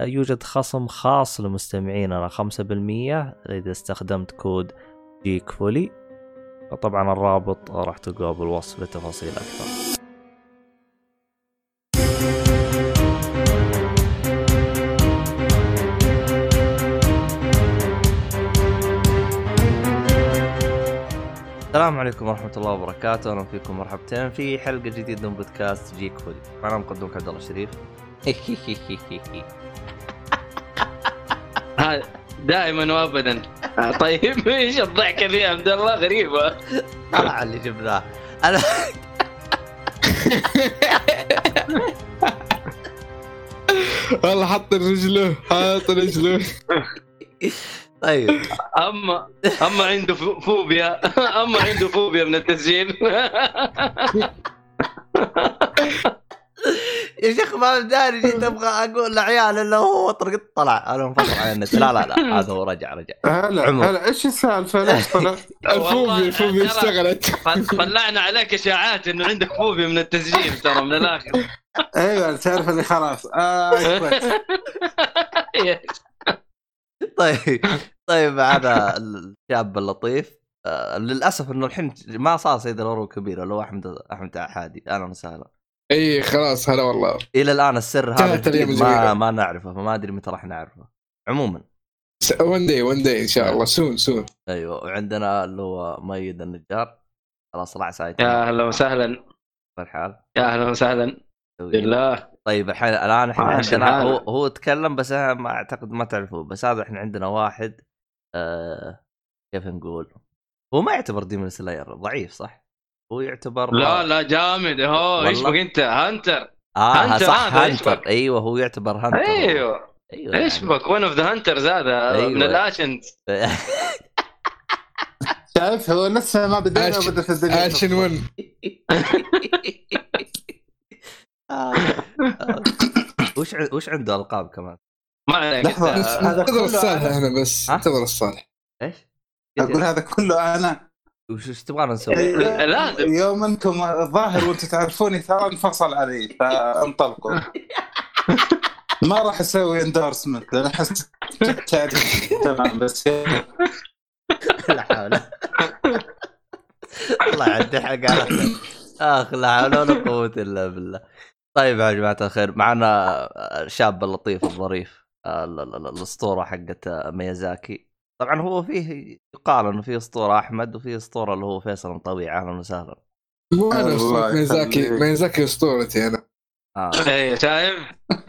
يوجد خصم خاص لمستمعيننا 5% إذا استخدمت كود جيك فولي طبعا الرابط راح تلقاه بالوصف لتفاصيل أكثر. السلام عليكم ورحمة الله وبركاته، أهلا فيكم مرحبتين في حلقة جديدة من بودكاست جيك فولي، معنا مقدمك عبد الله الشريف. دائما وابدا. طيب إيش الضحكه ذي يا عبد الله؟ غريبة. طلع اللي جبناه. أنا والله حط رجله حط رجله. طيب. أما أما عنده فو- فوبيا. أما عنده فوبيا من التسجيل. يا شيخ ما داري جيت أبغى أقول لعيال إنه هو طرق طلع أنا منفصل عن النت لا لا لا هذا هو رجع رجع. هلا. هلا إيش السالفة؟ ليش طلع؟ الفوبيا الفوبيا اشتغلت. طلعنا عليك إشاعات إنه عندك فوبيا من التسجيل ترى من الآخر. أيوه تعرف اللي خلاص. آه. طيب طيب معنا الشاب اللطيف. آه للأسف إنه الحين ما صار سيد الورو الكبير اللي هو أحمد أحمد حادي أهلا وسهلا. إي خلاص هلا والله. إلى الآن السر هذا ما. ما نعرفه فما أدري متى راح نعرفه. عموما. one day one day إن شاء الله soon soon أيوه وعندنا اللي هو ميد النجار. خلاص طلع سايت يا أهلا وسهلا. الحال؟ يا أهلا وسهلا. بالله طيب الحين الآن إحنا عندنا. هو هو تكلم بس أنا ما أعتقد ما تعرفوه. بس هذا إحنا عندنا واحد آه كيف نقول؟ هو ما يعتبر demon slayer ضعيف صح؟ هو يعتبر لا لا جامد هو إيش. بك انت hunter آه hunter صح hunter بك؟ أيوه هو يعتبر hunter أيوه أيوه إيش. بك one of the hunters هذا أيوة. من ال ancient شايف هو لسه ما بدينا آه، وبدت الدنيا 1 آه. آه. وش وش عنده ألقاب كمان؟ ما عليك لحظة، أنت- هذا انتظر الصالح أنا- إحنا بس؟ انتظر الصالح إيش؟ أقول هذا كله أنا وش وش تبغانا نسوي؟ لازم. يوم انكم الظاهر وأنتم تعرفوني ترى انفصل علي فانطلقوا. ما راح أسوي اندورسمنت لأن احس تمام بس لا حول. الله يعد الحق على أخ لا حول ولا قوة إلا بالله. طيب يا جماعة الخير معنا الشاب اللطيف الظريف ال- ال- ال- الأسطورة حقت ميازاكي. طبعا هو فيه يقال إنه فيه أسطورة أحمد وفيه أسطورة اللي هو فيصل مطوع أهلا وسهلا مو أنا الله أسطورة ميزاكي. ميزاكي أسطورتي أنا آه. إيه شايف؟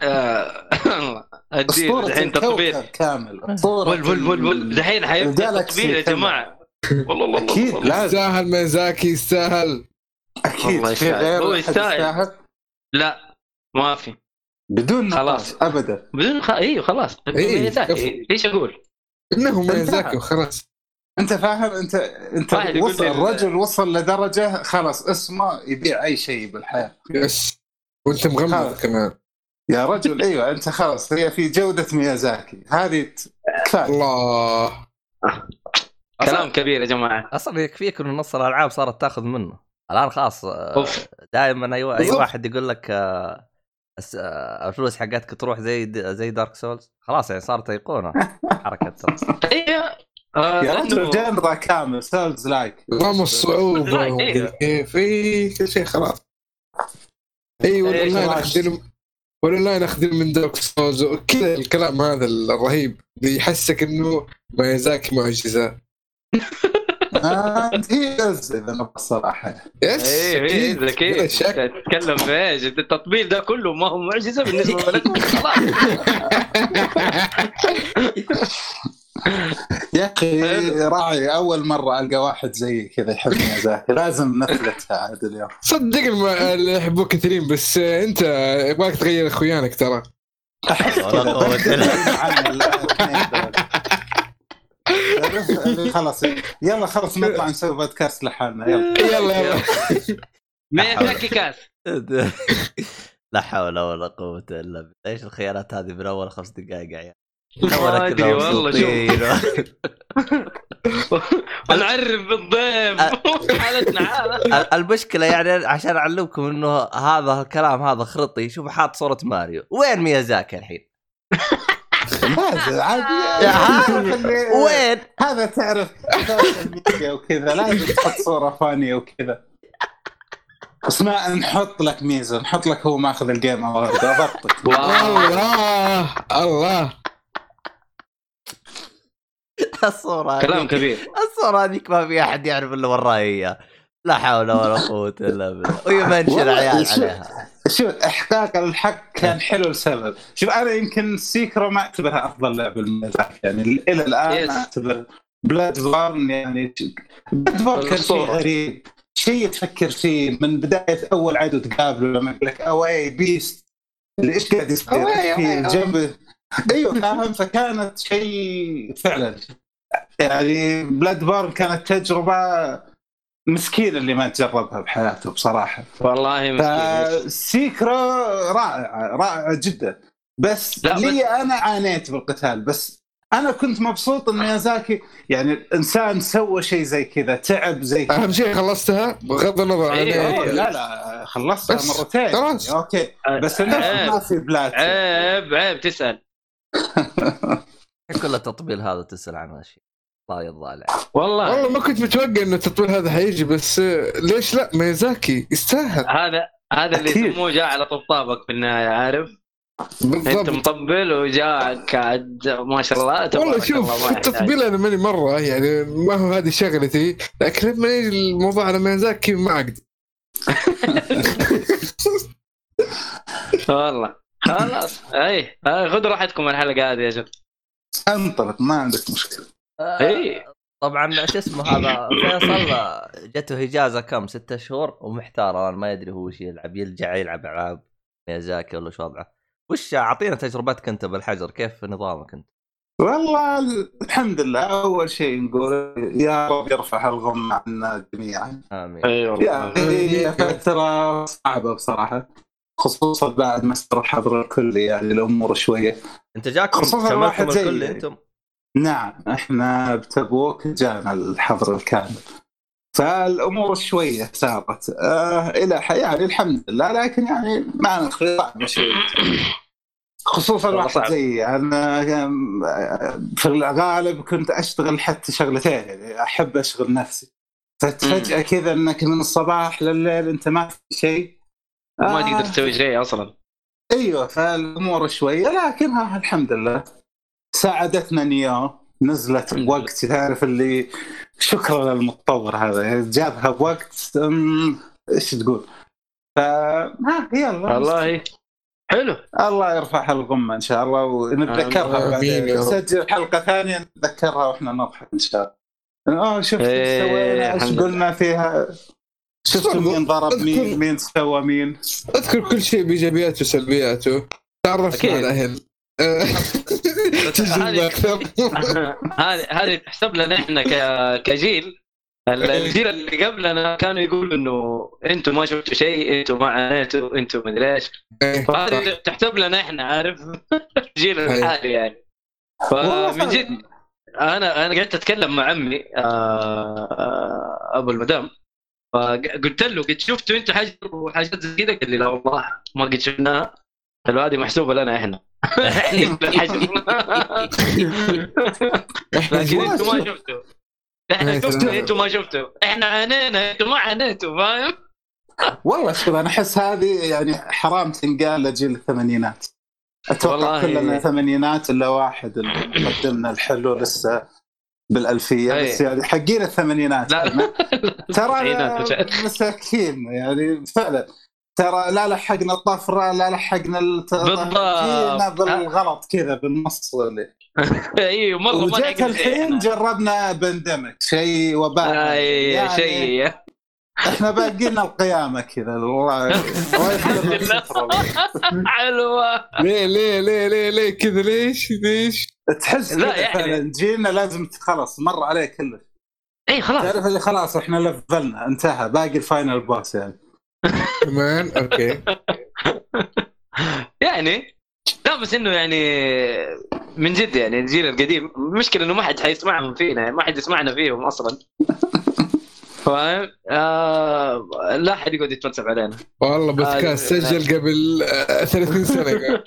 آه، أسطورة الحين تطبيل الكوكب كامل أسطورة بل بل بل بل الحين حيبدا تطبيل يا. جماعة والله والله أكيد. لازم يستاهل ميزاكي يستاهل أكيد والله في يستاهل. غير هو يستاهل. لا ما في بدون خلاص. ابدا بدون خ... أيوه خلاص إيه، ميزاكي. إيش أقول؟ إنه انتهى. ميزاكي وخلاص أنت فاهم؟ انت أنت وصل الرجل وصل لدرجة خلاص اسمه يبيع أي شيء بالحياة. يس وأنت مغمض خلاص. كمان. يا رجل أيوه أنت خلاص هي في جودة ميازاكي. هذه ت- كفاية. الله. كلام كبير يا جماعة. أصلا يكفيك إنه نص الألعاب صارت تاخذ منه. الآن خلاص أوف. دائما أي اي. واحد يقول لك آه، آه، الفلوس حقتك تروح زي زي Dark Souls خلاص يعني صارت أيقونة. حركة أيوه يا رجل genre كامل souls like نظام الصعوبة. إيه. كيف اي كل شيء خلاص. اي والاونلاين إيه، اخذ والاونلاين اخذ من Dark Souls وكذا الكلام هذا الرهيب اللي يحسك إنه ميزاكي معجزات هي لز اذا نبغى الصراحه يس إيه إيه أكيد، بلا ذكي تتكلم في إيش؟ التطبيل ده كله ما هو معجزة بالنسبة لكم خلاص يا أخي. راعي أول مرة ألقى واحد زي كذا يحب ميازاكي لازم نفلتها عاد اليوم. صدق اللي يحبوك كثيرين بس أنت يبغاك تغير اخوانك ترى ولا قوة إلا- عن الاثنين دول. تعرف اللي خلاص يلا خلاص نطلع نسوي بودكاست لحالنا يلا. يلا يلا. ميازاكي كاس. لا حول ولا قوة إلا بالله. إيش الخيارات هذه من اول خمس دقائق يا عيال ما أدري والله شوف. نعرف بالضيف. حالتنا حاله ال- المشكلة يعني عشان أعلمكم إنه هذا الكلام هذا خرطي. شوف حاط صورة ماريو. وين ميازاكي الحين؟ لازم عادي. وين؟ هذا تعرف social media وكذا لازم تحط صورة funny ية وكذا. بس ما نحط لك ميزة نحط لك هو ماخذ ال game award ضبطك wow. الله الله. الصورة كلام كبير. الصورة هذيك ما في أحد يعرف إلا وراي إياه. لا حول ولا قوة إلا بالله. وهي mention والله عيال عليها. شوف إحقاق الحق كان حلو لسبب. شوف أنا يمكن Sekiro ما اعتبرها أفضل لعبه بالمزاج يعني إلى الآن Yes. أعتبر. Bloodborne يعني Bloodborne كان شيء. غريب. شيء تفكر فيه من بداية أول عدو تقابله لما يقول لك away beast. اللي إيش قاعد يصير؟ في جنبه أيوه فاهم؟ فكانت شيء فعلا. يعني Bloodborne كانت تجربة مسكين اللي ما تجربها بحياته بصراحة. والله مسكين ف Sekiro رائعه رائعه جدا. بس لا، لي أنا عانيت بالقتال بس أنا كنت مبسوط إن ميازاكي يعني الإنسان سوى شيء زي كذا تعب زي كذا. أهم شيء خلصتها؟ بغض النظر عن إيه. لا لا خلصتها بس، مرتين. خلاص. okay. بس. ما في بلاد. عيب عيب تسأل. كل التطبيل هذا تسأل عن هالشيء الله يرضى عليك والله. والله ما كنت متوقع انه التطوير هذا حيجي بس آه، ليش لا؟ ميزاكي يستاهل. هذا هذا اللي. يسموه جاء على طبطابك في النهايه عارف أنت بالضبط مطبل وجاءك عاد ما شاء الله. تبارك والله الله شوف. التطبيل أنا ماني مرة يعني ما هو هذه شغلتي لكن لما يجي الموضوع على ميزاكي ما أقدر. والله. خلاص. أي خذوا راحتكم الحلقة هذه يا جد انطلق ما عندك مشكلة. اي طبعا شو اسمه هذا فيصل جته إجازة كم؟ ستة شهور ومحتار الان ما يدري هو وش يلعب يرجع يلعب ألعاب ميازاكي ولا شو وضعه. وش أعطينا تجربتك أنت بالحجر؟ كيف نظامك أنت؟ والله الحمد لله أول شيء نقول يا رب يرفع الغم عنا جميعا. آمين. يعني فترة صعبة بصراحة خصوصا بعد مستر الحظر الكلي يعني الأمور شوية. أنت جاكم خصوصا الواحد شملتم زي- الكل أنتم؟ نعم إحنا بتبوك جانا الحظر الكامل. فالأمور شوية سارت آه إلى يعني الحمد لله لكن يعني ما صعبة شوية خصوصا واحد. زي أنا آه، في الغالب كنت أشتغل حتى شغلتين يعني أحب أشغل نفسي. فجأة كذا إنك من الصباح لليل أنت ما في شيء. ما آه، تقدر تسوي شيء أصلا. أيوه فالأمور شوية لكنها الحمد لله. ساعدتنا نيو نزلت بوقت تعرف اللي شكرا للمتطور هذا. جابها بوقت إيش تقول؟ ف ها يلا. والله. حلو. الله يرفعها الغمه إن شاء الله ونتذكرها بعدين. نسجل حلقة ثانية نتذكرها وإحنا نضحك إن شاء الله. آه شفت إيش إيه، سوينا؟ إيش قلنا فيها؟ شفت. مين ضرب أذكر- مين مين سوى مين؟ أذكر كل شيء بإيجابياته وسلبياته. تعرفنا. على أهل. هذه- هذه تحسب لنا إحنا كجيل. الجيل اللي قبلنا كانوا يقولوا إنه أنتم ما شفتوا شيء أنتم ما عانيتوا أنتم مدري إيش. إيه، فهذه تحسب لنا إحنا عارف؟ الجيل. الحالي يعني. والله فمن جد أنا أنا قعدت أتكلم مع عمي آه، آه، أبو المدام. فقلت له قد شفتوا أنتم حاجة وحاجات زي كذا قال لي لا والله ما قد شفناها. قال هذه محسوبة لنا إحنا. لكن أنتم ما شفتوا إحنا شفتوا. أنتم ما شفتوا إحنا عانينا أنتم ما عانيتوا فاهم؟ والله شوف أنا أحس هذه يعني حرام تنقال لجيل الثمانينات أتوقع والله- كلنا ثمانينات إلا واحد اللي قدمنا الحلو لسه بالألفية أي. بس يعني حقين الثمانينات لا. إحنا. ترى. مساكين يعني فعلا ترى لا لحقنا الطفرة لا لحقنا الت... بالضبط. جينا بالغلط كذا بالنص أيوه مرة ما وجيت الحين. جربنا بندمك شيء وباء. اي يعني شيء. إحنا باقي لنا القيامة كذا الله الله يحفظنا السترة. حلوة. ليه ليه ليه ليه ليه كذا؟ ليش ليش؟ تحس لا، يعني- فعلا جيلنا لازم خلاص مر عليه كله اي خلاص. تعرف اللي خلاص إحنا level نا انتهى باقي ال final boss يعني. كمان okay. يعني لا بس إنه يعني من جد يعني الجيل القديم المشكلة إنه ما حد حيسمعهم فينا يعني ما حد يسمعنا فيهم أصلا. فاهم؟ آه لا حد يقعد يتفلسف علينا. والله بودكاست آه، سجل قبل آه، 30 سنة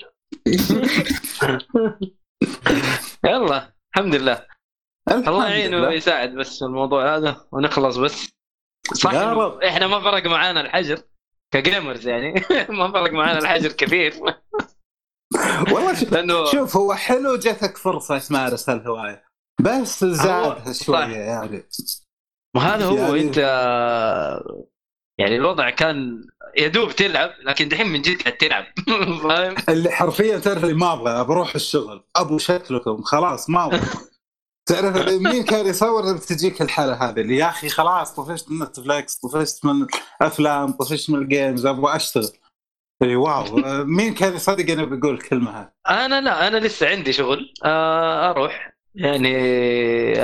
يلا الحمد لله. الله يعينه لله. ويساعد بس في الموضوع هذا ونخلص بس. صح. يا رب. إحنا ما فرق معانا الحجر كجيمرز يعني. ما فرق معانا الحجر كثير. والله شوف, لأنه شوف هو حلو جاتك فرصة تمارس هالهوايه بس زادها صح. شوية يعني. ما هذا هو يعني- أنت يعني الوضع كان يدوب تلعب لكن دحين من جد قاعد تلعب. فاهم؟ اللي حرفيا تعرف اللي ما أبغى بروح الشغل. أبو شكلكم خلاص ما أبغى. تعرف مين كان يصور بتجيك الحالة هذه؟ اللي يا أخي خلاص طفشت من Netflix طفشت من الافلام طفشت من ال games أبغى أشتغل. اي wow. مين كان يصدق انه بيقول الكلمة هذه؟ أنا لا أنا لسه عندي شغل آه، أروح يعني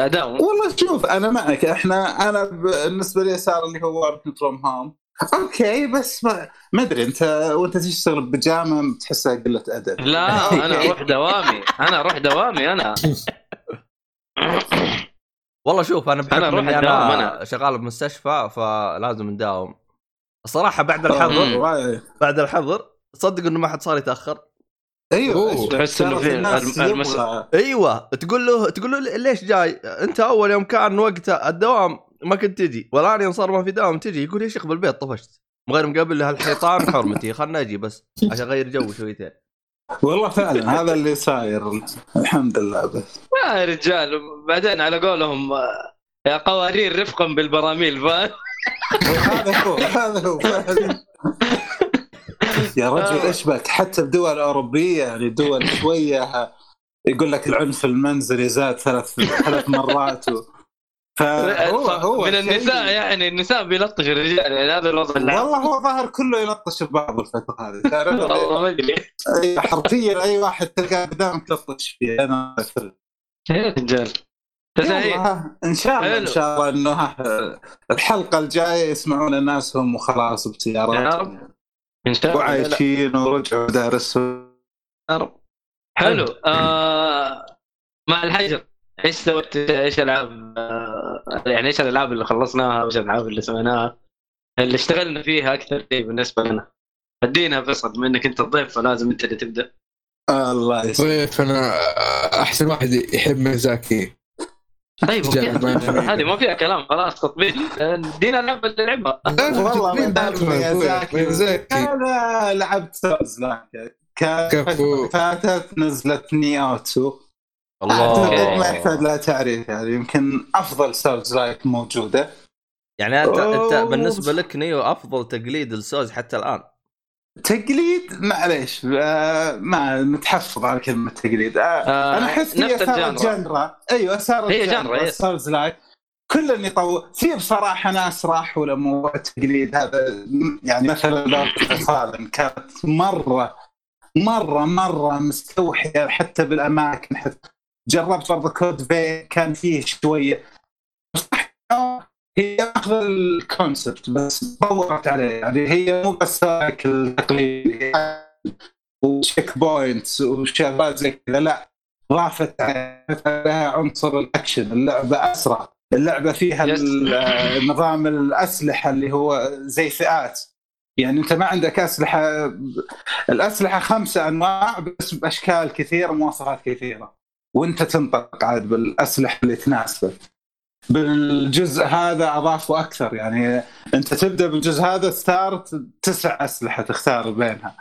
أداوم. والله شوف أنا معك. إحنا أنا بالنسبة لي صار اللي هو work from home أوكي بس ما ما أدري أنت وأنت تشتغل بجامعة تحسها قلة أدب. لا أنا أروح دوامي أنا أروح دوامي أنا. والله شوف أنا بحكم إني أنا أنا. شغال بمستشفى فلازم نداوم الصراحة بعد الحظر. بعد الحظر صدق إنه ما حد صار يتأخر أيوه تحس تعرف في أيوه تقول له تقول له ليش جاي؟ أنت أول يوم كان وقت الدوام ما كنت تجي والآن يوم صار ما في دوام تجي يقول يا شيخ بالبيت طفشت غير مقابل هالحيطان حرمتي خلنا أجي بس عشان أغير جو شويتين والله فعلا هذا اللي صاير الحمد لله بس. يا رجال بعدين على قولهم يا قوارير رفقا بالبراميل فاهم هذا هو هذا هو يا رجل إيش بك؟ حتى بدول أوروبية يعني دول شوية يقول لك العنف المنزلي زاد ثلاث ثلاث مرات و... فهو هو من شيء- النساء يعني النساء بيلطش الرجال يعني هذا الوضع اللي والله هو ظاهر كله يلطش ببعض الفترة هذه. والله ما أدري. حرفيا أي واحد تلقاه قدامك تلطش فيه أنا. يا رجال. إن شاء الله إن. شاء الله إنه الحلقة الجاية يسمعون الناس هم وخلاص يا بسياراتهم إن شاء الله. وعايشين ورجعوا مدارسهم رب. حلو. آه مع الحجر. إيش سويت؟ إيش ألعاب؟ آه يعني إيش الألعاب اللي خلصناها؟ وايش الألعاب اللي سويناها؟ اللي اشتغلنا فيها أكثر شيء بالنسبة لنا. ادينا فيصل بما إنك أنت الضيف فلازم أنت اللي تبدأ. الله يسلمك. ضيف أنا أحسن واحد يحب ميزاكي طيب هذه ما فيها كلام خلاص تطبيق. ادينا اللعبه اللي نلعبها. والله أنا لعبت كانت كفو. فاتت نزلت Nioh 2 الله. أعتقد ما يحتاج لها تعريف يعني يمكن أفضل souls like موجودة. يعني انت أنت. بالنسبة لك Nioh أفضل تقليد السوز حتى الآن؟ تقليد؟ معليش. آه ما متحفظ على كلمة تقليد. آه آه، أنا أحس هي نفس صارت. genre أيوه صارت هي genre،. souls like كل يطور في بصراحة ناس راحوا لموضوع التقليد هذا يعني مثلا Fallen كانت مره مره مرة مستوحية حتى بالأماكن حتى جربت برضه Code Vein كان فيه شوية هي أخذ ال concept بس طورت عليه. يعني هي مو بس التقليدي و check points وشغلات زي كذا لا. ضافت عليها عنصر الأكشن اللعبة أسرع. اللعبة فيها نظام الأسلحة اللي هو زي فئات. يعني أنت ما عندك أسلحة الأسلحة خمسة أنواع بس بأشكال كثيرة مواصفات كثيرة. وانت تنطق عاد بالأسلحة اللي تناسبك. بالجزء هذا اضافوا أكثر يعني أنت تبدأ بالجزء هذا ستارت تسع أسلحة تختار بينها.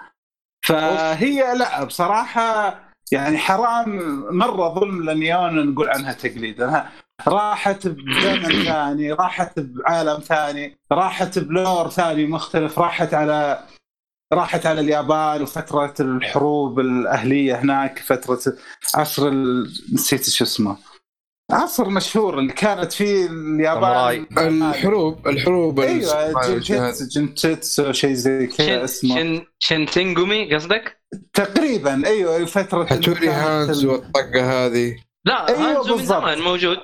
فهي لا بصراحة يعني حرام مرة ظلم ل Nioh إن نقول عنها تقليد أنها راحت بزمن ثاني راحت بعالم ثاني راحت ب lore ثاني مختلف راحت على راحت على اليابان وفترة الحروب الأهلية هناك فترة عصر ال... نسيت شو اسمه عصر مشهور اللي كانت فيه اليابان الحروب الحروب أيوه جنتيتسو جنتيتسو شيء زي كذا اسمه شن شنتنجومي قصدك؟ تقريبا أيوه فترة هاتوري هانزو والطقة هذه لا أيوة هانزو من. زمان موجود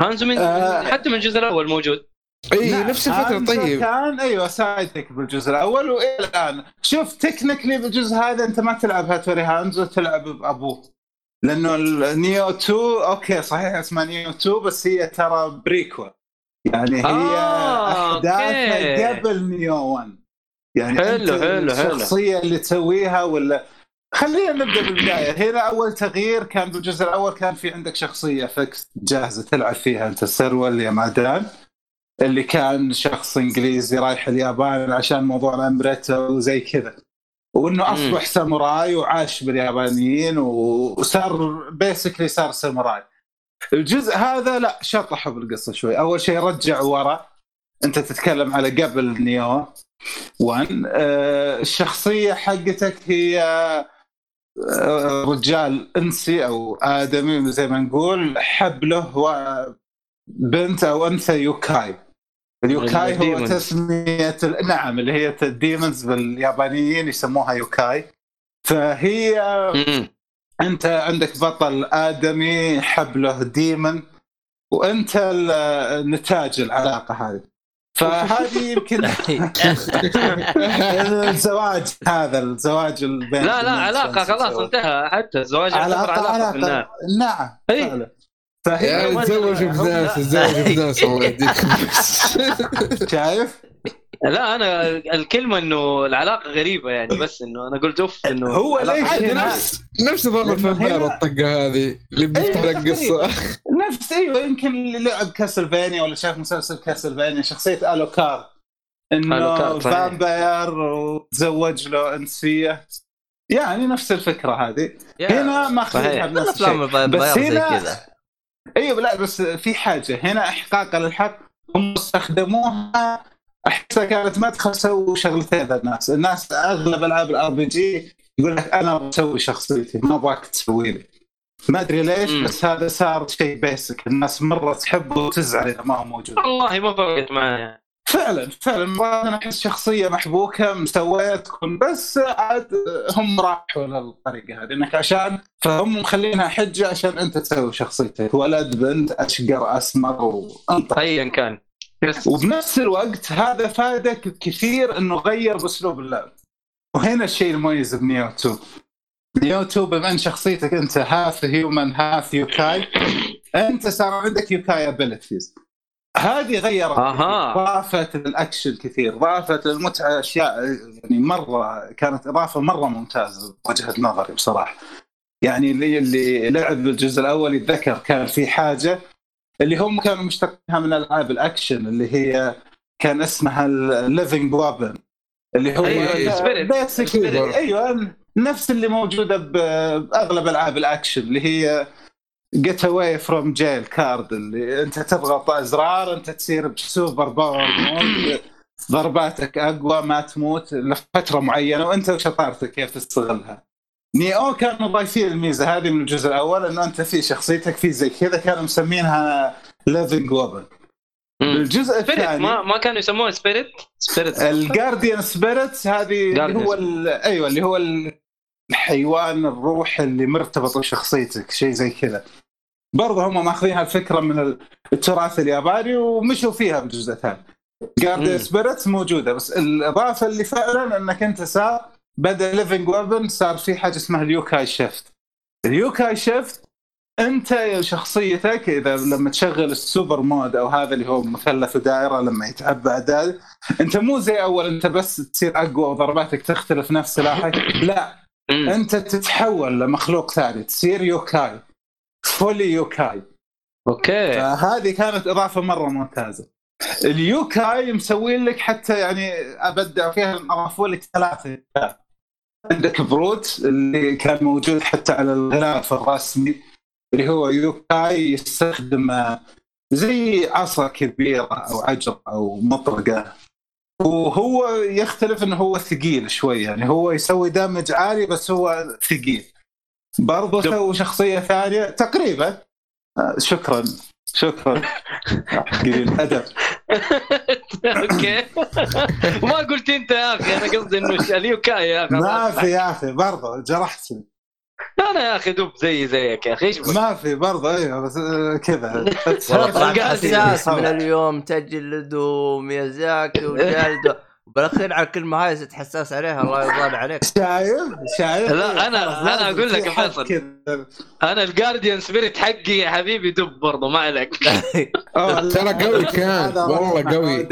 هانزو من آه. حتى من الجزء الأول موجود اي نعم، نفس الفترة طيب. كان أيوه side ك بالجزء الأول وإلى الآن. شوف technically بالجزء هذا أنت ما تلعب هاتوري هانزو تلعب بأبوه لأنه ال Nioh 2 okay صحيح اسمها Nioh 2 بس هي ترى prequel يعني هي آه، أحداثها. قبل Nioh 1 يعني حلو، حلو، حلو. الشخصية اللي تسويها ولا؟ خلينا نبدأ بالبداية. هنا اول تغيير كان بالجزء الأول كان في عندك شخصية فيكس جاهزة تلعب فيها. أنت Sir William Adams اللي كان شخص إنجليزي رايح اليابان عشان موضوع الأمريتا وزي كذا. وإنه. أصبح ساموراي وعاش باليابانيين وصار basically صار ساموراي. الجزء هذا لا شطحوا بالقصة شوي. أول شيء رجع ورا. أنت تتكلم على قبل Nioh 1 آه، الشخصية حقتك هي آه، رجال أنسي أو آدمي زي ما نقول حب له و- بنت أو أنثى يوكاي. اليوكاي هو. تسمية ال- نعم اللي هي ال demons باليابانيين يسموها يوكاي. فهي مم. أنت عندك بطل آدمي حب له demon وأنت نتاج العلاقة هذه. فهذه يمكن الزواج هذا الزواج البين لا لا علاقة خلاص انتهى. حتى الزواج علاقة علاقة. علاقه نعم فهي ما- تزوج بناس تزوج بناس الله يهديك شايف؟ لا أنا الكلمة إنه العلاقة غريبة يعني بس إنه أنا قلت أوف إنه هو ليش نفس نفس لأنه الفنان الطقه هذه اللي بيفتح لك قصة. نفس أيوه يمكن اللي لعب Castlevania ولا شاف مسلسل Castlevania شخصية Alucard إنه Alucard، صحيح. vampire وتزوج له أنسية. يعني نفس الفكرة هذه. هنا ما اخذتها صحيح. بنفس الشيء. بس هنا أيوه لا بس في حاجة هنا احقاقا للحق هم استخدموها احسها كانت مدخل سووا شغلتين الناس، الناس أغلب ألعاب ال RPG يقول لك أنا بسوي شخصيتي ما أبغاك تسوي لي. ما أدري ليش مم. بس هذا صار شيء بيسك، الناس مرة تحبه وتزعل إذا ما هو موجود. والله ما فرقت معايا فعلا فعلا. أنا أحس شخصية محبوكة مسويه تكون بس عاد هم راحوا للطريقة هذه. إنك عشان فهم مخلينها حجة عشان أنت تسوي شخصيتك. ولد بنت أشقر أسمر وانت ايا كان. وبنفس الوقت هذا فادك كثير إنه غير باسلوب اللعب. وهنا الشيء المميز ب Nioh 2 Nioh 2 بما ان شخصيتك أنت half human half yokai أنت صار عندك yokai abilities هذه غيرت أها. ضافت للأكشن كثير ضافت للمتعة أشياء يعني مرة كانت إضافة مرة ممتازة بوجهه نظري بصراحة. يعني اللي اللي لعب الجزء الأول يتذكر كان في حاجة اللي هم كانوا مشتقينها من ألعاب الأكشن اللي هي كان اسمها ال living weapon اللي هو أيوة، Spirit. أيوه نفس اللي موجودة بأغلب ألعاب الأكشن اللي هي get away from jail card اللي أنت تضغط أزرار أنت تصير ب super power mode ضرباتك أقوى ما تموت لفترة معينة وأنت وشطارتك كيف تستغلها. Nioh كانوا ضايفين الميزة هذه من الجزء الأول إنه أنت في شخصيتك في زي كذا كانوا مسمينها living weapon. الجزء الثاني ما ما كانوا يسموها spirit spirit ال guardian spirit هذه اللي هو أيوه اللي هو الحيوان الروح اللي مرتبط بشخصيتك شيء زي كذا برضه هم ماخذين هالفكرة من التراث الياباني ومشوا فيها بالجزء الثاني guardian مم. spirit موجودة بس الإضافة اللي فعلا إنك أنت صار بدأ living weapon صار في حاجة اسمها ال yokai shift ال yokai shift أنت شخصيتك إذا لما تشغل ال super mode أو هذا اللي هو مثلث ودائره لما يتعبى العداد أنت مو زي أول أنت بس تصير أقوى وضرباتك تختلف نفس سلاحك لا. أنت تتحول لمخلوق ثاني تصير يوكاي fully yokai. okay. فهذه كانت إضافة مرة ممتازة. اليوكاي مسوين لك حتى يعني أبدع فيها أضافوا لك ثلاثة. عندك بروت اللي كان موجود حتى على الغلاف الرسمي اللي هو يوكاي يستخدم زي عصا كبيرة أو عجر أو مطرقة. وهو يختلف إنه هو ثقيل شوي يعني هو يسوي دمج عالي بس هو ثقيل. برضه. سووا شخصية ثانية تقريبا. آه، شكرا شكرا. قليل ادب okay. ما قلت أنت يا أخي أنا قصدي إنه ش- اليوكاي يا أخي. ما في يا أخي برضه جرحتني أنا يا أخي دوب زي زيك يا أخي؟ ما في برضه أيوه بس آه، كذا حساس. من اليوم تجلدوا ميازاكي وجلدوا وبالأخير على الكلمة هاي صرت حساس عليها الله يرضى عليك شايف شايف لا، أنا لازم أقول لك يا فيصل. أنا ال guardian spirit حقي يا حبيبي دب برضه ما عليك ترى قوي كان، والله قوي.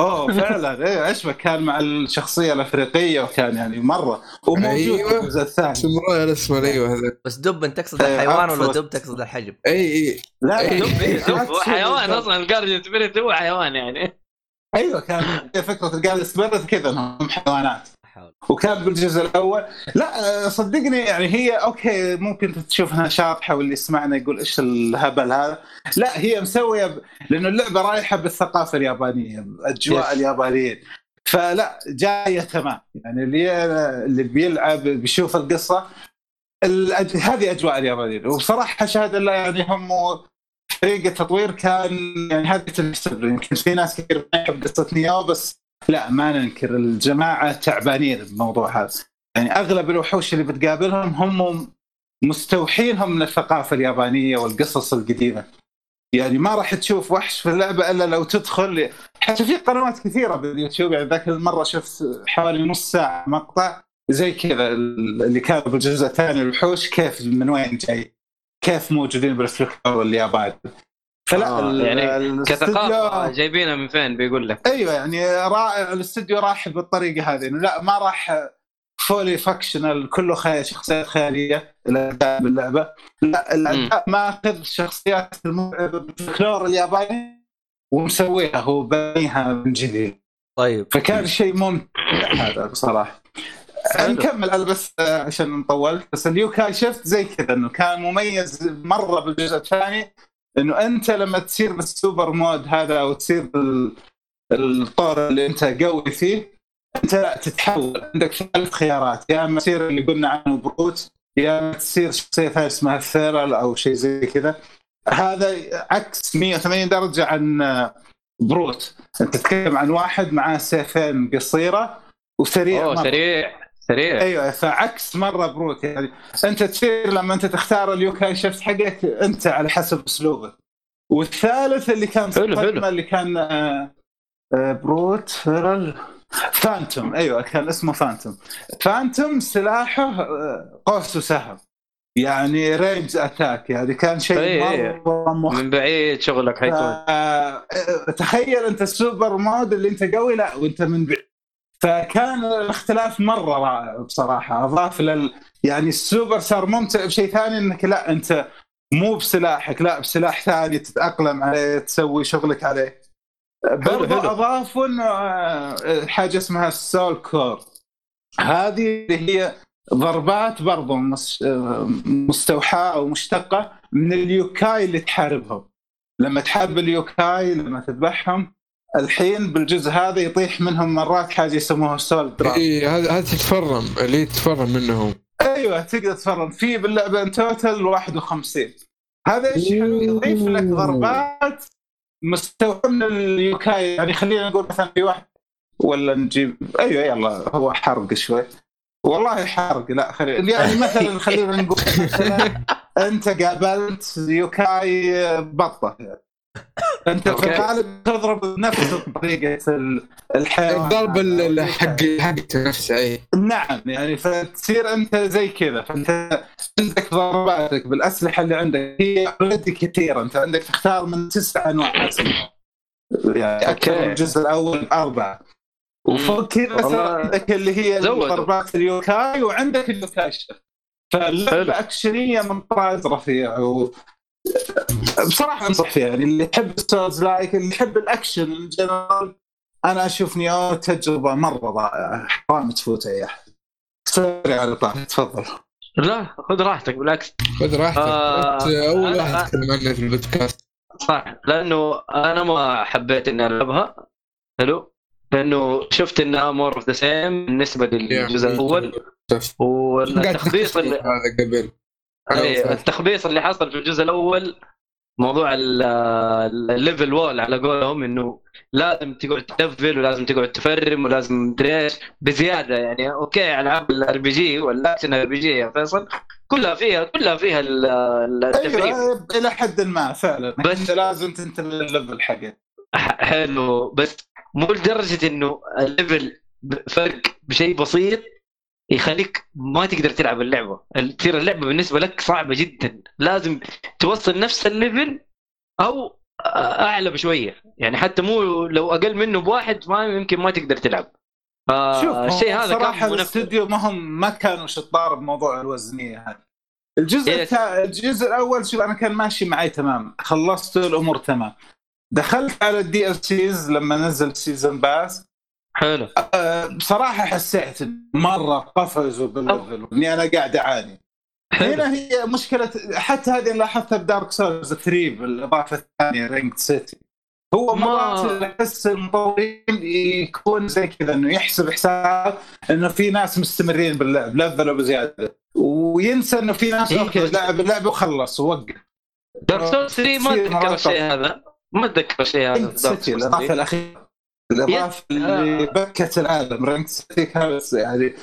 اوه فعلا أيوه إيش بك كان مع الشخصية الأفريقية وكان يعني مرة وموجود أيوة. في الجزء الثاني سمراء الاسمر أيوه هذا بس دب أنت تقصد إيه، الحيوان ولا. دب تقصد الحجم؟ أي أي لا إيه. لا، دب إيه، دب هو حيوان. أصلا ال guardian spirit هو حيوان يعني أيوه كان فكرة ال guardian spirit كذا إنهم حيوانات حاول. وكان بالجزء الأول لا آه، صدقني يعني هي okay ممكن تشوفها شاطحة واللي يسمعنا يقول إيش الهبل هذا لا هي مسوية ب... لأنه اللعبة رايحة بالثقافة اليابانية اجواء Yes. اليابانيين فلا جاية تمام يعني اللي اللي بيلعب بيشوف القصة الأج... هذه أجواء اليابانيين وبصراحه شهد الله يعني هم فريق التطوير كان يعني هذه تنحسب له. يمكن في ناس كثير ما يحب قصة نيو بس لا ما ننكر الجماعة تعبانين بالموضوع هذا. يعني أغلب الوحوش اللي بتقابلهم هم مستوحينهم من الثقافة اليابانية والقصص القديمة. يعني ما راح تشوف وحش في اللعبة إلا لو تدخل حتى في قنوات كثيرة باليوتيوب يعني ذاك المرة شفت حوالي نص ساعة مقطع زي كذا اللي كانوا بالجزء الثاني الوحوش كيف من وين جاي؟ كيف موجودين بالفلكلور الياباني؟ فلا آه، ال- يعني كثقافة جايبينها من فين بيقول لك؟ أيوه يعني رائع الاستوديو راح بالطريقة هذه إنه لا ما راح fully fictional كله خيال شخصيات خيالية الأعداء باللعبة. لا الأعداء ماخذ شخصيات المرعبه بالفلكلور الياباني ومسويها هو بنيها من جديد. طيب. فكان شيء ممتع هذا بصراحة. نكمل أنا بس عشان نطول. بس ال yokai shift زي كذا إنه كان مميز مرة بالجزء الثاني انه أنت لما تصير بال super mode هذا أو تصير الطور اللي أنت قوي فيه أنت لا تتحول. عندك ثلاث خيارات. يا أما تصير اللي قلنا عنه brute يا أما تصير شخصية ثانية اسمها feral أو شيء زي كذا. هذا عكس 180 درجة عن brute. أنت تتكلم عن واحد معاه سيفين قصيرة وسريع أوه مرة. سريع. سريع. أيوه فعكس مرة brute يعني. أنت تصير لما أنت تختار ال yokai shift حقك أنت على حسب أسلوبك. والثالث اللي كان حلو، حلو. اللي كان آه، آه، brute feral phantom. أيوه كان اسمه phantom. phantom سلاحه آه، قوس وسهم. يعني range attack يعني كان شيء إيه. مرة من بعيد شغلك حيكون تخيل أنت ال super mode اللي أنت قوي. لا وأنت من بعيد. فكان الاختلاف مرة رائع بصراحة. أضاف لل يعني السوبر صار ممتع بشيء ثاني إنك لا أنت مو بسلاحك لا بسلاح ثاني تتأقلم عليه تسوي شغلك عليه. برضو حلو. اضافوا انه آه، حاجة اسمها ال soul core هذه اللي هي ضربات آه، مستوحاة أو مشتقة من اليوكاي اللي تحاربهم. لما تحارب اليوكاي لما تذبحهم الحين بالجزء هذا يطيح منهم مرات حاجة يسموها soul دراج اي هذا هذا تتفرم اللي تتفرم منهم. أيوه تقدر تفرم في باللعبة in total 51 هذا إيش حلو؟ يضيف لك. ضربات مستوحى من اليوكاي يعني خلينا نقول مثلا في واحد ولا نجيب أيوه يلا هو حرق شوي. والله حرق لا خلي يعني مثلا خلينا نقول مثلا أنت قابلت يوكاي بطة. انت في. الغالب تضرب بنفس طريقة ال- الحيوان الضرب ال- ال- حق حقته نفسه اي نعم يعني فتصير أنت زي كذا فأنت عندك ضرباتك بالأسلحة اللي عندك هي already كثيرة أنت عندك تختار من تسع أنواع أسلحة يعني أكثر الجزء الأول أربعة وفوق كذا صار عندك اللي هي. ضربات اليوكاي وعندك اليوكاي. فاللعبة. اكشنيه من طراز رفيع و... بصراحة انصح فيها يعني اللي يحب ال souls-like اللي يحب ال action in general أنا أشوف Nioh تجربة مرة رائعة. حرام تفوت أي أحد. sorry على طاح تفضل. لا خذ راحتك بالعكس. خذ راحتك. آه، أول واحد تتكلم عنه في البودكاست. صح لأنه أنا ما حبيت إني ألعبها. حلو؟ لأنه شفت إنها more of the same بالنسبة للجزء الأول. والتخبيص اللي هذا قبل. التخبيص اللي حصل في الجزء الأول موضوع ال- ال level wall على قولهم إنه لازم تقعد تلفل ولازم تقعد تفرم ولازم مدري إيش؟ بزيادة يعني. okay ألعاب ال RPG وال action RPG يا فيصل كلها فيها كلها فيها ال- ال- التفريم. أيوه إلى حد ما فعلا. بس- أنت لازم تنتبه للل level حقك. حلو. بس مو لدرجة إنه ال level فرق بشيء بسيط يخليك ما تقدر تلعب اللعبة. تصير اللعبة بالنسبة لك صعبة جدا. لازم توصل نفس ال level أو أعلى بشوية. يعني حتى مو لو أقل منه بواحد ما يمكن ما تقدر تلعب. شوف فالشيء هو هذا صراحة الاستوديو ما هم ما كانوا شطار بموضوع الوزنية هذه. الجزء Yes. التا... الجزء الأول شوف أنا كان ماشي معي تمام. خلصت الأمور تمام. دخلت على ال DLCs لما نزل season pass حلو. أه بصراحه حسيت مرة قفزوا بال level واني أنا قاعد أعاني. حلو. هنا هي مشكلة حتى هذه لاحظتها ب Dark Souls 3 بالإضافة الثانية Ringed City هو ما- مرات أحس المطورين يكون زي كذا إنه يحسب حساب إنه في ناس مستمرين باللعب لفلوا بزياده وينسى إنه في ناس okay لعب اللعبه وخلص ووقف. Dark Souls 3 ما أتذكر الشيء هذا. ما أتذكر الشيء هذا الإضافة 3. الأخيرة. الاضافه اللي آه. بكت العالم Ringed City كانت يعني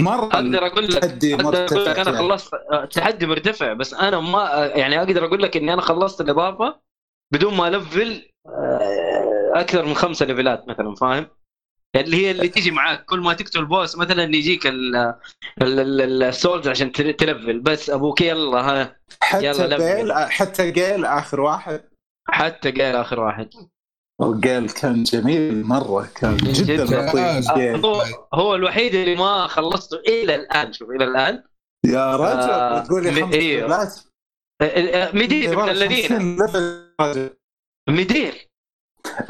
مرة أقدر أقول لك تحدي أقدر أقول لك مرتفع أنا يعني. خلصت آه، تحدي مرتفع بس أنا ما يعني أقدر أقول لك إني أنا خلصت الإضافة بدون ما ألفل آه، أكثر من خمسة ليفلات مثلا فاهم؟ اللي هي اللي تيجي معاك كل ما تقتل boss مثلا يجيك ال- ال- ال- ال souls عشان تل- تلفل بس أبوك يلا ها حتى يلا. جيل حتى جيل آخر واحد حتى Gael آخر واحد و Gael كان جميل مرة كان جدا جداً. لطيف. آه،. هو هو الوحيد اللي ما خلصته إلى الآن شوف إلى الآن. يا رجل آه، تقول لي خمس آه، آه، مدير من الذين 50 ليفل رجل. مدير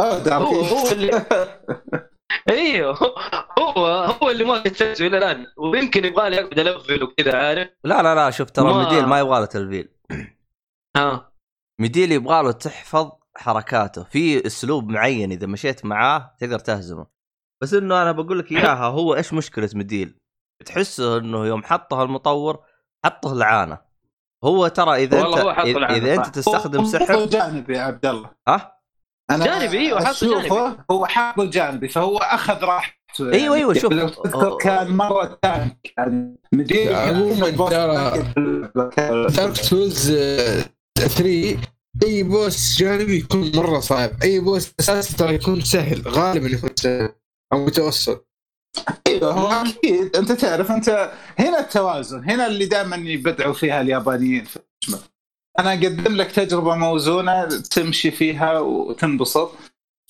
آه هو هو اللي إيوه هو هو اللي ما كتبته إلى الآن. ويمكن يبغى لي اقعد الفل وكذا عارف؟ لا لا لا شوف ترى ما- مديل ما يبغى له تلفيل. ها مديل يبغى له تحفظ حركاته. في أسلوب معين إذا مشيت معاه تقدر تهزمه. بس إنه أنا بقول لك إياها هو إيش مشكلة مديل؟ تحسه إنه يوم حطه المطور حطه لعانة. هو ترى إذا هو انت إذا- لعنة، إذا أنت. تستخدم هو سحر جانبي يا عبد الله. ها؟ أنا جانبي، أيوة، حاطه أشوفه هو حاطه جانبي فهو أخذ راحته. أيوة، أيوة، شوف. لو تذكر كان مرة tank يعني Midir عموماً ترى- كان- Dark Souls 3 اي boss جانبي يكون مرة صعب. اي boss أساسي ترى يكون سهل. غالبا يكون سهل. أو متوسط. إيوه هو أكيد. أنت تعرف أنت هنا التوازن. هنا اللي دائما يبدعوا فيها اليابانيين. في. أنا أقدم لك تجربة موزونة تمشي فيها وتنبسط.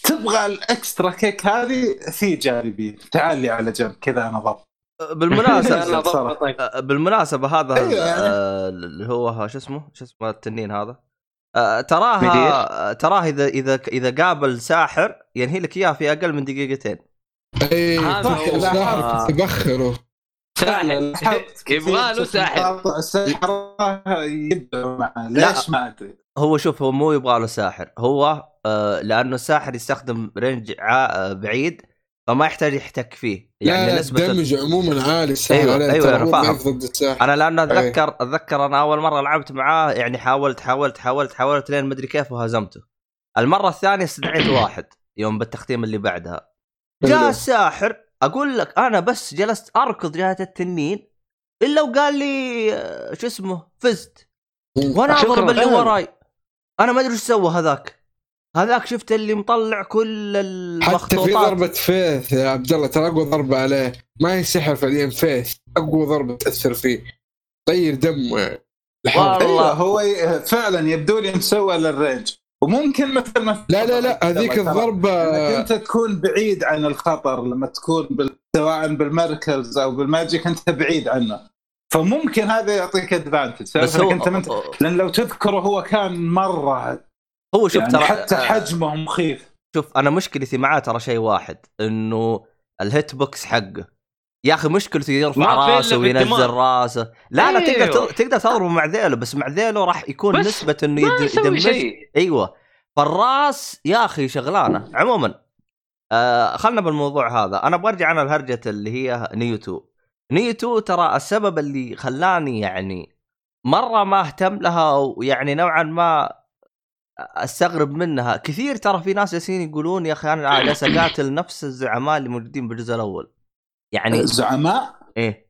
تبغى الإكسترا كيك هذه في جانبي. تعال لي على جنب. كذا أنا ضبط. بالمناسبة بالمناسبة هذا أيوة. يعني. آه، اللي هو شو اسمه؟ شو اسمه التنين هذا. تراها آه، تراه اذا اذا إذا قابل ساحر ينهي لك اياه في أقل من دقيقتين. اي هذا صح هو. الساحر يبخروا ساحر يبغى له ساحر. معه. ليش ما أدري؟ هو شوف هو مو يبغى له ساحر. هو آه لأنه الساحر يستخدم range آه، بعيد. فما يحتاج يحتك فيه يعني لا نسبة ال damage عموما عالي أيوة، أيوة، ترى أنا هو فاهم. أنا لأنه أي. أتذكر أتذكر أنا أول مرة لعبت معاه يعني حاولت حاولت حاولت حاولت لين مدري كيف وهزمته المرة الثانية استدعيت واحد يوم بالتختيم اللي بعدها جاء حلو. الساحر أقول لك أنا بس جلست أركض جهة التنين إلا وقال لي آه، شو اسمه فزت وأنا شكراً. اضرب اللي أهلا. وراي أنا ما أدري إيش سوى هذاك هذاك شفت اللي مطلع كل حتى في المخطوطات. ضربة فيث يا عبد الله ترى أقوى ضربة عليه. ما هي سحر فعليا فيث. أقوى ضربة تأثر فيه. طير دمه. والله. أيوه هو فعلا يبدو لي مسوى لل range. وممكن مثل ما لا لا لا. هذيك إنك أنت تكون بعيد عن الخطر لما تكون بال... سواء بالمركز أو بال magic أنت بعيد عنه. فممكن هذا يعطيك advantage بس هو أنت منت... لأن لو تذكره هو كان مرة هو شوف يعني ترى حتى حجمه مخيف. شوف أنا مشكلتي معاه ترى شيء واحد إنه ال hit box حقه. يا أخي مشكلته يرفع راسه وينزل. راسه. لا لا تقدر أيوه. تقدر تضربه مع ذيله بس مع ذيله راح يكون نسبة إنه يدمج شيء. أيوه. فالراس يا أخي شغلانة. عموما آه خلنا بالموضوع هذا. أنا أبغى أرجع أنا لهرجة اللي هي نيو 2 نيو 2 ترى السبب اللي خلاني يعني مرة ما أهتم لها ويعني نوعا ما أستغرب منها. كثير ترى في ناس جالسين يقولون يا أخي أنا جالس أقاتل نفس الزعماء اللي موجودين بالجزء الأول. يعني الزعماء؟ إيه.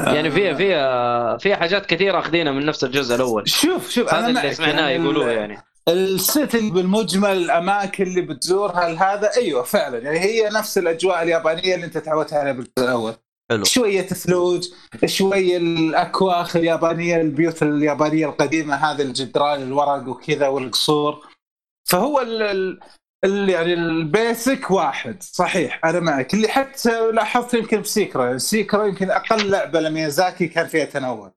يعني فيها فيها فيها حاجات كثيرة أخذينها من نفس الجزء الأول. شوف شوف هذا أنا اللي سمعناه يعني يقولوه يعني. السيتنج بالمجمل الأماكن اللي بتزورها هذا؟ أيوه فعلا. يعني هي نفس الأجواء اليابانية اللي أنت تعودت عليها بالجزء الأول. حلو. شوية ثلوج شوية الأكواخ اليابانية البيوت اليابانية القديمة هذه الجدران الورق وكذا والقصور. فهو ال ال ال- يعني البيسك واحد صحيح أنا معك. اللي حتى لاحظت يمكن بسيكرا سيكرا يمكن أقل لعبة لميازاكي كان فيها تنوع.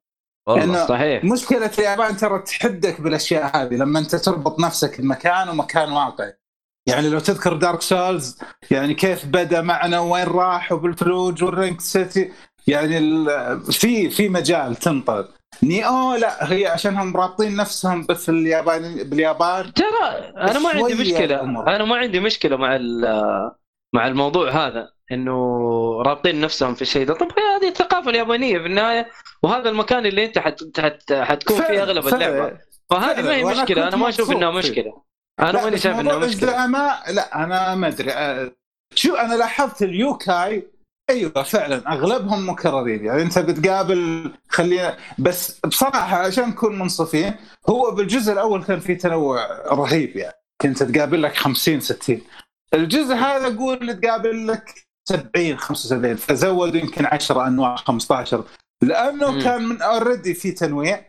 والله صحيح. مشكلة اليابان ترى تحدك بالأشياء هذه لما أنت تربط نفسك بمكان ومكان واقعي. يعني لو تذكر دارك سولز يعني كيف بدأ معنا وين راح وبالفلوج والرينك سيتي يعني في في مجال تنطر. نيو لا هي عشانهم رابطين نفسهم بس اليابان باليابان ترى أنا ما عندي مشكلة. أنا ما عندي مشكلة مع مع الموضوع هذا إنه رابطين نفسهم في الشيء ده طب هذه الثقافة اليابانية في النهاية وهذا المكان اللي أنت حت حت حتكون فيه أغلب. اللعبة فهذه ما هي مشكلة أنا ما أشوف إنها. مشكلة أنا ماني شايف موضوع مشكلة. الزعماء لا أنا ما أدري. أه، شو أنا لاحظت اليوكاي أيوه فعلا أغلبهم مكررين. يعني أنت بتقابل خلينا بس بصراحة عشان نكون منصفين هو بالجزء الأول كان في تنوع رهيب يعني. كنت تقابل لك 50 60 الجزء هذا قول تقابل لك 70 75 فزودوا يمكن 10 أنواع 15 لأنه مم. كان من already في تنويع.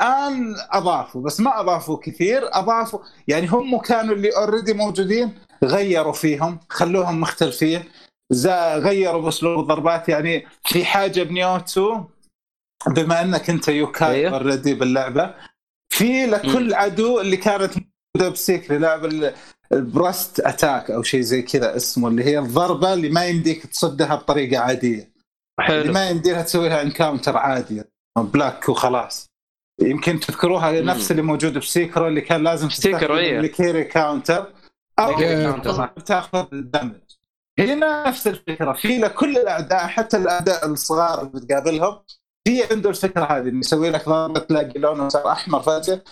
الآن أضافوا بس ما أضافوا كثير أضافوا يعني هم كانوا اللي already موجودين غيروا فيهم خلوهم مختلفين. غيروا بأسلوب الضربات يعني في حاجة بنيوتو بما أنك أنت يوكاي أيوه. already باللعبة في لكل عدو اللي كانت موجودة بسيكيرو لعبه ال burst attack أو شيء زي كذا اسمه اللي هي الضربة اللي ما يمديك تصدها بطريقة عادية. اللي حلو ما يمديها تسوي لها ان counter عادي block وخلاص. يمكن تذكروها. نفس اللي موجود في سيكيرو اللي كان لازم سيكيرو، تستخدم. الكيري counter أو. تاخذ ال damage هنا نفس الفكرة في لكل الأعداء حتى الأعداء الصغار اللي بتقابلهم في عنده الفكرة هذه إنه يسوي لك ضربه تلاقي لونه صار أحمر فجأة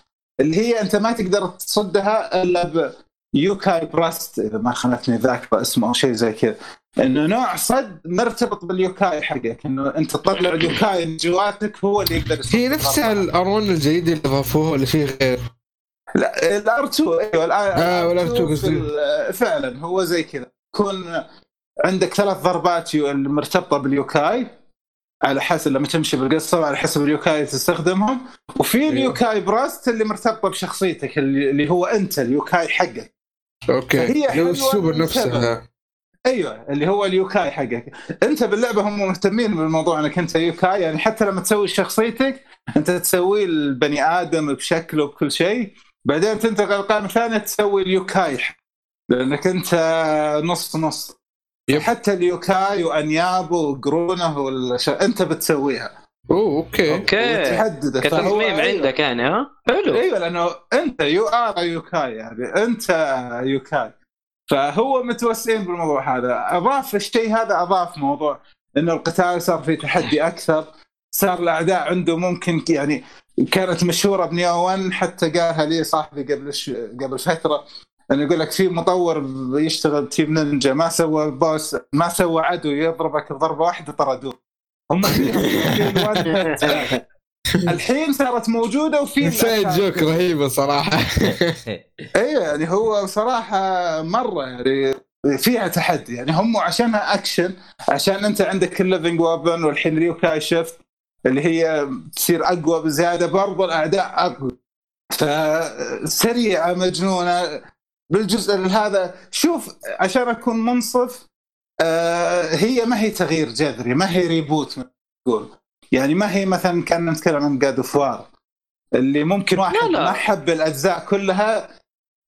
اللي هي أنت ما تقدر تصدها إلا ب يوكاي براست إذا ما خانتني ذاكره اسمه أو شيء زي كذا انه نوع صد مرتبط باليوكاي حقك إنه أنت تطلع اليوكاي من جواتك هو اللي يقدر هي نفسها. الارون الجديد اللي اضافوه اللي فيه غير. لا الار 2 أيوه الآن آه، والار 2 في قصدي. فعلا هو زي كذا. يكون عندك ثلاث ضربات يو- المرتبطه باليوكاي على حسب لما تمشي بالقصة على حسب اليوكاي اللي تستخدمهم. وفي أيوه. اليوكاي burst اللي مرتبطة بشخصيتك اللي اللي هو أنت اليوكاي حقك. okay. حلوة السوبر نفسها. أيوه اللي هو اليوكاي حقك. أنت باللعبة هم مهتمين بالموضوع إنك أنت يوكاي يعني حتى لما تسوي شخصيتك أنت تسوي البني آدم بشكله بكل شيء بعدين تنتقل القائمه الثانية تسوي اليوكاي لأنك أنت نص نص. yep. حتى اليوكاي وأنيابه وقرونه والش... أنت بتسويها. أوه okay. okay. وتحدده كتصميم أيوة. عندك يعني ها؟ حلو. أيوه لأنه أنت you are يوكاي يعني أنت يوكاي. فهو متوسعين بالموضوع هذا. أضاف الشيء هذا أضاف موضوع انه القتال صار فيه تحدي أكثر صار الأعداء عنده ممكن يعني كانت مشهورة بنيو 1 حتى قالها لي صاحبي قبل ش... قبل فترة إنه يقول لك في مطور يشتغل تيم نينجا ما سوى boss ما سوى عدو يضربك بضربه واحدة طردوه هم الحين صارت موجودة وفي side joke رهيبة صراحة. أيوه يعني هو صراحة مرة يعني فيها تحدي. يعني هم عشانها اكشن عشان أنت عندك ال living weapon والحين يوكاي shift اللي هي تصير أقوى بزيادة برضو الأعداء أقوى. فسريعة مجنونة. بالجزء هذا شوف عشان أكون منصف آه هي ما هي تغيير جذري ما هي reboot نقول يعني ما هي مثلا كان نتكلم عن God of War اللي ممكن واحد لا لا. ما حب الأجزاء كلها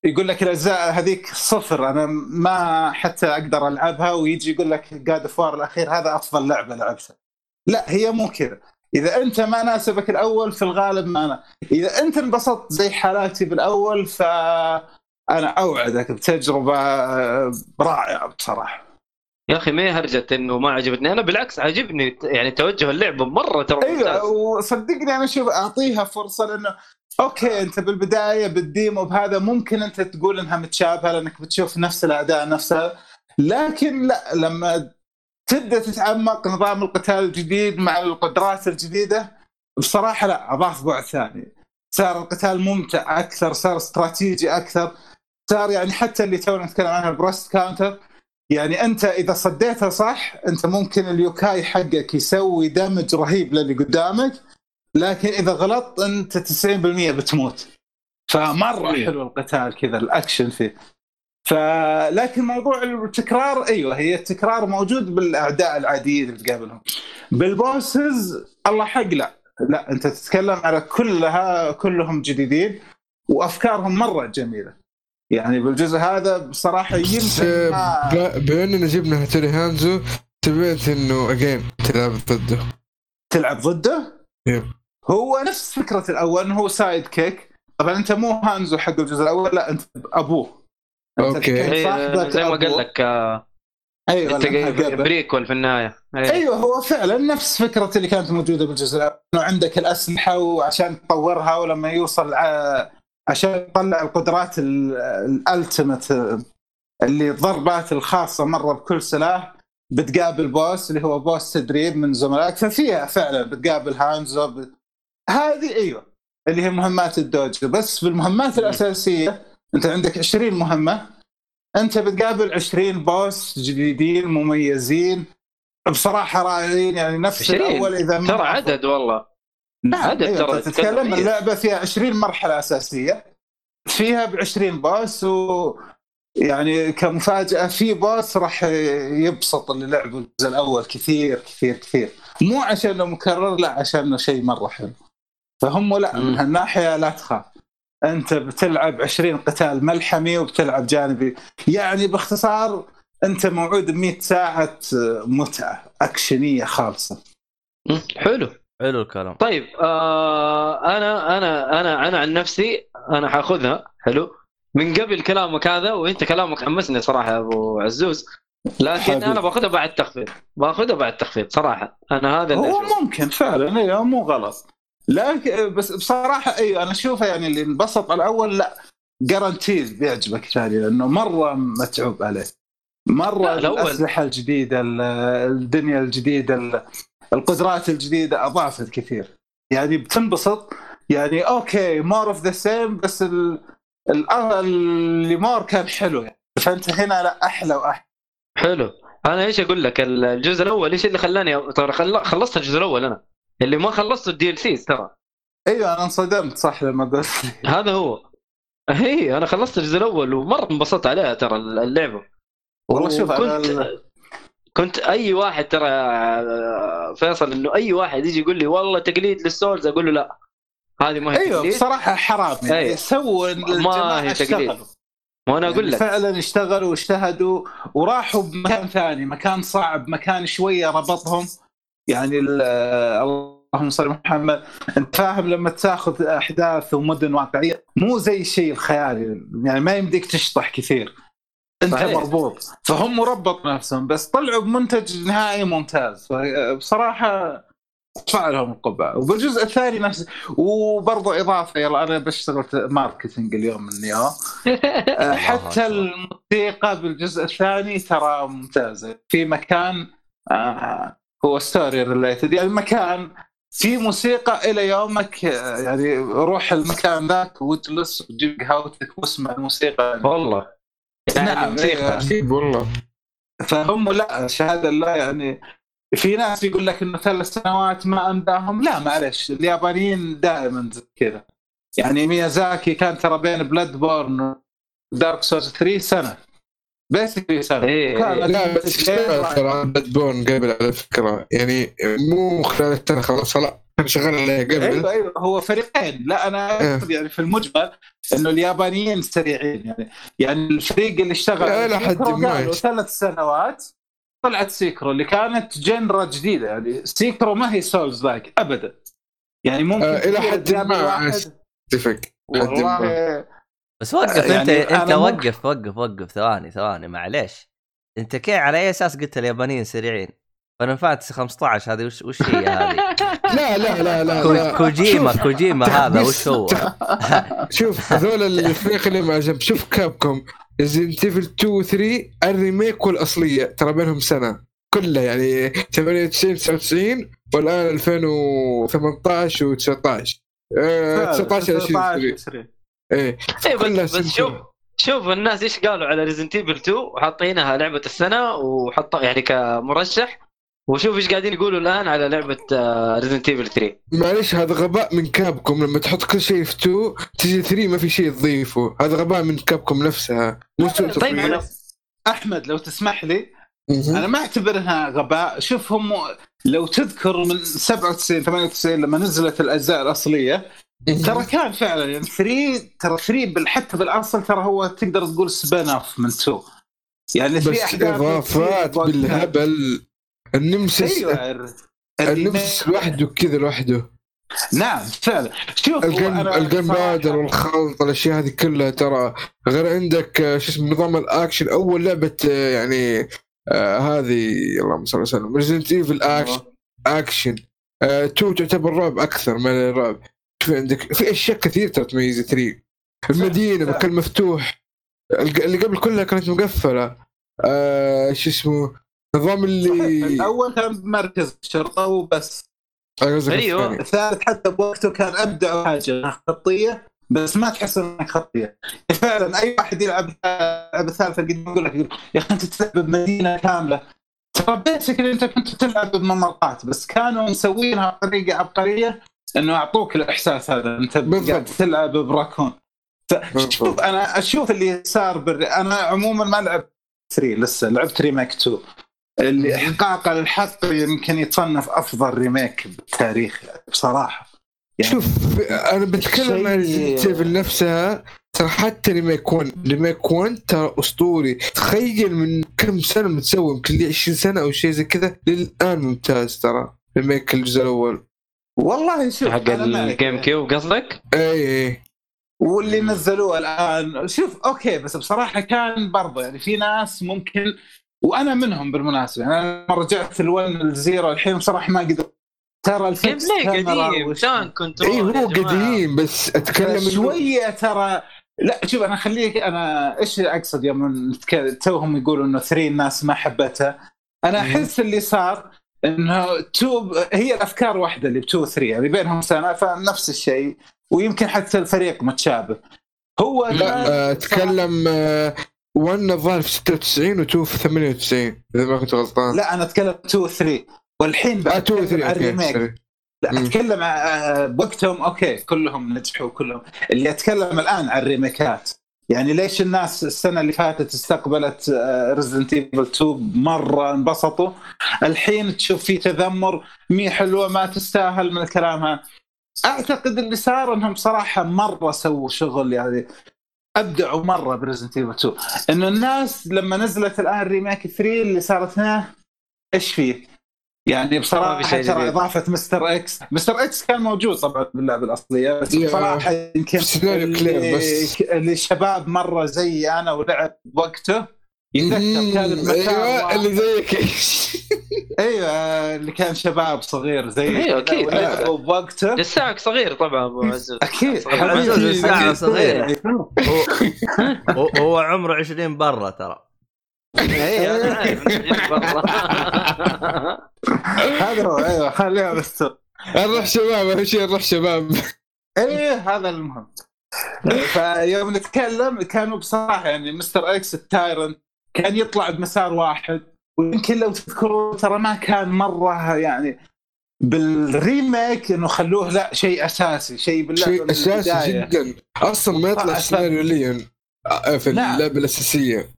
يقول لك الأجزاء هذيك صفر أنا ما حتى أقدر ألعبها ويجي يقول لك God of War الأخير هذا أفضل لعبة لعبتها لا هي مو كذا إذا أنت ما ناسبك الأول في الغالب ما أنا. إذا أنت انبسطت زي حالاتي بالأول ف أنا أوعدك بتجربة رائعة بصراحة يا أخي ما هي هرجة إنه ما عجبتني. أنا بالعكس عجبني يعني توجه اللعبه مرة ترى أيوه. وصدقني أنا شوف أعطيها فرصة لأنه أوكي أنت بالبداية بالديمو بهذا ممكن أنت تقول إنها متشابهة لأنك بتشوف نفس الاعداء نفسها. لكن لا لما تبدأ تتعمق نظام القتال الجديد مع القدرات الجديدة بصراحة لا أضاف بعد ثاني. صار القتال ممتع أكثر صار استراتيجي أكثر صار يعني حتى اللي تونا نتكلم عنها ال burst counter يعني أنت إذا صديتها صح أنت ممكن اليوكاي حقك يسوي damage رهيب للي قدامك لكن إذا غلطت أنت 90% بتموت. فمرة. حلو القتال كذا الأكشن فيه. فلكن موضوع التكرار أيوه هي التكرار موجود بالأعداء العاديين اللي تقابلهم. بال bosses الله حق لا لا أنت تتكلم على كلها كلهم جديدين وأفكارهم مرة جميلة. يعني بالجزء هذا بصراحة يمكن ما ب- بما اننا جبنا هاتوري هانزو تبي إنه again تلعب ضده تلعب ضده yep. هو نفس فكرة الأول إنه هو sidekick طبعا أنت مو هانزو حق الجزء الأول لا أنت أبوه أنت okay. كان إيه، زي ما. قال لك آه، أيوه أنت. prequel في النهاية إيه. أيوه هو فعلا نفس فكرة اللي كانت موجودة بالجزء الأول إنه عندك الأسلحة وعشان تطورها ولما يوصل ع- عشان تطلع القدرات ال ultimate اللي الضربات الخاصة مرة بكل سلاح بتقابل boss اللي هو boss تدريب من زملائك. ففيها فعلا بتقابل هانزو ب... هذه أيوه اللي هي مهمات الدوجو بس في المهمات الأساسية أنت عندك 20 مهمة. أنت بتقابل 20 بوس جديدين مميزين. بصراحة رائعين يعني نفس 20 الأول إذا ترى عدد والله. عدد أيوة ترى تتكلم. اللعبة فيها 20 مرحلة أساسية. فيها ب 20 بوس و يعني كمفاجأة في بوس راح يبسط اللي لعبوا الجزء الأول كثير كثير كثير. مو عشانه مكرر لا عشانه شيء مرة حلو. فهم لا من. هالناحية لا تخاف. أنت بتلعب 20 قتال ملحمي وبتلعب جانبي. يعني باختصار أنت موعود ب 100 ساعة متعة أكشنية خالصة. حلو. حلو الكلام طيب آه أنا أنا أنا أنا عن نفسي أنا حاخذها حلو من قبل كلامك هذا وأنت كلامك حمسني صراحة يا أبو عزوز لكن حبيبي. أنا باخذها بعد تخفيض باخذها بعد تخفيض صراحة أنا هذا هو. ممكن فعلا أيوه مو غلط لكن بس بصراحة أيوه أنا أشوفه يعني اللي انبسط على الأول لا guaranteed بيعجبك ثاني لأنه مرة متعوب عليه مرة. الأسلحة الجديدة ال- الدنيا الجديدة ال- القدرات الجديدة أضافت كثير. يعني بتنبسط يعني okay more of the same بس ال- ال- اللي more كان حلو يعني. فأنت هنا لا أحلى وأحلى. حلو. أنا إيش أقول لك؟ الجزء الأول إيش اللي خلاني ترى خل... خلصت الجزء الأول أنا. اللي ما خلصته ال DLCs ترى. أيوه أنا انصدمت صح لما قلت. هذا هو. هي أنا خلصت الجزء الأول ومرة انبسطت عليها ترى اللعبة. والله شوف كنت ال- كنت أي واحد ترى فيصل إنه أي واحد يجي يقول لي والله تقليد لل Souls أقول له لا. هذه ما هي أيوه تقليد. بصراحة حرام يعني. أيوة. سووا الجماعه هي تقليد. اشتغلوا. وأنا أقول يعني لك. فعلا اشتغلوا واجتهدوا وراحوا بمكان ثاني مكان صعب مكان شوية ربطهم. يعني ال- اللهم صل على محمد أنت فاهم لما تاخذ أحداث ومدن واقعية مو زي الشيء الخيالي. يعني ما يمديك تشطح كثير. انت صحيح. مربوط فهم ربطوا نفسهم بس طلعوا بمنتج نهائي ممتاز. بصراحة ارفع لهم القبعه وبالجزء الثاني نفس وبرضه إضافة يلا أنا بشتغل marketing اليوم من new آه، حتى. الموسيقى بالجزء الثاني ترى ممتازة. في مكان آه هو story related يعني مكان في موسيقى إلى يومك آه، يعني روح المكان ذاك واجلس وجيب قهوتك واسمع الموسيقى. والله. يعني نعم، موسيقى. إيه. والله فهم لا شهادة الله يعني في ناس يقول لك إنه ثلاث سنوات ما أمداهم لا معلش اليابانيين دائما زي كذا يعني ميازاكي كان ترى بين بلود بورن ودارك سولز 3 سنة basically سنة إيه، كان إيه. لا بس اشتغل ترى بلود بورن قبل على فكرة يعني مو خلال السنة خلاص لا شغال عليه قبل. أيوه أيوه. هو فريقين لا أنا إيه. أقصد يعني في المجمل إنه اليابانيين سريعين يعني. يعني الفريق اللي اشتغل إلى حد ما. ثلاث سنوات طلعت سيكرو اللي كانت genre جديدة يعني. سيكرو ما هي souls-like ابدا. يعني ممكن آه، إلى كثير حد ما أتفق. والله بس وقف يعني أنت أنت وقف وقف وقف. ثواني ثواني معليش. أنت كيف على أي أساس قلت اليابانيين سريعين؟ فاينل فانتسي 15 هذه وش وش هي هذه؟ لا لا لا لا, لا. كوجيما كوجيما هذا وش هو؟ شوف هذول الفريق اللي مع جنب شوف كابكوم ريزنت ايفل 2 و 3 ال remake والأصلية ترى بينهم سنة كلها يعني 98 99 والآن 2018 و 19 آه 19 20 20 إيه بس, بس. شوف شوف الناس إيش قالوا على ريزنت ايفل 2 وحاطينها لعبة السنة وحط يعني كمرشح وشوف إيش قاعدين يقولوا الآن على لعبة ريزنت ايفل 3 معلش هذا غباء من كابكوم لما تحط كل شيء في 2 تجي 3 ما في شيء تضيفه. هذا غباء من كابكوم نفسها. مو سوء طيب تصميم. أنا- أحمد لو تسمح لي. أنا ما أعتبرها غباء. شوف هم لو تذكر من 97 98 لما نزلت الأجزاء الأصلية ترى كان فعلا يعني 3 ترى 3 بال- حتى بالأصل ترى هو تقدر تقول spin off من 2 يعني في بس أحداث إضافات بالهبل. النمسس أيوه. الر- النمسس لوحده كذا لوحده. نعم فعلا. شوف الجن والخلط الأشياء هذه كلها ترى. غير عندك آه، شو اسمه نظام الأكشن. أول لعبة آه، يعني آه هذه اللهم صل وسلم ريزنت ايفل action action آه، two تعتبر رعب أكثر من الرعب. في عندك في أشياء كثير ترى تميز 3 المدينة. مكان مفتوح. اللي قبل كلها كانت مقفلة. آه شو اسمه نظام اللي. الأول كان بمركز الشرطة وبس. الثاني. الثالث حتى بوقته كان أبدع حاجة خطية بس ما تحس انها خطية فعلا أي واحد يلعب اللعبه الثالثه قد يقول لك يقول يا أخي أنت تلعب بمدينة كاملة ترى بيسكلي أنت كنت تلعب بممرات بس كانوا مسوينها بطريقة عبقرية إنه أعطوك الإحساس هذا أنت بالضبط. قاعد تلعب براكون فشوف بالضبط. أنا أشوف اللي صار بر... أنا عموما ما لعبت 3 لسه لعبت remake 2 اللي احقاقا للحق يمكن يتصنف أفضل remake بالتاريخ يعني بصراحة. يعني شوف أنا بتكلم عن ايفل نفسها. ترى حتى remake 1 remake 1 ترى أسطوري. تخيل من كم سنة متسوي يمكن لي 20 سنة أو شيء زي كذا. للآن ممتاز ترى remake الجزء الأول. والله شوف حق. الجيم كيوب قصدك؟ اي اي واللي نزلوه الآن. شوف أوكي بس بصراحة كان برضه يعني في ناس ممكن وأنا منهم بالمناسبة يعني أنا لما رجعت ال1 الزيرو الحين بصراحة ما قدرت ترى جيم الفيكس قديم كان كنترول اي هو. قديم بس أتكلم شوية ترى لا شوف أنا خليك أنا إيش أقصد يوم توهم يقولوا إنه 3 الناس ما حبتها أنا. أحس اللي صار إنه two هي الأفكار واحدة اللي ب two 3 يعني بينهم سنة فنفس الشيء ويمكن حتى الفريق متشابه هو لا أتكلم آه، 1 الظاهر في 96 و2 في 98 إذا ما كنت غلطان. لا أنا أتكلم 2 3 والحين آه 2 بتكلم 3 عن أوكي ال remake. لا مم. أتكلم عن بوقتهم. أوكي كلهم نجحوا كلهم. اللي أتكلم الآن عن الريميكات يعني ليش الناس السنة اللي فاتت استقبلت ريزدنت ايفل 2 مرة انبسطوا؟ الحين تشوف في تذمر مي حلوة ما تستاهل من الكلام هذا أعتقد اللي صار إنهم صراحة مرة سووا شغل يعني أبدعوا مرة بريزنت إيفل 2 إنه الناس لما نزلت الآن remake 3 اللي صارت هنا إيش فيه؟ يعني بصراحة ترى. إضافة مستر إكس مستر إكس كان موجود طبعا باللعبة الأصلية بس. بصراحه يمكن اللي. اللي شباب مرة زي أنا ولعب وقته يتذكر كان أيوه. اللي زيك أيوه اللي كان شباب صغير زي أيوة، كذا أكيد. ولعبوا بوقته لساك صغير طبعا أبو عزوز أكيد. عزوز. الساعة صغير. هو, هو- عمره 20 برا ترى برا. هذا هو أيوه خليها بس نروح شباب اهم شيء نروح شباب إيه هذا المهم فيوم نتكلم كانوا بصراحة يعني مستر إكس التايرنت كان يطلع بمسار واحد ويمكن لو تذكروا ترى ما كان مرة يعني بال remake إنه خلوه لا شيء أساسي شيء باللعبة شيء أساسي البداية. جدا أصلا ما يطلع. سيناريو ليون آه، في. اللعبة الأساسية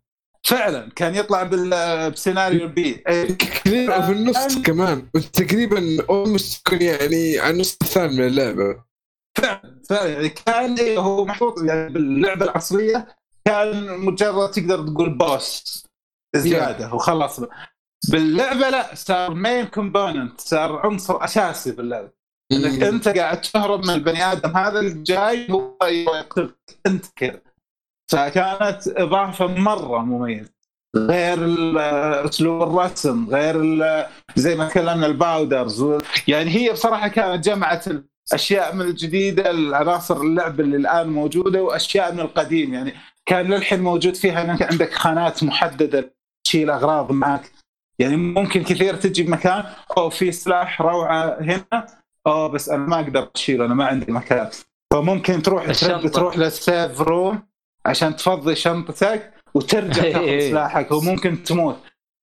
فعلا كان يطلع بال- بسيناريو B. كثير في النص كمان تقريبا almost يعني على النص الثاني من اللعبة فعلا فعلا يعني كان هو محطوط يعني باللعبة الاصليه كان مجرد تقدر تقول boss زيادة وخلاص. باللعبة لا صار main component صار عنصر أساسي باللعبة. إنك أنت قاعد تهرب من البني آدم هذا اللي جاي هو يقتلك. أنت كذا. فكانت إضافة مرة مميزة. غير أسلوب الرسم غير زي ما تكلمنا الباودرز. و- يعني هي بصراحة كانت جمعت الأشياء من الجديدة العناصر اللعب اللي الآن موجودة وأشياء من القديم. يعني كان للحين موجود فيها انك عندك خانات محددة تشيل أغراض معك. يعني ممكن كثير تجي بمكان أو في سلاح روعة هنا أو بس أنا ما أقدر أشيله أنا ما عندي مكان. فممكن تروح تروح للسيف روم عشان تفضي شنطتك وترجع تاخذ. سلاحك وممكن تموت.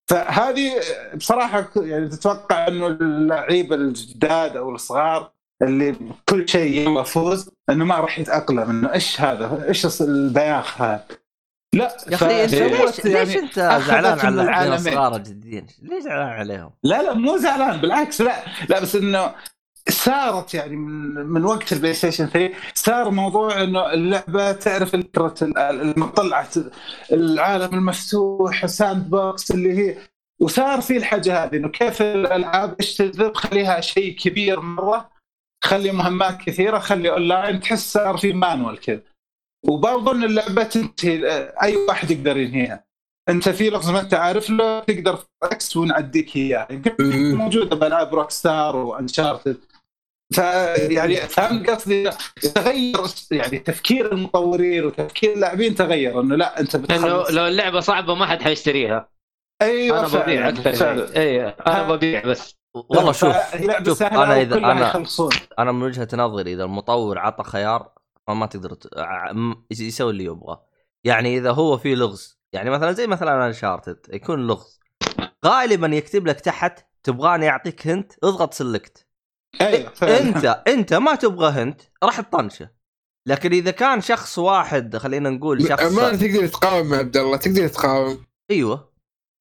فهذه بصراحة يعني تتوقع إنه اللعيبه الجداد أو الصغار اللي كل شيء يلا فوز إنه ما راح يتأقلم إنه إيش هذا؟ إيش البياخ هذا؟ لا يا أخي انت ليش, يعني ليش أنت زعلان على العالمين. الصغار الجديين؟ ليش زعلان عليهم؟ لا لا مو زعلان بالعكس لا لا بس إنه صارت يعني من, من وقت البلاي ستيشن 3 صار موضوع إنه اللعبة تعرف فكره طلعت العالم المفتوح sandbox اللي هي وصار في الحاجة هذه إنه كيف الألعاب إيش تجذب خليها شيء كبير مرة خلي مهمات كثيرة خلي اونلاين تحس صار في مانوال كذا. وبرضه ان اللعبة تنتهي أي واحد يقدر ينهيها. أنت في لغز ما أنت عارف له تقدر إكس ونعديك إياه. يمكن موجودة بألعاب روك ستار و Uncharted فيعني فهم قصدي؟ تغير يعني تفكير المطورين وتفكير اللاعبين تغير إنه لا أنت بتخلص. لو اللعبة صعبة ما حد حيشتريها. أيوه أنا ببيع أكثر فعلاً. شيء اي أنا ببيع بس. والله شوف شوف، سهله أنا إذا- وكلها أنا- يخلصون. أنا من وجهة نظري إذا المطور عطى خيار فما تقدر ت- يسوي اللي يبغى. يعني إذا هو في لغز يعني مثلا زي مثلا انشارتد يكون لغز. غالبا يكتب لك تحت تبغاني أعطيك هنت اضغط سلكت أيوه. أنت أنت ما تبغى هنت راح تطنشه. لكن إذا كان شخص واحد خلينا نقول شخص ما تقدر تقاوم يا عبد الله تقدر تقاوم. أيوه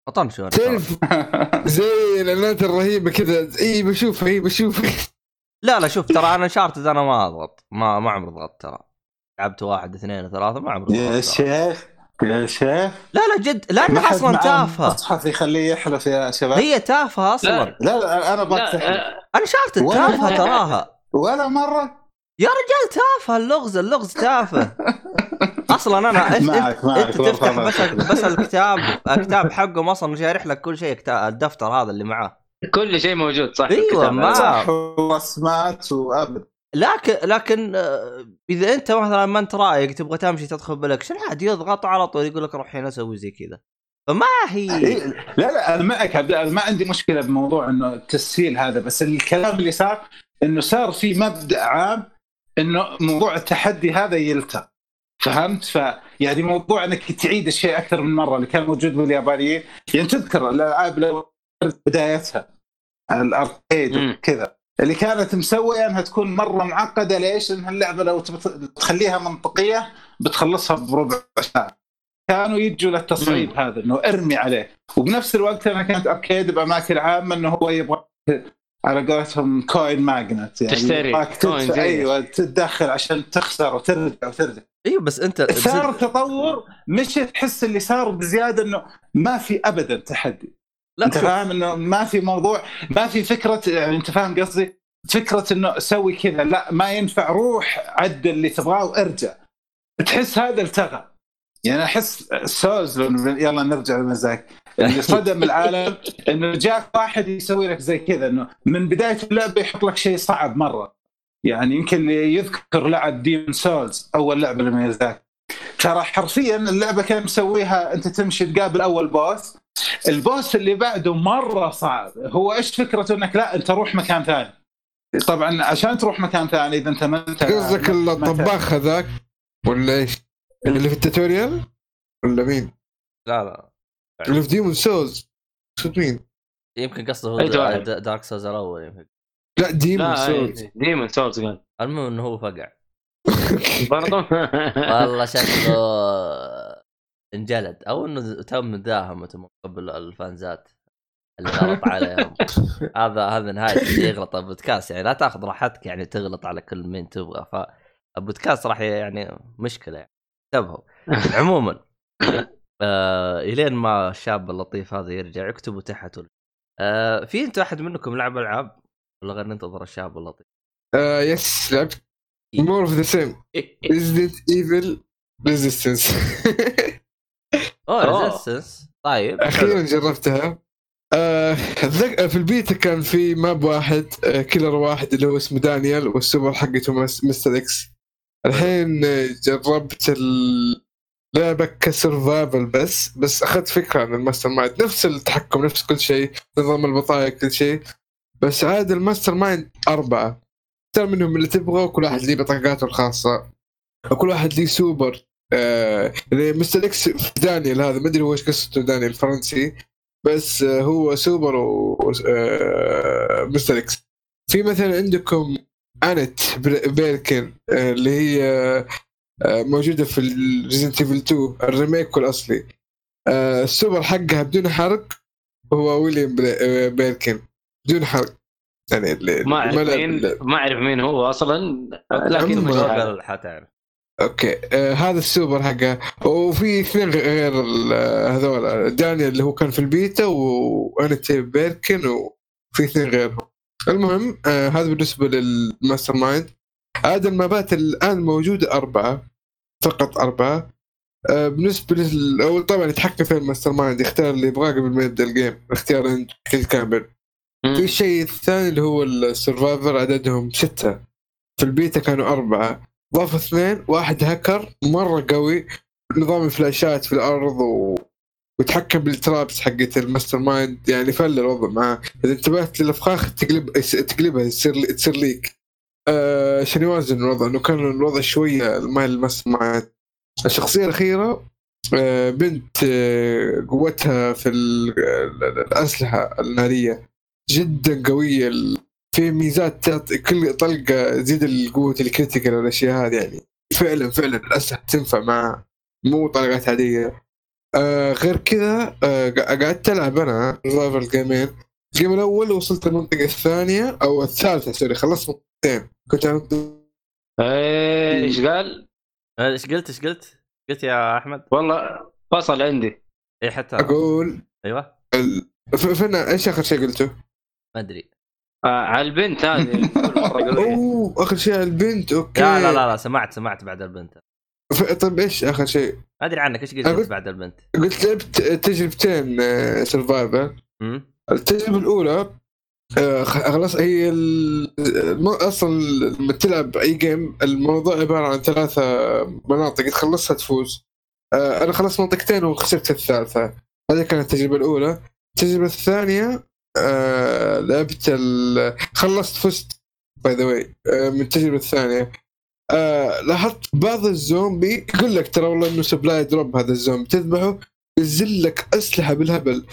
أطنشه. تعرف زي الإعلانات الرهيبة كذا. إي بشوفها إي بشوفها لا لا شوف ترى أنا شارتد أنا ما اضغط ما ما عمري ضغطت ترى. لعبت واحد اثنين ثلاثة ما عمري يا. شيخ يا شيخ. لا لا جد لانها أصلا تافهة. مصحف يخليه يحلف يا شباب. هي تافهة أصلا. لا. لا لا أنا لا بفتح آه، أنا شارتد ولا تافهة مرة. تراها. ولا مرة. يا رجال تافهة اللغز اللغز تافه. أصلا أنا إيش- معك- انت, معك إنت تفتح والله. بس بس الكتاب الكتاب حقهم أصلا شارح لك كل شيء كتاب الدفتر هذا اللي معاه. كل شيء موجود صح؟ بالكتاب. ما- صح ورسمات وأبد. لكن لكن آه، إذا أنت مثلا ما أنت رايق تبغى تمشي تدخل بالاكشن عادي يضغط على طول يقول لك روح هنا سوي زي كذا. فما هي إيه، لا لا أنا معك عبد الله، ما عندي مشكلة بموضوع إنه التسهيل هذا بس الكلام اللي صار إنه صار في مبدأ عام إنه موضوع التحدي هذا يلتغى فهمت؟ فيعني موضوع انك تعيد الشيء أكثر من مرة اللي كان موجود باليابانيين يعني تذكر الألعاب لو بدايتها الأركيد. وكذا اللي كانت مسوية انها تكون مرة معقدة ليش؟ لأن اللعبة لو تخليها منطقية بتخلصها بربع ساعة. كانوا يجوا للتصعيد هذا إنه ارمي عليه. وبنفس الوقت أنا كانت أركيد بأماكن عامة إنه هو يبغى على قولتهم coin magnet يعني تشتري coin أيوه تتدخل عشان تخسر وترجع وترجع. أيوه بس أنت صار تطور مش تحس اللي صار بزيادة إنه ما في ابدا تحدي. لا أنت شوف، فاهم إنه ما في موضوع ما في فكرة يعني أنت فاهم قصدي؟ فكرة إنه سوي كذا لا ما ينفع روح عدل اللي تبغاه وارجع. تحس هذا التغى. يعني أحس سولز يلا نرجع للمزاج. اللي صدم العالم إنه جاك واحد يسوي لك زي كذا إنه من بداية اللعبة يحط لك شيء صعب مرة. يعني يمكن اللي يذكر لعب ديمون سولز أول لعبة لميازاكي ترى حرفيا اللعبة كان مسويها أنت تمشي تقابل أول boss ال boss اللي بعده مرة صعب. هو إيش فكرته؟ إنك لا أنت روح مكان ثاني. طبعا عشان تروح مكان ثاني إذا أنت ما انت قصدك الطباخ هذاك؟ ولا إيش؟ اللي في ال tutorial؟ ولا مين؟ لا لا. اللي في ديمون سولز مين؟ يمكن قصده هو دارك سوز الأول يمكن. لا ديمون لا سولز ديمون سولز قال. المهم إنه هو فقع. برضه والله شكله انجلد. أو إنه تم مداهمته من قبل ال fanزات اللي غلط عليهم. هذا هذا نهاية اللي يغلط. البودكاست يعني لا تاخذ راحتك يعني تغلط على كل مين تبغى. فالبودكاست راح يعني مشكلة يعني. انتبهوا. عموما آه إلين ما الشاب اللطيف هذا يرجع اكتبوا تحت آه في أنت أحد منكم لعب ألعاب؟ ولا غير ننتظر الشاب اللطيف. آه yes لعبت more of the same ريزدنت ايفل ريزيستنس أوه. ريزيستنس طيب أخيرا جربتها. آه، أتذك- في البيتا كان في map واحد آه، killer واحد اللي هو اسمه دانيال والسوبر حقته مس- مستر إكس الحين آه، جربت اللعبة ك survivor بس بس أخذت فكرة عن ال mastermind. نفس التحكم نفس كل شيء نظام البطايق كل شيء. بس عاد ال mastermind أربعة. اختار منهم اللي تبغى وكل واحد ليه بطاقاته الخاصة. وكل واحد ليه سوبر. آه مستر إكس دانيال هذا ما أدري هو إيش قصته دانيال الفرنسي بس آه، هو سوبر و آه، مستر إكس. في مثلا عندكم Annette Birkin آه، اللي هي آه، موجودة في ريزنت ايفل 2 ال remake والأصلي. آه، السوبر حقها بدون حرق هو ويليام آه، بيركن. بدون حرق. يعني اللي ما أعرف مين ما أعرف مين هو أصلا لكن حتعرف. أوكي. آه هذا السوبر حقه. وفي اثنين غير هذول. دانيال اللي هو كان في البيتا و Annette Birkin وفي اثنين غيرهم. المهم آه هذا بالنسبة لل mastermind عاد ال mapات الآن موجوده أربعة فقط أربعة. آه بالنسبة لل طبعا يتحكم في ال mastermind يختار اللي يبغاه قبل ما يبدأ ال game اختيار كل كامل في. الشيء الثاني اللي هو ال survivor عددهم ستة. في البيتا كانوا أربعة. ضافوا اثنين واحد هاكر مرة قوي نظام ال flashات في الأرض و... ويتحكم بال traps حقت ال mastermind. يعني full الوضع معاه. إذا انتبهت للأفخاخ تقلب تقلبها تصير تصير ليك. آه، عشان يوازن الوضع؟ إنه كان الوضع شوية مايل ال mastermind. الشخصية الأخيرة آه، بنت آه، قوتها في ال- ال- الأسلحة النارية. جدا قوية. ال- في ميزات تعطي كل طلقة تزيد القوة ال critical والأشياء هذه يعني. فعلا فعلا الاسلحه تنفع مع مو طلقات عادية. آه غير كذا آه قعدت ألعب أنا survivor gameين ال game الأول وصلت المنطقة الثانية أو الثالثة sorry خلصت منطقتين. كنت عند إيه، إيش قال؟ إيش قلت؟ إيش قلت؟ قلت يا أحمد؟ والله فصل عندي. اي حتى. أقول أيوه. ال... إيش آخر شيء قلته؟ ما أدري. آه على البنت هذه. أوه آخر شيء البنت أوكي. لا لا لا, لا سمعت سمعت بعد البنت. ف... طيب إيش آخر شيء؟ ما أدري عنك إيش قلت أقول- بعد البنت؟ قلت لعبت تجربتين survivor امم التجربة الأولى آه، خ- خلاص هي الم- أصلا لما تلعب أي game الموضوع عبارة عن ثلاثة مناطق تخلصها تفوز. آه، أنا خلصت منطقتين وخسرت الثالثة. هذه كانت التجربة الأولى. التجربة الثانية آه، لعبت. خلصت فزت by the way من التجربة الثانية. آه، لاحظت بعض الزومبي يقول لك ترى والله إنه supply drop هذا الزومبي. تذبحه ينزل لك أسلحة بالهبل.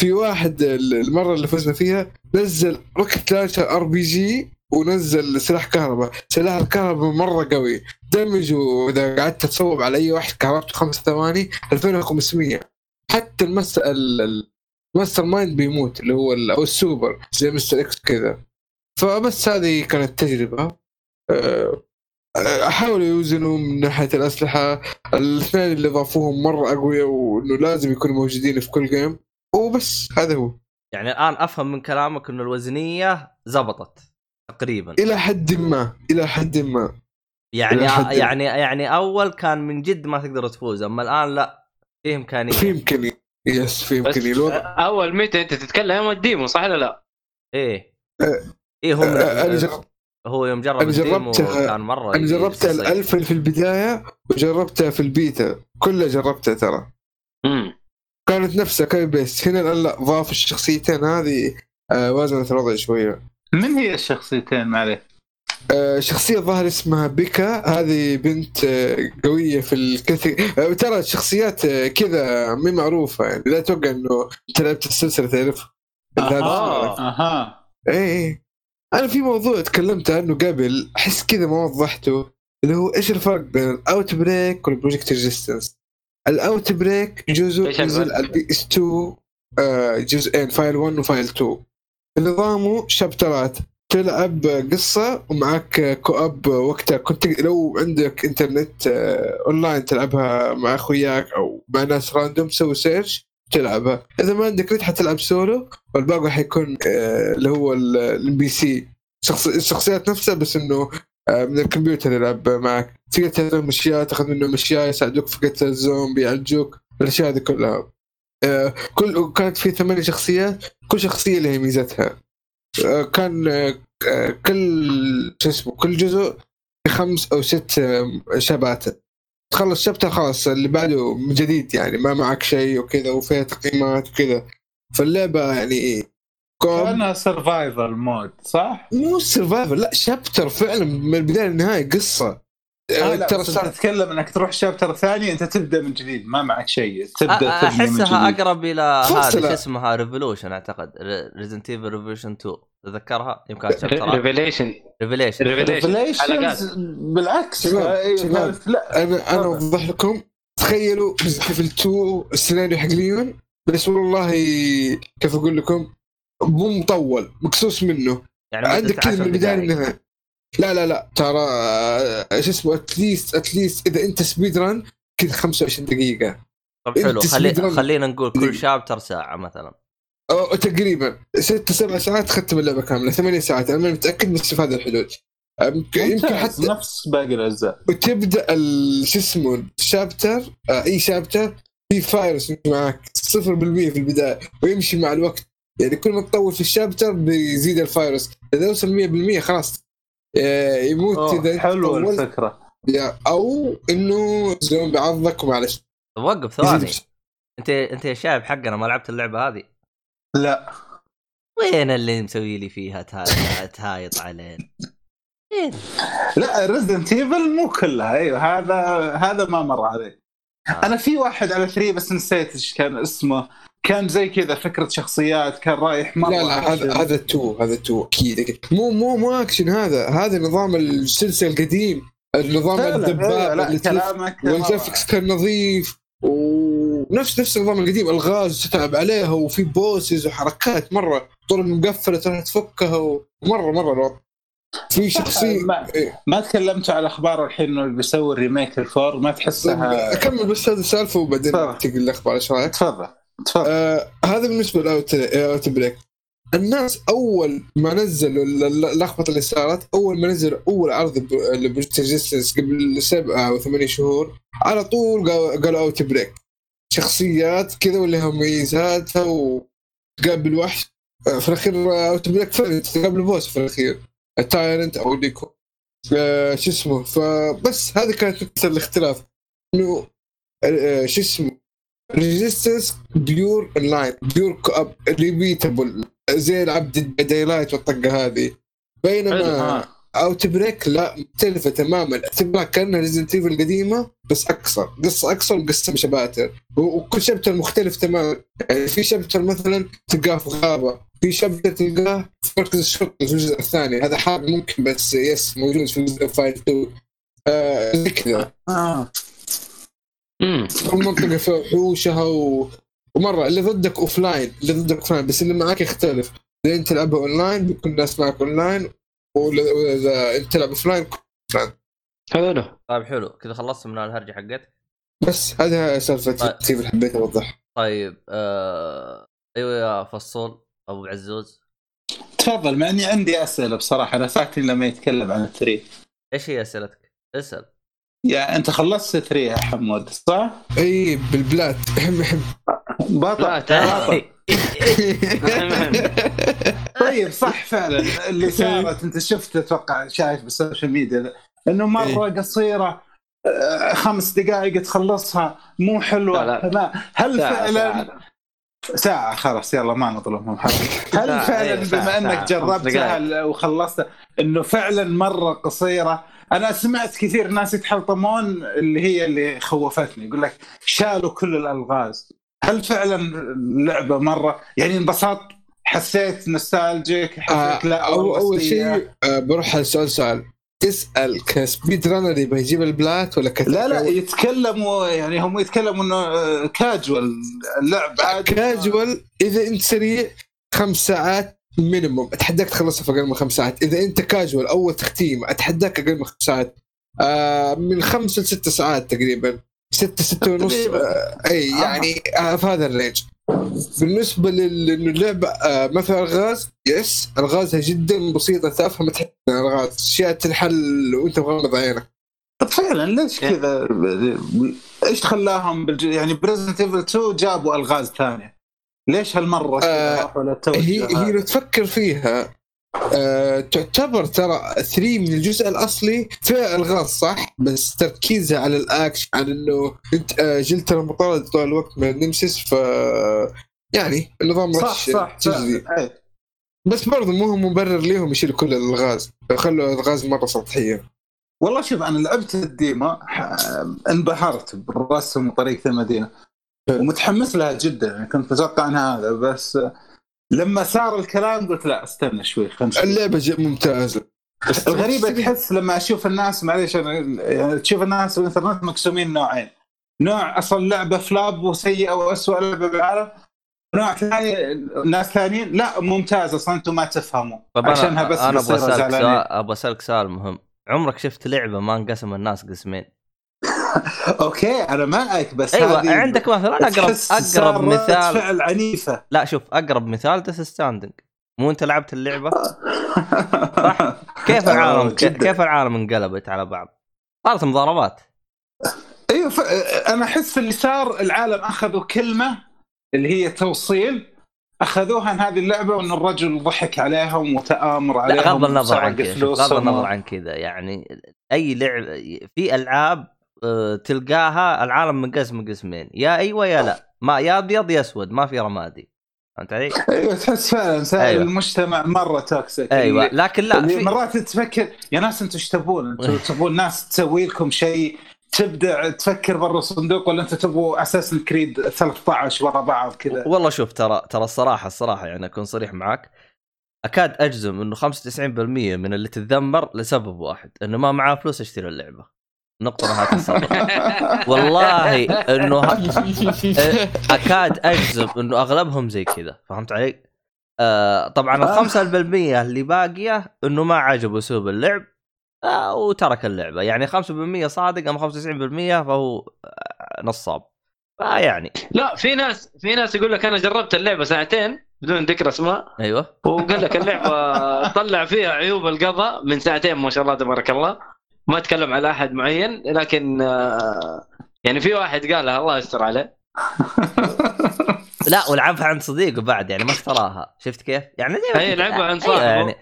في واحد المرة اللي فزنا فيها نزل rocket launcher RPG ونزل سلاح كهرباء. سلاح الكهرباء مرة قوي. damage وإذا قعدت تصوب على أي واحد كهربته خمس ثواني 2500 حتى المس ال mastermind بيموت اللي هو أو السوبر زي Mr. X كذا. فبس هذه كانت تجربة. أه، حاولوا يوزنوا من ناحية الأسلحة. الاثنين اللي ضافوهم مرة أقوياء وإنه لازم يكونوا موجودين في كل game وبس هذا هو. يعني الآن أفهم من كلامك إنه الوزنية زبطت تقريبا. إلى حد ما إلى حد ما. يعني حد- يعني يعني أول كان من جد ما تقدر تفوز أما الآن لا في إمكانية. في إمكانية. yes في امكانيه الوضع أول متى أنت تتكلم يوم ال demo صح ولا لا؟ إيه. أه، إيه هو من أه، أنا جربت هو يوم جرب أنا ال demo جربتها- كان مرة أنا جربت. الألف في البداية وجربتها في البيتا. كلها جربتها ترى. امم كانت نفسها copy paste هنا الآن لا ضاف الشخصيتين هذه آه وازنت الوضع شوية. من هي الشخصيتين؟ معلش؟ آه شخصية ظهر اسمها بيكا. هذه بنت آه قوية في الكثير. آه ترى الشخصيات كذا مي معروفة يعني. لا توقع إنه أنت لعبت السلسلة تعرف؟ أها أها إيه إيه. أنا في موضوع تكلمت عنه قبل. أحس كذا ما وضحته. اللي هو إيش الفرق بين ال Outbreak وال Project Resistance ال Outbreak جزء نزل؟ على ال PS2 آه، جزئين File 1 و File 2 نظامه chapterات تلعب قصة ومعك co-op وقتها. كنت لو عندك انترنت آه، اونلاين تلعبها مع أخوياك أو مع ناس random تسوي search تلعبها إذا ما عندك نت حتلعب سولو والباقي حيكون آه، اللي هو ال PC شخص الشخصيات نفسها بس إنه آه، من الكمبيوتر يلعب معك تقدر تعطيهم أشياء تاخذ منهم أشياء يساعدوك في قتل الزومبي يعالجوك. الأشياء هذه كلها. آه، كل كانت في ثمانية شخصيات. كل شخصية لها ميزتها. آه، كان آه، كل شو اسمه كل جزء خمس أو ست آه، chapters. تخلص chapter خلاص اللي بعده من جديد يعني ما معك شيء وكذا وفيها تقييمات وكذا. فاللعبة يعني كأنها survival mode صح؟ مو survival لا chapter فعلا من البداية للنهاية قصة. ترى بس صار أنت تتكلم إنك تروح chapter ثاني أنت تبدأ من جديد ما معك شيء. أ- تبدا أحسها جديد. أقرب إلى لا. شو اسمها؟ Revelations أعتقد. Resident Evil Revelations 2 تتذكرها؟ يمكن chapter Revelations ريفيليشن ريفيليشن حلقات Revelations بالعكس. شباب. كانت- لا. أنا. أوضح لكم. تخيلوا ليفل 2 السيناريو حق ليون بس والله كيف أقول لكم؟ مو مطول مقصوص منه. يعني عندك كذا 10 من البداية. للنهاية. لا لا لا ترى آه، شو اسمه اتليست اتليست إذا أنت سبيد ران كذا 25 دقيقة. طب حلو خلي. خلينا نقول كل دقيقة. شابتر ساعة مثلا. أو تقريبا ست سبع ساعات ختم اللعبة كاملة ثمانية ساعات أنا ماني متأكد بس في هذا الحدود يمكن حتى نفس باقي الأجزاء. وتبدأ شو اسمه الشابتر آه أي شابتر في فايروس معك 0% في البداية ويمشي مع الوقت. يعني كل ما تطول في الشابتر بيزيد الفايروس إذا وصل 100% خلاص يموت أوه، إذا طولت. الفكرة. يا- أو إنه زوم بيعضك ومعلش. وقف ثواني. أنت أنت يا شايب حقنا ما لعبت اللعبة هذه؟ لا. وين اللي مسوي لي فيها تها- تهايط علينا وين لا Resident Evil مو كلها. أيوه هذا هذا ما مر علي. آه. أنا في واحد على 3 بس نسيت إيش كان اسمه. كان زي كذا فكرة شخصيات كان رايح مرة لا لا هذا. هذا تو هذا تو أكيد. مو مو مو اكشن هذا هذا نظام السلسلة القديم النظام الدباب كلامك والجرافكس كان نظيف ونفس نفس النظام القديم الغاز تتعب عليها وفي بوسز وحركات مرة طول مقفلة تروح تفكها ومره مرة الوضع في شخصيه ما, إيه. ما تكلمتوا على أخبار الحين إنه بيسوي الريميك الفور ما تحسها اكمل بس هذه السالفة وبعدين. تقول الأخبار إيش رأيك؟ تفضل تفضل. آه هذا بالنسبة للاوت أوت بريك. الناس أول ما نزلوا ال- ال- اللخبطه اللي صارت أول ما نزل أول عرض Resistance قبل سبعة أو ثمانية شهور على طول قالوا Outbreak. شخصيات كذا ولها مميزاتها وتقابل وحش آه، في الأخير Outbreak فعلا تقابل boss في الأخير ال Tyrant أو يكون آه، شو اسمه؟ فبس هذه كانت نقطه الاختلاف. إنه آه، شو اسمه؟ Resistance pure online pure co-op repeatable زي العب Daylight والطقة هذه. بينما. اوت بريك لا مختلفة تماما. اعتبرها كأنها ريزنت ايفل القديمة بس أقصر. قصة أقصر وقسم شباتر و- وكل شابتر مختلف تماما. يعني في شابتر مثلا تلقاه في غابة في شابتر تلقاه في مركز الشرطة في الجزء الثاني. هذا حاب ممكن بس يس موجود في الجزء 5 2 آه زي كذا آه. امم كل منطقة فيها وحوشها و... ومرة اللي ضدك اوف لاين اللي ضدك اوف لاين بس اللي معك يختلف. إذا أنت تلعبها اون لاين بيكون الناس معك اون لاين وإذا أنت تلعب offline حلو. طيب حلو. كذا خلصت من الهرجة حقتك بس هذا سالفة طيب. اللي حبيت اوضحها طيب آه... أيوه يا فصول أبو عزوز. تفضل مع إني عندي أسئلة بصراحة أنا ساكت لما يتكلم عن ال three إيش هي أسئلتك؟ اسأل. يا أنت خلصت three يا حمود صح؟ إي بال plat أهم أهم. بطل. طيب صح فعلا. اللي صارت أنت شفت أتوقع شايف بالسوشيال ميديا. إنه مرة قصيرة آه، خمس دقائق تخلصها مو حلوة. لا، لا. لا. هل ساعة- فعلا ساعة. ساعة خلاص يلا ما نظلمهم هل فعلا بما أنك جربتها. وخلصتها إنه فعلا مرة قصيرة أنا سمعت كثير ناس يتحلطمون اللي هي اللي خوفتني يقول لك شالوا كل الألغاز. هل فعلا اللعبة مرة؟ يعني انبسطت؟ حسيت nostalgic حسيت لا أو اول؟ شيء آه، بروح على سؤال. سؤال تسال ك speed runner يبغى يجيب ال plat ولا كتب لا لا يتكلموا يعني هم يتكلموا إنه كاجوال اللعب عادي. كاجوال إذا أنت سريع خمس ساعات minimum أتحداك تخلصها في أقل من خمس ساعات. إذا أنت كاجوال اول تختيم أتحداك أقل من خمس ساعات. آه من خمس لست ساعات تقريبا. ستة ستة ونص. آه إي آه. يعني آه في هذا ال range. بالنسبة لل- انه اللعبة آه مثلا الغاز يس الغازها جدا بسيطة تافهة ما تحس إنها الغاز. أشياء تنحل وأنت مغمض عينك. طب فعلا ليش. كذا؟ إيش خلاهم بالج... يعني ب Resident Evil 2 جابوا ألغاز ثانية؟ ليش هالمرة آه، هي هي؟ لو تفكر فيها آه، تعتبر ترى 3 من الجزء الأصلي فيها الغاز صح بس تركيزها على الأكشن على إنه أنت آه، جالس مطارد طول الوقت من ال Nemesis ف يعني النظام صح rush صح, صح. أي. بس برضه مو هو مبرر ليهم يشيلوا كل الغاز خلوا الغاز مرة سطحية والله شوف أنا لعبت ال demo ح- انبهرت بالرسم وطريقة المدينة ومتحمس لها جدا. يعني كنت أتوقع إنها هذا بس لما صار الكلام قلت لا استنى شوي نشوف. اللعبة ممتازة. بس الغريبة تحس لما أشوف الناس معليش يعني تشوف الناس بالانترنت مقسومين نوعين. نوع أصلا لعبة flop وسيئة واسوء لعبة بالعالم نوع ثاني ناس ثانيين لا ممتاز أصلا أنتم ما تفهموا طب عشانها بس أنا أبغى أسألك. سؤال أبغى أسألك سؤال مهم. عمرك شفت لعبة ما انقسم الناس قسمين؟ أوكي أنا معك بس أيوه هذه عندك مثلا اقرب أقرب مثال. فعل عنيفة. لا شوف أقرب مثال Death Stranding مو أنت لعبت اللعبة؟ كيف آه، العالم جداً. كيف العالم انقلبت على بعض؟ صارت مضاربات. أيوه ف... أنا أحس اللي صار العالم أخذوا كلمة اللي هي توصيل أخذوها ان هذه اللعبة وإن الرجل ضحك عليهم وتآمر عليهم غض النظر عن كذا غض. النظر عن كذا يعني أي لعب في ألعاب آه، تلقاها العالم منقسم قسمين يا أيوه يا لا ما يا أبيض يا أسود ما في رمادي فهمت علي؟ أيوه تحس فعلا أيوة. المجتمع مرة توكسيك أيوه اللي... لكن لا في مرات تفكر يا ناس أنتم إيش تبون؟ أنتم تبون ناس تسوي لكم شيء تبدع تفكر برا الصندوق ولا أنتم تبغوا اساسن كريد 13 ورا بعض كذا والله شوف ترى ترى الصراحة الصراحة يعني أكون صريح معك أكاد أجزم إنه 95% من اللي تتذمر لسبب واحد إنه ما معاه فلوس يشتري اللعبة نقطة نهاية السطر والله إنه أكاد أجزم إنه أغلبهم زي كذا فهمت علي؟ آه طبعا. الخمسة بالمية اللي باقية إنه ما عجبه أسلوب اللعب آه وترك اللعبة. يعني 5% صادق أما 95% فهو آه، نصاب فيعني لا في ناس في ناس يقول لك أنا جربت اللعبة ساعتين بدون ذكر أسماء. أيوه. وقال لك اللعبة طلع فيها عيوب القضاء من ساعتين ما شاء الله تبارك الله. ما أتكلم على أحد معين لكن آه، يعني في واحد قالها الله يستر عليه. لا ولعبها عند صديقه بعد يعني ما اشتراها. شفت كيف؟ يعني زي هي لعبها عند أيوة صاحبه يعني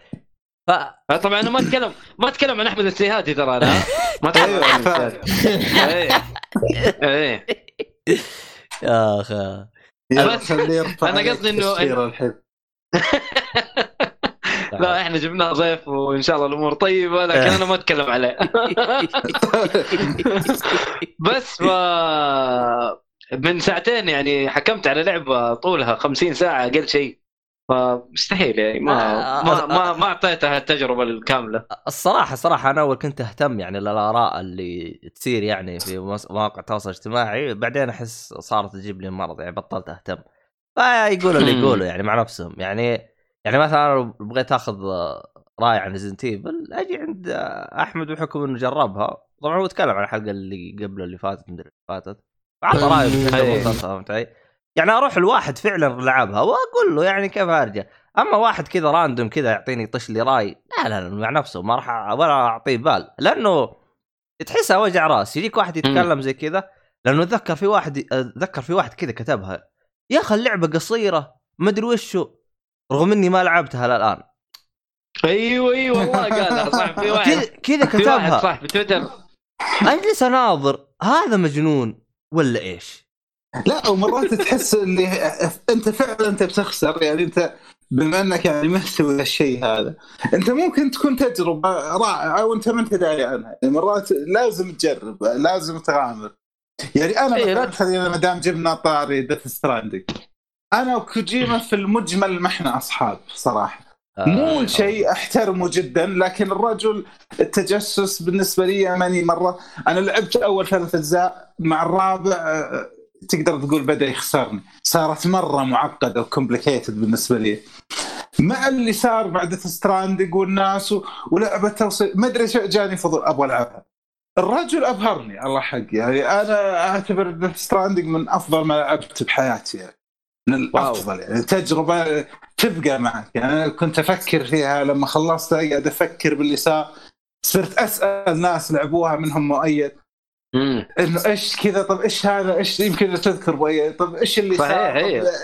ف آه، طبعا أنا ما أتكلم ما أتكلم عن أحمد السيهاتي ترى أنا. ما أتكلم أيوه عن. السيهاتي. إيه يا أخي. عليك قصدي الحين. لا إحنا جبناه ضيف وإن شاء الله الأمور طيبة لكن أنا ما أتكلم عليه. بس ف من ساعتين يعني حكمت على لعبة طولها 50 ساعة أقل شيء. فمستحيل يعني ما آه، ما آه، ما, ما أعطيتها التجربة الكاملة. الصراحة صراحة أنا أول كنت أهتم يعني للآراء اللي تصير يعني في مواقع التواصل الاجتماعي. بعدين أحس صارت تجيب لي مرض يعني بطلت أهتم. فيقولوا اللي. يقولوا يعني مع نفسهم. يعني يعني مثلا لو بغيت آخذ راي عن Resident Evil أجي عند أحمد بحكم إنه جربها. طبعا هو تكلم عن الحلقة اللي قبل اللي فاتت مدري اللي فاتت. رايه. مختصر فهمت علي؟ يعني أروح الواحد فعلا لعبها وأقول له يعني كيف أرجع؟ أما واحد كذا راندوم كذا يعطيني يطش لي رأي لا لا, لا مع نفسه ما راح ولا أعطيه بال. لأنه تحسها وجع رأس. يجيك واحد يتكلم زي كذا لأنه اتذكر في واحد اتذكر في واحد كذا كتبها. يا أخي اللعبة قصيرة ما أدري وشو. رغم إني ما لعبتها للآن. أيوه أيوه والله قالها صح في واحد. كذا كذا في واحد كتبها. صح في تويتر. اجلس أناظر هذا مجنون ولا إيش؟ لا ومرات تحس اللي أنت فعلا أنت بتخسر يعني أنت بما إنك يعني مهتوي الشيء هذا. أنت ممكن تكون تجربة رائعة وانت ما أنت داري عنها. يعني مرات لازم تجرب لازم تغامر. يعني أنا إيه، مثلا ما دام جبنا طاري Death Stranding أنا وكوجيما في المجمل ما إحنا أصحاب صراحة. مو آه، شيء أحترمه جدا لكن الرجل التجسس بالنسبة لي ماني مرة. أنا لعبت أول ثلاث أجزاء مع الرابع آه، تقدر تقول بدأ يخسرني. صارت مرة معقدة و complicated بالنسبة لي. مع اللي صار بعد Stranding والناس و- ولعبة توصيل ما أدري شو جاني فضول أبغى ألعبها. الرجل أبهرني الله حق يعني أنا أعتبر Stranding من أفضل ما لعبت بحياتي. يعني من الأفضل يعني. تجربة تبقى معك. يعني كنت أفكر فيها لما خلصت أقعد أفكر باللي صار صرت أسأل ناس لعبوها منهم مؤيد. إنه إيش كذا؟ طب إيش هذا؟ إيش يمكن تذكر مؤيد طب إيش اللي صار؟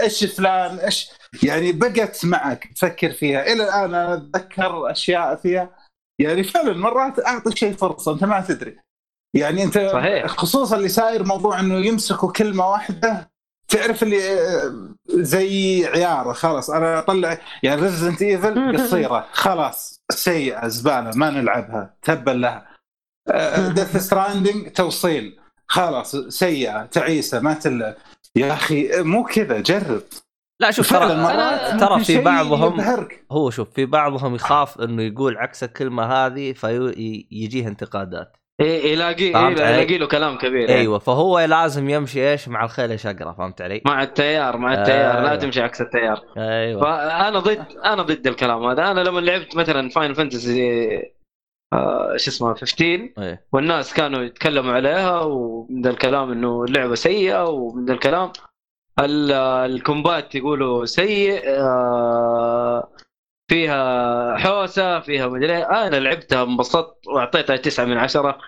إيش فلان؟ إيش؟ يعني بقت معك تفكر فيها. إلى الآن أنا أتذكر أشياء فيها. يعني فعلا مرات أعطي شيء فرصة. أنت ما تدري. يعني أنت صحيح. خصوصا اللي صاير موضوع إنه يمسكوا كلمة واحدة تعرف اللي آه، زي عياره خلاص أنا أطلع يعني Resident Evil قصيرة. خلاص سيئة زبالة ما نلعبها تبا لها. Death Stranding توصيل. خلاص سيئة تعيسة ما تلعب يا أخي مو كذا جرب. لا شوف ترى ترى في بعضهم يبهرك. هو شوف في بعضهم يخاف إنه يقول عكس الكلمة هذه فيجيه انتقادات. إيه يلاقي إيه؟ يلاقي له كلام كبير يعني. أيوه فهو لازم يمشي إيش مع الخيل شقرة فهمت علي؟ مع التيار مع التيار آه. لا تمشي عكس التيار أيوه فأنا ضد أنا ضد الكلام هذا أنا لما لعبت مثلا Final Fantasy آه شو اسمه 15 إيه والناس كانوا يتكلموا عليها ومن ذا الكلام إنه اللعبة سيئة ومن ذا الكلام ال- ال combat يقولوا سيء آه، فيها حوسة فيها مدري إيه. أنا لعبتها انبسطت وأعطيتها تسعة من عشرة.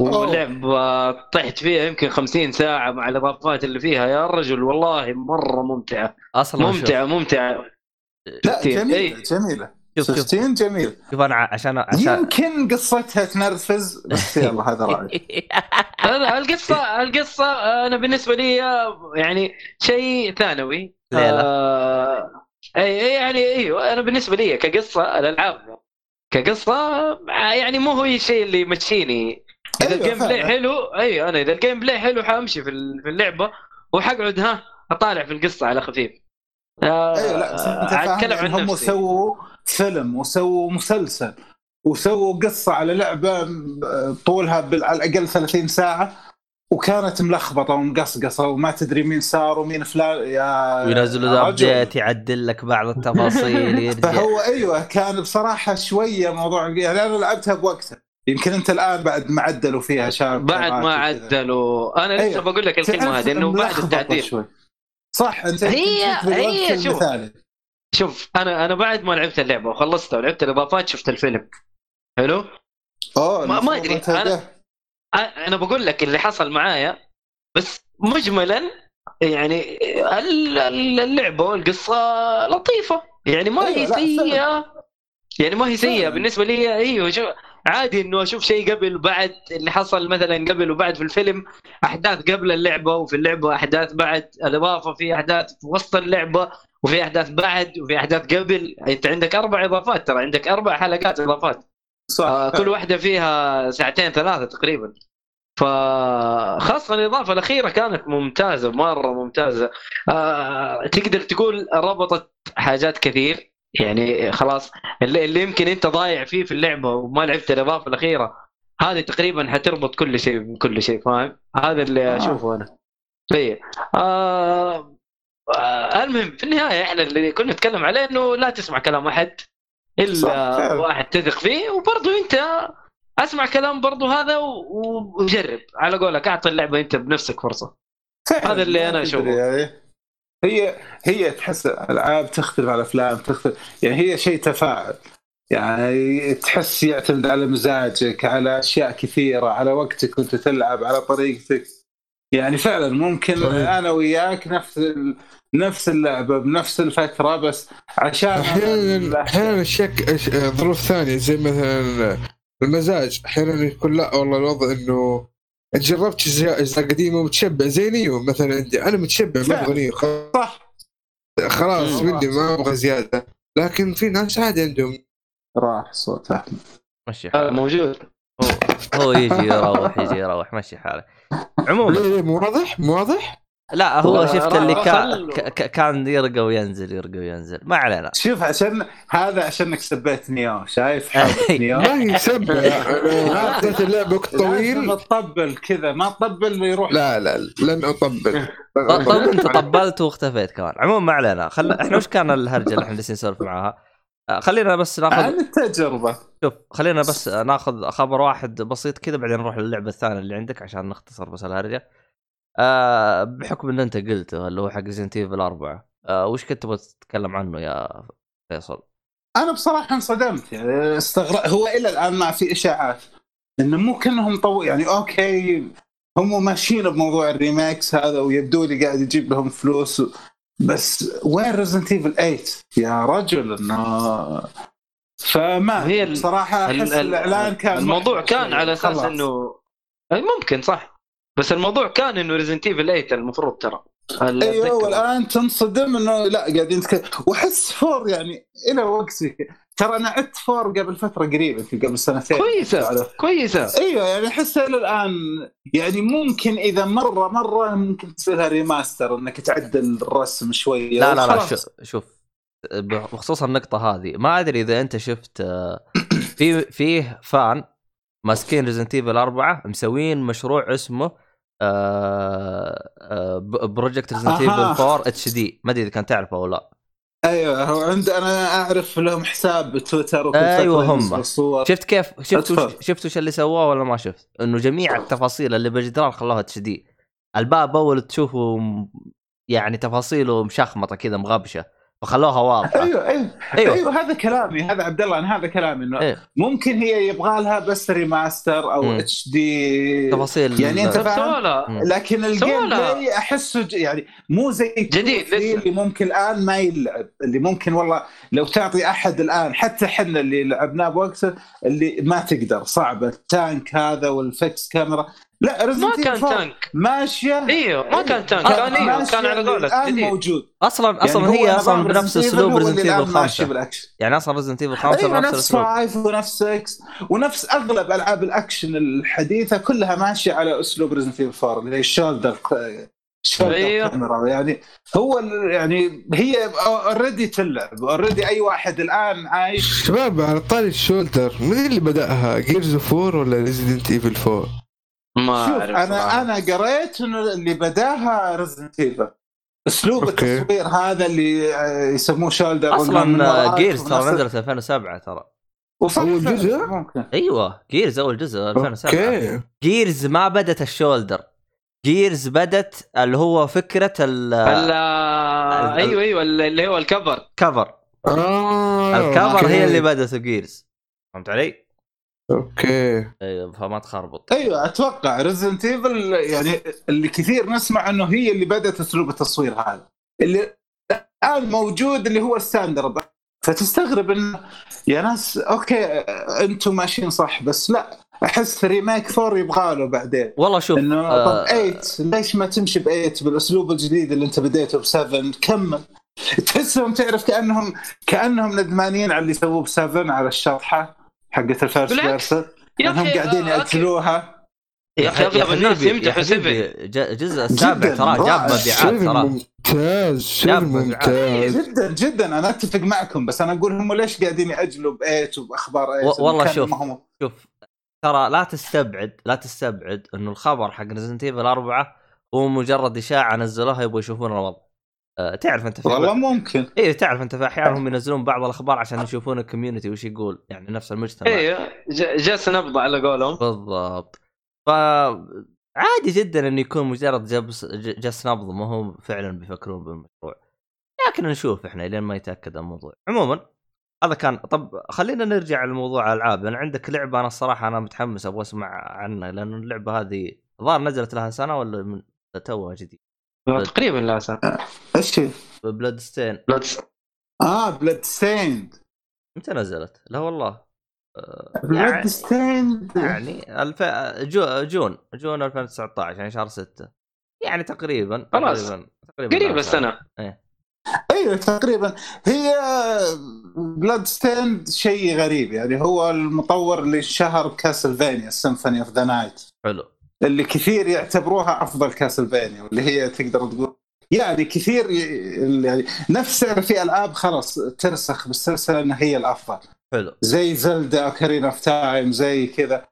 ولعب طحت فيها يمكن خمسين ساعة مع الإضافات اللي فيها. يا رجل والله مرة ممتعة. أصلا شوف. ممتعة ممتعة. لا 15. جميلة. جميلة. شوف شوف. 16 جميل. شوف أنا عشان عشان يمكن قصتها تنرفز بس يلا هذا رايي أنا القصة القصة أنا بالنسبة لي يعني شيء ثانوي. ليلة. آه أي أي يعني أيوه أنا بالنسبة لي كقصة الألعاب كقصة يعني مو هو الشيء اللي يمشيني. إذا أيوة ال gameplay. حلو أيوه أنا إذا ال gameplay حلو حامشي في ال- في اللعبة وحقعد ها أطالع في القصة على خفيف. آه أيوه لا بس أنت أتكلم عن هم نفسي. سووا فيلم وسووا مسلسل وسووا قصة على لعبة طولها على الأقل 30 ساعة. وكانت ملخبطة ومقصقصة وما تدري مين صار ومين فلان يا وينزلوا يا ذا رجل. ابديت يعدل لك بعض التفاصيل يرجع فهو أيوه كان بصراحة شوية موضوع يعني أنا لعبتها بوقتها يمكن أنت الآن بعد ما عدلوا فيها شاب بعد ما. عدلوا أنا لسه أيوة. بقول لك الكلمة تعرف هذه إنه بعد التعديل شوي. صح أنت هي- هي شوف. المثالي شوف أنا أنا بعد ما لعبت اللعبة وخلصتها ولعبت الإضافات شفت الفيلم حلو أوه ما- ما المفروض أدري، أنت أنا- ده. أ- أنا بقول لك اللي حصل معايا بس مجملا يعني ال- ال- اللعبة والقصة لطيفة. يعني ما أيوة، هي لا، سيئة. يعني ما هي سيئة. بالنسبة لي أيوه شو عادي إنه أشوف شيء قبل وبعد اللي حصل مثلا قبل وبعد في الفيلم أحداث قبل اللعبة وفي اللعبة أحداث بعد الإضافة في أحداث في وسط اللعبة وفي أحداث بعد وفي أحداث قبل. أنت عندك أربع إضافات ترى عندك أربع حلقات إضافات. صح. آه، كل واحدة فيها ساعتين ثلاثة تقريبا. فخاصة الإضافة الأخيرة كانت ممتازة مرة ممتازة. آه، تقدر تقول ربطت حاجات كثير. يعني خلاص اللي, اللي يمكن أنت ضايع فيه في اللعبة وما لعبت الإضافة الأخيرة هذه تقريبا حتربط كل شيء بكل شيء فاهم؟ هذا اللي آه. أشوفه أنا. طيب. آه آه المهم في النهاية إحنا اللي كنا نتكلم عليه إنه لا تسمع كلام أحد. صح، إلا. واحد تثق فيه وبرضه أنت أسمع كلام برضه هذا وجرب على قولك أعطي اللعبة أنت بنفسك فرصة فعلاً، هذا اللي تدري أشوفه. يعني. هي هي تحس الالعاب تختلف على الافلام تختلف يعني هي شيء تفاعل يعني تحس يعتمد على مزاجك على أشياء كثيرة على وقتك وأنت تلعب على طريقتك يعني فعلا ممكن صحيح. أنا وياك نفس نفس اللعبة بنفس الفترة بس عشان أحيانا أحيانا الشك أش- ظروف ثانية زي مثلا المزاج. أحيانا يكون لا والله الوضع إنه جربت اجزاء اجزاء قديمة ومتشبع زي نيو مثلا عندي. أنا متشبع ما أبغى نيو خلاص- صح. خلاص. مني ما أبغى زيادة. لكن في ناس عادي عندهم. راح صوت أحمد. مشي هذا حالك. موجود. هو, هو يجي يروح يجي يروح. مشي حالك. عموما. مو واضح مو واضح. لا هو شفت اللي كان كان يرقى وينزل يرقى وينزل. ما علينا شوف عشان هذا عشانك سبيت نيو شايف؟ نيو. ما هي سبه اخذت اللعبه طويل. تطبل كذا ما تطبل يروح لا لا لن أطبل. لن طب. أنت طبلت واختفيت كمان. عموما ما علينا. خل... إحنا وش كان الهرجة اللي إحنا جالسين نسولف معاها؟ آه، خلينا بس ناخذ عن التجربة. شوف خلينا بس ناخذ خبر واحد بسيط كذا بعدين نروح للعبة الثانية اللي عندك عشان نختصر بس الهرجة. آه بحكم إن أنت قلته اللي هو حق ريزنت ايفل 4 آه وش كنت تبغى تتكلم عنه يا فيصل؟ أنا بصراحة انصدمت يعني استغرب هو إلى الآن ما في إشاعات انه مو كأنهم طو يعني okay هم ماشيين بموضوع ال remakes هذا ويبدو لي قاعد يجيب لهم فلوس و... بس وين Resident Evil 8 يا رجل إنه فما هي بصراحة أحس ال- الإعلان كان الموضوع كان. على أساس. انه ممكن صح بس الموضوع كان إنه Resident Evil 8 المفروض ترى. أيوه. والآن تنصدم إنه لا قاعدين وأحس four يعني إلى وقتي. ترى أنا عدت four قبل فترة قريبة في قبل سنتين. كويسة كويسة. أيوه يعني احسها إلى الآن يعني ممكن إذا مرة مرة ممكن تسوي لها remaster إنك تعدل الرسم شوية لا لا لا. شوف شوف بخصوص النقطة هذه ما أدري إذا أنت شفت آه، في فيه fan ماسكين Resident Evil 4 مسوين مشروع اسمه project Resident. Evil 4 HD ما أدري إذا كان تعرفه أو لا أيوه هو عند أنا أعرف لهم حساب بتويتر وكل فترة هم. شفت كيف شفت أتفضل. وش شفت وش اللي سووه ولا ما شفت؟ إنه جميع التفاصيل اللي بالجدران خلوها HD الباب أول تشوفه يعني تفاصيله مشخمطة كذا مغبشة فخلوها واضحة أيوه أيوه أيوه, أيوة هذا كلامي هذا عبد الله أنا هذا كلامي إنه إيه. ممكن هي يبغى لها بس remaster أو. HD تفاصيل يعني طب فاهم؟ لكن ال game. play أحسه ج- يعني مو زي جديد 2 لسه. اللي ممكن الآن ما يلعب اللي ممكن والله لو تعطي أحد الآن حتى إحنا اللي لعبناه بوقته اللي ما تقدر صعب ال tank هذا وال fixed camera لا ما Resident كان Evil 4 tank ماشيه إيوه ما كان tank. آه، كان إيوه كان على قولك الآن موجود. أصلا أصلا يعني هي أصلا بنفس اسلوب ريزنت ايفل ماشي 5 بالأكشن. يعني أصلا Resident Evil 5 أيوه بنفس نفس الأسلوب. 5 ونفس 6 ونفس أغلب ألعاب الأكشن الحديثة كلها ماشية على أسلوب Resident Evil 4 اللي هي ال shoulder shoulder. camera يعني هو ال- يعني هي already تلعب. already أي واحد الآن عايش. شباب على طاري ال shoulder من اللي بدأها؟ Gears of War ولا Resident Evil 4 ما شوف أنا صراحة. أنا قريت إنه اللي بداها Resident Evil أسلوب okay. التصوير هذا اللي آه، يسموه shoulder أصلا Gears ترى ونفس- نزلت 2007 ترى أول جزء؟ ممكن أيوه Gears أول جزء 2007 okay Gears ما بدت ال shoulder Gears بدت اللي هو فكرة ال- ال cover أيوه أيوه اللي هو ال cover آه ال cover okay. هي اللي بدته Gears فهمت علي؟ okay. أيوه فما تخربط. أيوه أتوقع Resident Evil يعني اللي كثير نسمع إنه هي اللي بدأت أسلوب التصوير هذا. اللي الآن موجود اللي هو ال standard فتستغرب إنه يا ناس okay أنتم ماشيين صح بس لا أحس remake 4 يبغى له بعدين. والله شوف إنه آه، طب 8 ليش ما تمشي ب 8 بالأسلوب الجديد اللي أنت بديته ب 7 كمل تحسهم تعرف كانهم كأنهم ندمانين على اللي سووه ب 7 على الشطحه حقت ال first. person. انهم قاعدين آه،. ياجلوها يا أخي أغلب الناس يمدحوا seven ج- الجزء السابع ترى جاب. مبيعات ترى. ممتاز مبيعات. ممتاز. جدا جدا. أنا أتفق معكم بس أنا أقول هم ليش قاعدين يأجلوا ب 8 وبأخبار 8 و- والله شوف. شوف. ترى لا تستبعد لا تستبعد إنه الخبر حق Resident Evil 4 هو مجرد إشاعة نزلوها يبغوا يشوفون الوضع. تعرف انت والله ممكن. إيه تعرف انت في أحيانا هم ينزلون بعض الأخبار عشان يشوفون ال community وش يقول يعني نفس المجتمع. أيوه جالس نبض على قولهم. بالضبط. ف عادي جدا انه يكون مجرد جس جس نبض ما هم فعلا بيفكرون بالمشروع. لكن نشوف إحنا لين ما يتأكد الموضوع. عموما هذا كان طب خلينا نرجع لموضوع الالعاب لأن عندك لعبة أنا الصراحة أنا متحمس أبغى أسمع عنها لأن اللعبة هذه الظاهر نزلت لها سنة ولا من توها جديد؟ تقريبا لا سنة إيش هي؟ Bloodstained. آه بلاد ستيند متى نزلت؟ لا والله. آه، Blood يعني- stained يعني الف... Ju... June June 2019 يعني شهر 6 يعني تقريبا خلاص. تقريبا تقريبا قريب السنة أيوه تقريبا. هي Bloodstained شيء غريب يعني هو المطور اللي شهر Castlevania Symphony of the Night حلو. اللي كثير يعتبروها أفضل Castlevania واللي هي تقدر تقول يعني كثير يعني نفس في ألعاب خلاص ترسخ بالسلسله إنها هي الأفضل. حلو. زي Zelda Ocarina of Time زي كذا.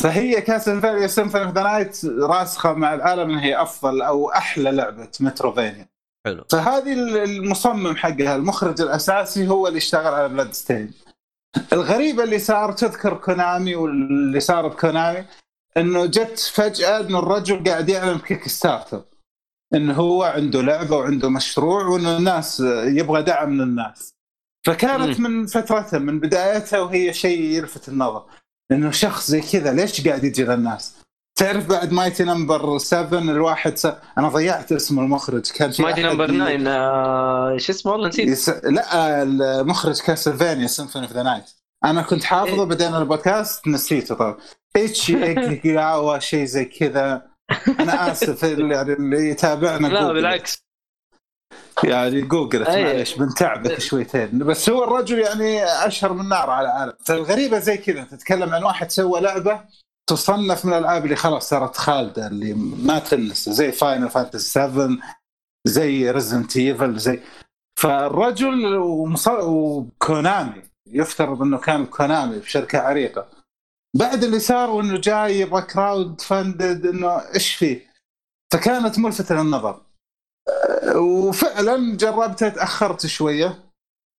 فهي Castlevania Symphony of the Night راسخة مع العالم إنها هي أفضل أو أحلى لعبة Metroidvania. حلو. فهذه المصمم حقها المخرج الأساسي هو اللي اشتغل على Bloodstained الغريبة اللي صار تذكر كونامي واللي صار بكونامي؟ إنه جت فجأة إنه الرجل قاعد يعلن Kickstarter إنه هو عنده لعبة وعنده مشروع وإنه الناس يبغى دعم من الناس. فكانت من فترتها من بدايتها وهي شيء يلفت النظر. إنه شخص زي كذا ليش قاعد يجي للناس؟ تعرف بعد مايتي نمبر 7 الواحد س... أنا ضيعت اسم المخرج كان مايتي نمبر ي- 9 آه، شو اسمه؟ والله نسيت. يس... لا المخرج كاسلفانيا سيمفوني اوف ذا نايت أنا كنت حافظه إيه. بعدين البودكاست نسيته طبعا. اتشي ايكيغاوا شيء زي كذا أنا آسف اللي يعني اللي يتابعنا لا جوجل. بالعكس يعني جوجلت أي. معليش بنتعبك شويتين بس هو الرجل يعني أشهر من نار على العالم فالغريبه زي كذا تتكلم عن واحد سوى لعبة تصنف من الألعاب اللي خلاص صارت خالدة اللي ما تنسى زي Final Fantasy 7 زي Resident Evil زي فالرجل. و Konami يفترض إنه كان Konami بشركة عريقة بعد اللي صار وإنه جاي يبغى crowd funded إنه إيش فيه؟ فكانت ملفتة للنظر. وفعلا جربتها تاخرت شوية.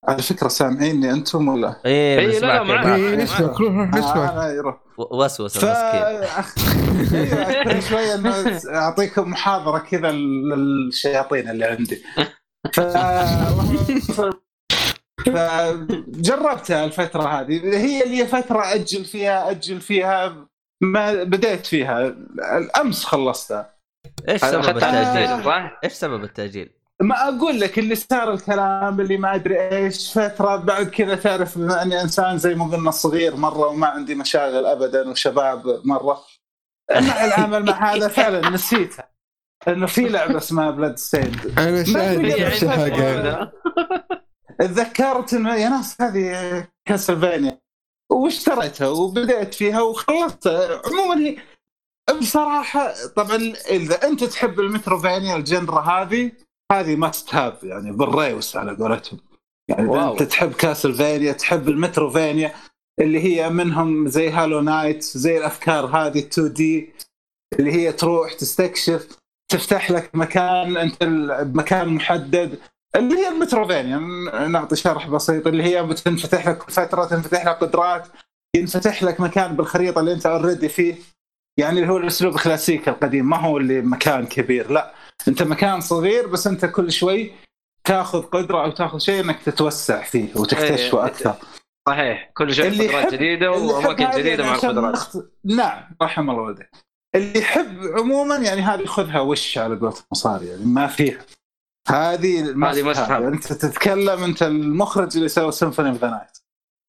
على فكرة سامعيني أنتم ولا؟ إيه إيه، لا، لا، معك. يا إيه، جماعة. نسمع كلنا نروح آه نسمع أنا يروح. و- وسوس ف المسكين أيوة، كل شوية اعطيكم محاضرة كذا للشياطين اللي عندي. ف فجربتها الفترة هذه. هي اللي فترة أجل فيها أجل فيها ما بديت فيها. الأمس خلصتها. إيش سبب التأجيل؟ صح؟ إيش سبب التأجيل؟ ما أقول لك اللي صار الكلام اللي ما أدري إيش فترة بعد كذا تعرف بما اني إنسان زي ما قلنا صغير مرة وما عندي مشاغل ابدا وشباب مرة. مع العمل مع هذا فعلا نسيتها. إنه في لعبة اسمها Bloodstained أنا شاهد في نفس الحاجة تذكرت إنه يا ناس هذه Castlevania واشتريتها وبدأت فيها وخلصتها. عموما هي بصراحة طبعا إذا أنت تحب ال Metroidvania ال genre هذه هذه must have يعني بالريوس على قولتهم. يعني wow. أنت تحب Castlevania تحب ال Metroidvania اللي هي منهم زي Hollow Knight زي الأفكار هذه 2D اللي هي تروح تستكشف تفتح لك مكان ال- بمكان محدد اللي هي ال Metroidvania ن- نعطي شرح بسيط اللي هي بتنفتح لك فترة تنفتح لك قدرات ينفتح لك مكان بالخريطة اللي أنت already فيه. يعني اللي هو الأسلوب الكلاسيكي القديم ما هو اللي مكان كبير لا. أنت مكان صغير بس أنت كل شوي تاخذ قدرة أو تاخذ شيء إنك تتوسع فيه وتكتشفه إيه. أكثر. صحيح. كل شيء قدرات جديدة وأماكن جديدة مع القدرات. نخت- نعم رحم الله والديك اللي يحب عموما يعني هذه خذها وش على قولة مصاري يعني ما فيها. هذه. يعني أنت تتكلم أنت المخرج اللي سوى Symphony of the Night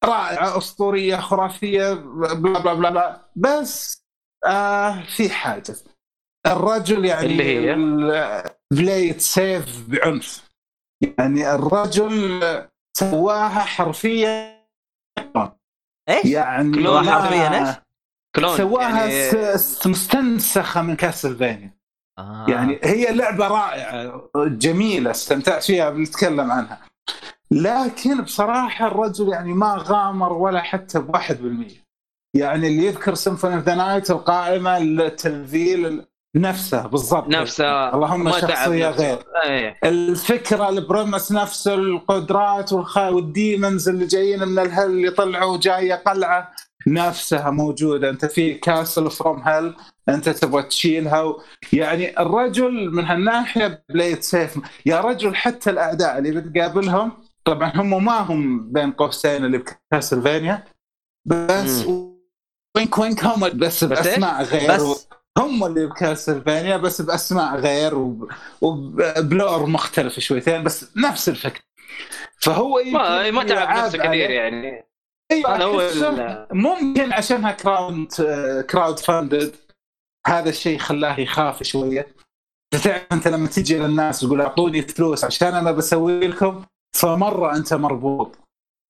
رائعة أسطورية خرافية blah blah blah, blah. بس آه في حاجة الرجل يعني اللي هي؟ played safe بعنف يعني الرجل سواها حرفيا إيش؟ يعني حرفياً إيش؟ clone سواها يعني س- مستنسخة من Castlevania آه. يعني هي لعبة رائعة جميلة استمتعت فيها بنتكلم عنها. لكن بصراحة الرجل يعني ما غامر ولا حتى بواحد بالمية. يعني اللي يذكر Symphony of the Night القائمة التلفيل نفسها بالضبط. نفسها اللهم شخصية نفسه. غير. إيه. الفكرة ال premise نفسه القدرات والخ... وال demons اللي جايين من ال hell اللي طلعوا جاية قلعة نفسها موجودة. أنت في castle from hell أنت تبغى تشيلها و... يعني الرجل من هالناحية played safe. يا رجل حتى الأعداء اللي بتقابلهم طبعا هم ما هم بين قوسين اللي ب Castlevania بس وينك وينك هم بس؟ بأسماء غير. بس هم اللي ب Castlevania بس بأسماء غير وب- وبلون مختلف شويتين بس نفس الفكرة. فهو ما ما تعب نفسه كثير يعني. أيوه هو ممكن عشانها crowd crowd funded هذا الشيء خلاه يخاف شوية تعرف أنت لما تجي للناس تقول أعطوني فلوس عشان أنا بسوي لكم فمرة أنت مربوط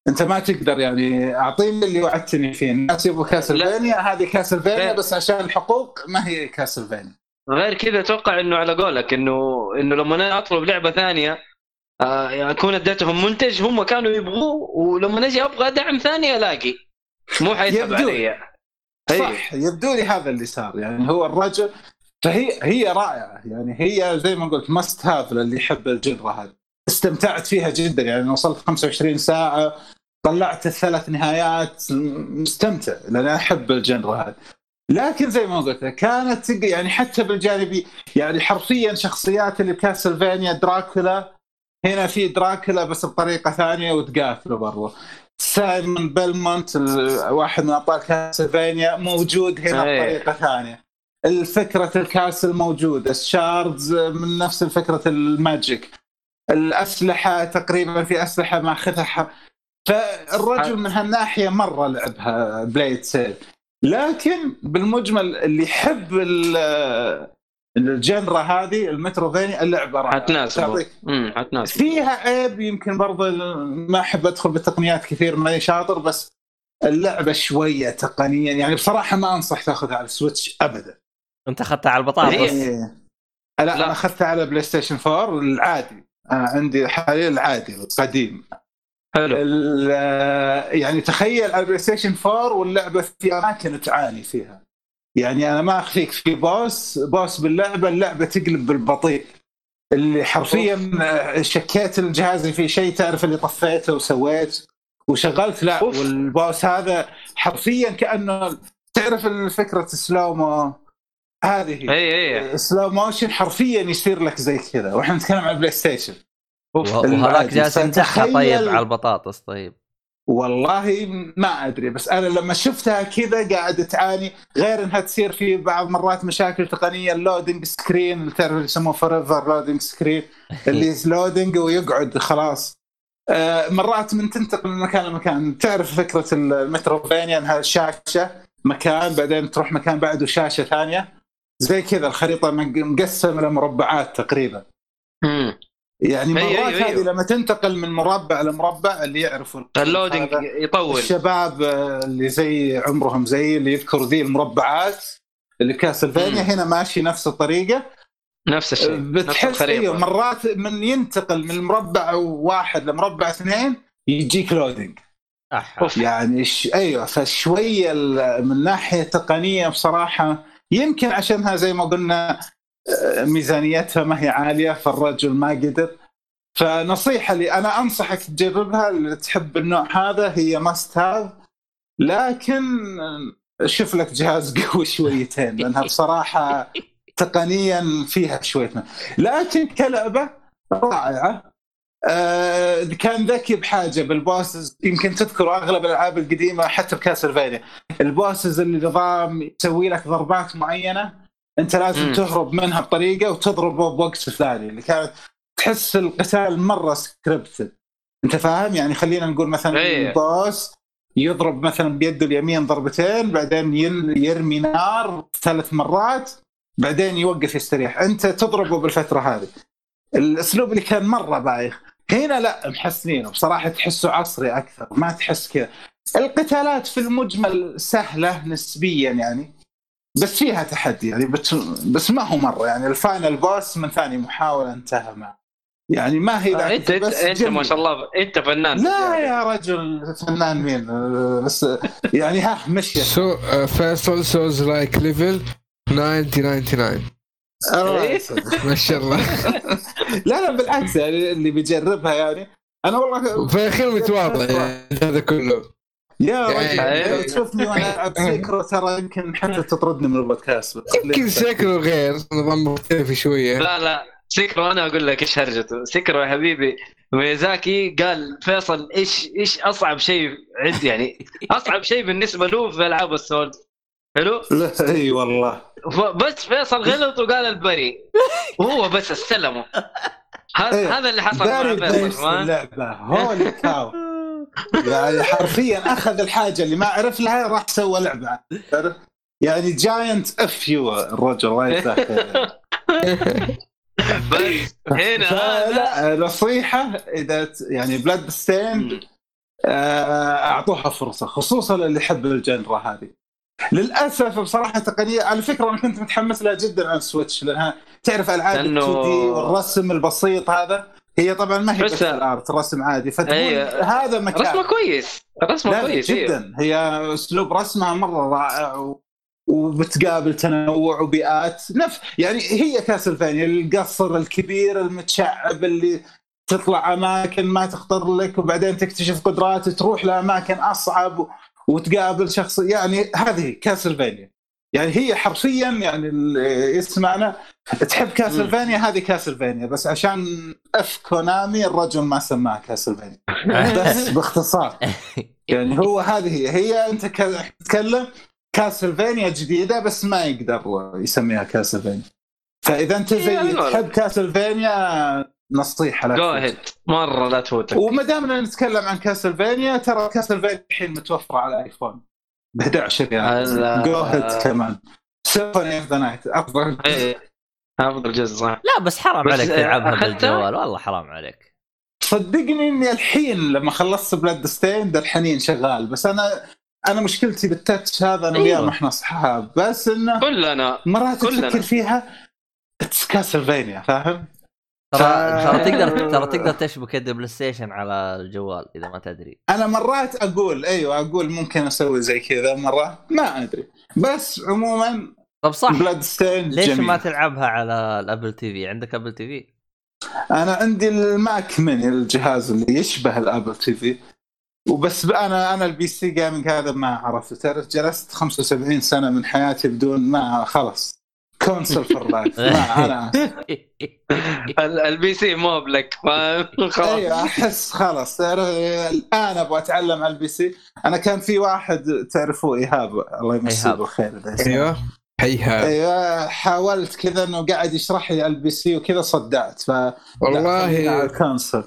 أنت ما تقدر يعني أعطيني اللي وعدتني فيه الناس يبغوا Castlevania هذه Castlevania لا. بس عشان الحقوق ما هي Castlevania غير كذا أتوقع إنه على قولك إنه إنه لما أنا أطلب لعبة ثانية آه يعني أكون أديتهم منتج هم كانوا يبغوه ولما أجي أبغى دعم ثاني ألاقي مو حيسحب. علي. صح يبدو لي هذا اللي صار. يعني هو الرجل فهي هي رائعة. يعني هي زي ما قلت must have للي يحب ال genre هذه. استمتعت فيها جدا. يعني وصلت 25 ساعة طلعت الثلاث نهايات مستمتع لأن أحب ال genre هذه. لكن زي ما قلت كانت يعني حتى بالجانبي يعني حرفيا شخصيات اللي ب Castlevania دراكولا. هنا في دراكولا بس بطريقة ثانية وتقاتلوا برضو Simon Belmont واحد من أبطال Castlevania موجود هنا إيه. بطريقة ثانية. الفكرة ال castle موجودة. ال shards من نفس فكرة ال magic. الأسلحة تقريبا في أسلحة ماخذها. فالرجل من هالناحية مرة لعبها played safe لكن بالمجمل اللي يحب ال- ال genre هذه ال Metroidvania اللعبة رائعة حتناسبه تعطيك. امم حتناسبه فيها عيب يمكن برضه ما أحب أدخل بالتقنيات كثير ماني شاطر بس اللعبة شوية تقنيا. يعني بصراحة ما أنصح تاخذها على ال Switch ابدا. أنت أخذتها على البطاطس؟ هي- إيه. لا, لا. أنا أخذتها على PlayStation 4 العادي. أنا عندي حاليا العادي القديم. حلو. يعني تخيل على ال PlayStation 4 واللعبه في اماكن تعاني فيها. يعني أنا ما أخفيك في boss boss باللعبة اللعبة تقلب بالبطيء. اللي حرفيا شكيت الجهاز اللي فيه شيء تعرف اللي طفيته وسويت وشغلت. لا أوف. وال boss هذا حرفيا كأنه تعرف فكره slow-mo هذه اي اي slow motion حرفيا يصير لك زي كذا. وإحنا نتكلم عن ال PlayStation اوف وهذاك. جالس فتخيل- طيب على البطاطس طيب. والله ما أدري بس أنا لما شفتها كذا قاعد تعاني غير إنها تصير في بعض مرات مشاكل تقنية ال loading screen اللي تعرف يسموه forever loading screen اللي loading ويقعد خلاص. آه، مرات من تنتقل من مكان لمكان. تعرف فكرة ال Metroidvania إنها شاشة مكان بعدين تروح مكان بعده شاشه ثانية. زي كذا الخريطة مق- مقسمة لمربعات تقريبا. يعني أيوة، مرات أيوة، هذه أيوة. لما تنتقل من مربع لمربع اللي يعرفوا اللودنج. يطول الشباب اللي زي عمرهم زي اللي يذكروا ذي المربعات اللي كاسلفينيا مم. هنا ماشي نفس الطريقة نفس الشيء بتحس. أيوه مرات من ينتقل من مربع واحد لمربع اثنين يجيك loading. يعني ش... أيوه فشوية ال- من ناحية تقنية بصراحة يمكن عشانها زي ما قلنا ميزانيتها ما هي عالية فالرجل ما قدر. فنصيحة لي أنا أنصحك تجربها اللي تحب النوع هذا هي must have لكن شوف لك جهاز قوي شويتين لأنها بصراحة تقنيا فيها شوية من- لكن كلعبة رائعة. آه كان ذكي بحاجة بال bosses يمكن تذكر أغلب الألعاب القديمة حتى بكاسلفينيا. ال bosses اللي نظام يسوي لك ضربات معينة انت لازم. تهرب منها بطريقة وتضربه بوقت ثاني اللي كانت تحس القتال مرة scripted انت فاهم؟ يعني خلينا نقول مثلا إيه. ال boss يضرب مثلا بيده اليمين ضربتين بعدين ين- يرمي نار ثلاث مرات بعدين يوقف يستريح. انت تضربه بالفترة هذه. الأسلوب اللي كان مرة بايخ. هنا لا محسنينه. بصراحة تحسه عصري أكثر. ما تحس كذا. القتالات في المجمل سهلة نسبيا يعني. بس فيها تحدي يعني بس, بس ما هو مرة يعني الفاينل بوس من ثاني محاولة انتهى معه يعني ما هي آه، انت انت, بس انت جميل. ما شاء الله انت فنان لا يا رجل فنان مين بس يعني ها مشي سو فيصل سوز لايك ليفل 9099 الله إيه؟ يسعدك. ما شاء الله لا لا بالعكس يعني اللي بيجربها يعني أنا والله في الاخير متواضع يعني هذا كله يا يعني- رجل لو تشوفني وأنا ألعب سيكرو ترى يمكن حتى تطردني من البودكاست بس يمكن سيكرو غير نظام مختلف شوية. لا لا. سيكرو أنا أقول لك إيش هرجته سيكرو يا حبيبي ميزاكي قال فيصل إيش إيش أصعب شيء عندي يعني أصعب شيء بالنسبة له في ألعاب السولز حلو؟ لا إي والله. بس فيصل غلط وقال البري. وهو بس استلمه. هذا إيه. هذا اللي حصل مع فيصل اللعبة. هولي كاو. يعني حرفيا أخذ الحاجة اللي ما عرف لها راح سوى لعبة؟ يعني جاينت اف يو الرجل الله خير بس هنا فلا نصيحة إذا يعني بلاد ستين أعطوها فرصة خصوصا اللي يحب ال genre هذه. للأسف بصراحة تقنية على فكرة أنا كنت متحمس لها جدا على السويتش لأنها تعرف ألعاب ال لأنه- 2D والرسم البسيط هذا. هي طبعا ما هي بس- ال art رسم عادي. فتقول هي- هذا مكان. رسمه كويس. رسمه كويس إيه. جدا. هي أسلوب رسمها مرة رائع و... وبتقابل تنوع وبيئات. نفس يعني هي كاسلفانيا القصر الكبير المتشعب اللي تطلع أماكن ما تخطر لك وبعدين تكتشف قدرات تروح لأماكن أصعب. وتقابل شخص يعني هذه كاسلفانيا يعني هي حرفيا يعني اللي يسمعنا تحب كاسلفانيا؟ هذه كاسلفانيا بس عشان أف كونامي الرجل ما سماها كاسلفانيا. بس باختصار. يعني هو هذه هي هي أنت تتكلم كاسلفانيا جديدة بس ما يقدر يسميها كاسلفانيا. فإذا أنت زي أيوة. تحب كاسلفانيا نصيحة لك. جو مرة لا تفوتك وما دامنا نتكلم عن كاسلفانيا ترى كاسلفانيا الحين متوفرة على الايفون ب 11 ريال go ahead كمان Symphony of the Night أفضل إيه. أفضل جزء صح لا بس حرام بس عليك تلعبها أخذتها؟ بالجوال والله حرام عليك صدقني إني الحين لما خلصت Bloodstained الحنين شغال بس أنا أنا مشكلتي بال touch هذا أنا أيوة. وياه ما إحنا أصحاب بس إنه كلنا مرات كلنا. تفكر فيها it's كاسلفانيا فاهم؟ ترى ترى تقدر ترى تقدر تشبك يد بلاي ستيشن على الجوال إذا ما تدري. أنا مرات أقول أيوه أقول ممكن أسوي زي كذا مرات ما أدري. بس عموما طب صح. Bloodstained ليش جميل. ما تلعبها على ال Apple TV؟ عندك Apple TV؟ أنا عندي ال Mac Mini الجهاز اللي يشبه ال Apple TV. وبس أنا أنا ال PC gaming هذا ما عرفته تعرف جلست 75 سنة من حياتي بدون ما خلص console for life. أنا ال- ال PC مو بلك خلاص. أيوه أحس خلاص. تعرف الآن أبغى أتعلم على ال PC. أنا كان في واحد تعرفوه إيهاب الله يمسيه. بالخير. أيوه. حيها أيوه حاولت كذا إنه قاعد يشرح لي ال PC وكذا صدعت ف على والله ال console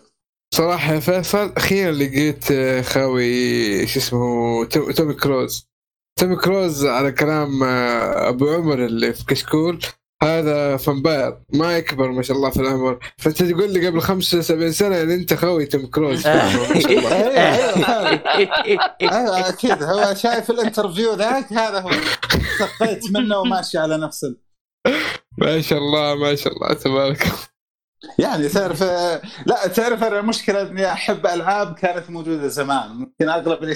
صراحة يا فيصل أخيرا لقيت آه، خاوي شو اسمه تو- تومي كروز. تومي كروز على كلام آه، أبو عمر اللي في كشكول. هذا vampire ما يكبر ما شاء الله في العمر. فأنت تقول لي قبل 75 سنة إن أنت خوي توم كروز. ما شاء الله أيوه أكيد. هو شايف ال interview ذاك هذا هو. سقيت منه وماشي على نفس. ما شاء الله ما شاء الله تبارك الله. يعني تعرف لا تعرف أنا المشكلة إني أحب ألعاب كانت موجودة زمان. ممكن أغلب اللي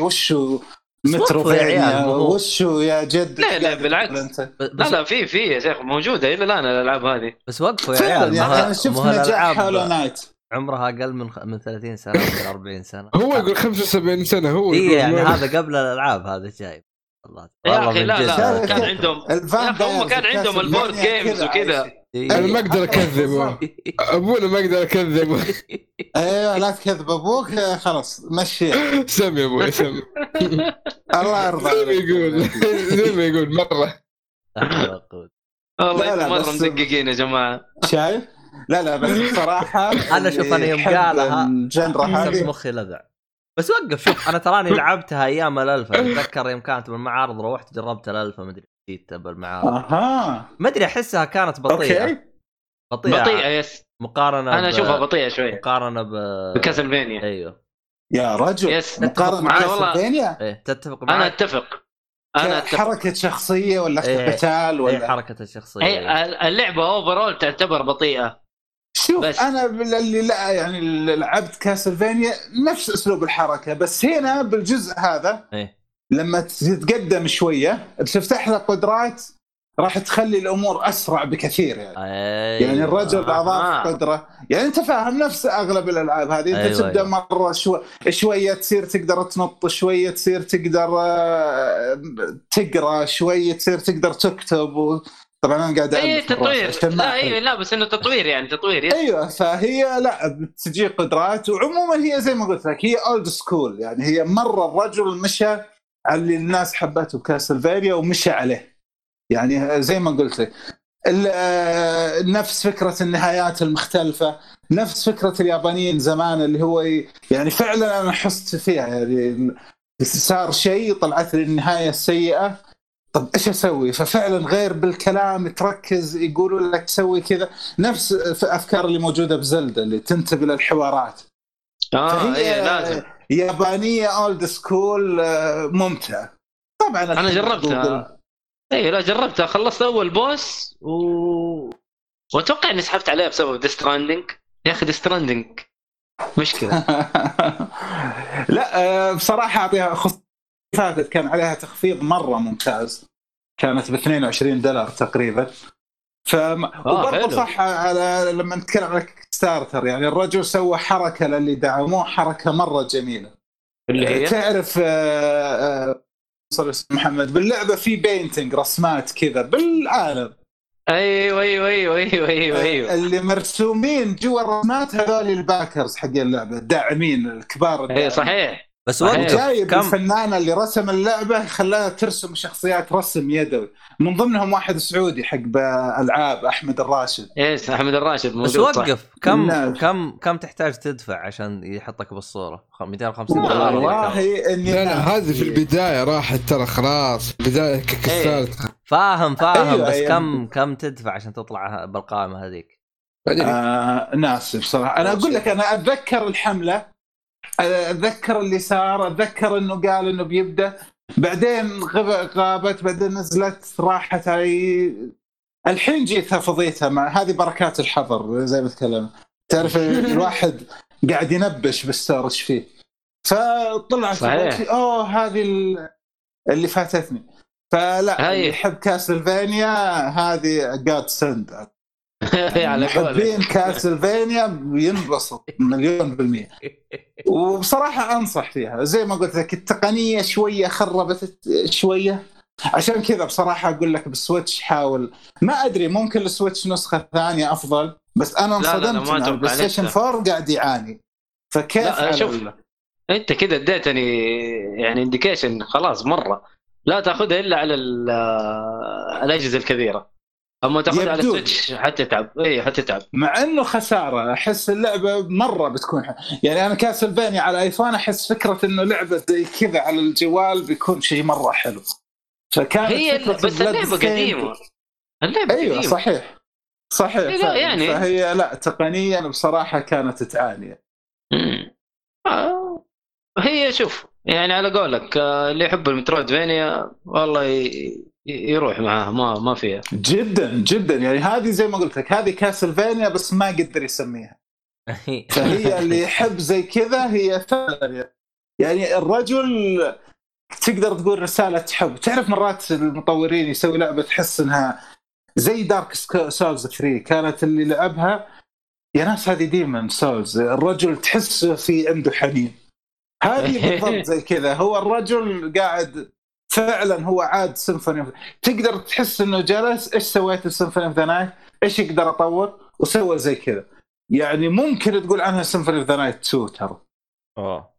وشو مترو يا عيال، وشو يا جد لا، لا، بالعكس. لا لا في في يا شيخ موجودة إلى الآن الألعاب هذه بس وقفوا يا عيال يعني أنا شفت نجاح هالو نايت عمرها أقل من خ- من 30 سنة ولا 40 سنة هو يقول 75 سنة هو اي يقول يعني هذا قبل الألعاب هذا شايف الله يا والله أخي لا. لا. كان عندهم الفان هم كان عندهم البورد جيمز كذا وكذا. إيه. أنا ما أقدر أكذب. أبونا ما أقدر اكذب أيوه لا تكذب أبوك خلاص مشي. سم يا أبوي سم. الله يرضى زي ما. يقول. زي ما يقول مرة. والله مره مدققين يا جماعة. شايف؟ لا لا بس بصراحة أنا شوف أنا يوم قالها هذه. مخي لذع. بس وقف شوف أنا تراني لعبتها أيام الالفا أتذكر يوم كانت بالمعارض روحت جربت الالفا مدري جيت بالمعارض أها. ما أدري أحسها كانت بطيئة. okay. بطيئة, بطيئة yes. مقارنة أنا ب- أشوفها بطيئة شوي مقارنة ب بكاسلفينيا أيوه. يا رجل. yes مقارنة كاسلفانيا إيه تتفق أنا معي أتفق. أنا أتفق. حركة شخصية ولا إيه. قتال إيه ولا حركة الشخصيه إيه. اللعبة overall تعتبر بطيئة. شوف بس. أنا اللي لا يعني لعبت كاسلفانيا نفس أسلوب الحركة بس هنا بالجزء هذا إيه. لما تتقدم شوية تفتح له قدرات راح تخلي الأمور أسرع بكثير يعني أيوة. يعني الرجل آه. أضاف قدرة يعني أنت فاهم نفس أغلب الألعاب هذه أنت أيوة، تبدأ أيوة. مرة شو... شوية تصير تقدر تنط شوية تصير تقدر آه، تقرأ شوية تصير تقدر تكتب و... طبعا أنا قاعد أي تطوير لا أحرق. اي لا بس إنه تطوير يعني تطوير yes. أيوه فهي لا بتجي قدرات وعموما هي زي ما قلت لك هي old school يعني هي مرة الرجل مشى اللي الناس حبته كاسلفانيا ومشى عليه. يعني زي ما قلت لك آه، نفس فكرة النهايات المختلفة نفس فكرة اليابانيين زمان اللي هو ي- يعني فعلا أنا حست فيها. يعني صار شيء طلعت لي النهاية السيئة. طب إيش أسوي؟ ففعلا غير بالكلام تركز يقولوا لك سوي كذا. نفس الافكار اللي موجودة بزلدة اللي تنتبه للحوارات آه اي لازم. يابانية old school ممتعة. طبعا أنا جربتها. اي لا جربتها. خلصت أول boss و وأتوقع إني سحبت عليها بسبب Death Stranding يا أخي Death Stranding مشكلة. لا آه، بصراحة أعطيها خصوصا كانت كان عليها تخفيض مرة ممتاز. كانت ب 22 دولار تقريبا. ف وبرضه حلو. صح على لما نتكلم عن starter يعني الرجل سوى حركة للي دعموه حركة مرة جميلة. اللي هي؟ تعرف آه، آه، الله عليه محمد باللعبة في painting رسمات كذا بالعالم. أيوه أيوه أيوه أيوه أيوه أيوه. اللي مرسومين جوا الرسمات هذول ال backers حق اللعبة الداعمين الكبار اي. صحيح. بس. وقف جايب كم؟ الفنانة اللي رسم اللعبة خلاها ترسم شخصيات رسم يدوي من ضمنهم واحد سعودي حق ألعاب أحمد الراشد. yes أحمد الراشد بس موجود صح. وقف. كم نعم. كم كم تحتاج تدفع عشان يحطك بالصورة؟ خ- 250 والله دولار؟ والله إني لا لا هذه في البداية راحت ترى خلاص. بدايه كسرتها فاهم فاهم. أيوة، بس أيوة. كم كم تدفع عشان تطلع بالقائمة هذيك؟ آه ناسي بصراحة. أنا أقول لك أنا أتذكر الحملة. اتذكر اللي صار اتذكر إنه قال إنه بيبدأ. بعدين غابت بعدين نزلت راحت علي الحين جيتها فضيتها مع هذه بركات الحظر زي ما تكلم. تعرف الواحد قاعد ينبش بالستور إيش فيه. فطلعت صحيح. أوه هذه ال- اللي فاتتني. فلا. اللي يحب كاسلفينيا هذه جاد سند محبين قولك كاسلفينيا بينبسط مليون بالمية. وبصراحة أنصح فيها. زي ما قلت لك التقنية شوية خربت شوية. عشان كذا بصراحة أقول لك بال Switch حاول. ما أدري ممكن ال Switch نسخة ثانية أفضل بس أنا انصدمت أتوقع ال PlayStation نفسه. 4 قاعد يعاني. فكيف لا، شوف. ال- أنت كده اديتني يعني indication خلاص مرة. لا تأخذها إلا على ال- الأجهزة الكبيره أما تاخذها على. ال Switch حتتعب اي حتتعب مع إنه خسارة أحس اللعبة مرة بتكون ح... يعني أنا Castlevania على iPhone أحس فكرة إنه لعبة زي كذا على الجوال بيكون شيء مرة حلو. فكانت هي فكرة بس اللعبة قديمة. اللعبة أيوه قديمة. صحيح. صحيح لا،. يعني- فهي لا تقنيا بصراحة كانت تعاني. آه. هي شوف يعني على قولك آه، اللي يحب المترويد فينيا والله ي- يروح معاه ما ما فيها. جدا جدا. يعني هذه زي ما قلت لك هذه كاسلفينيا بس ما قدر يسميها. فهي اللي يحب زي كذا هي فعلا يعني الرجل تقدر تقول رسالة حب. تعرف مرات المطورين يسوي لعبة تحس إنها زي Dark Souls 3 كانت اللي لعبها؟ يا ناس هذه Demon's Souls الرجل تحس في عنده حنين. هذه بالضبط زي كذا. هو الرجل قاعد فعلا هو عاد سيمفوني تقدر تحس إنه جلس إيش سويت ال Symphony of the Night إيش يقدر أطور؟ وسوى زي كذا. يعني ممكن تقول عنها Symphony of the Night 2 ترى. oh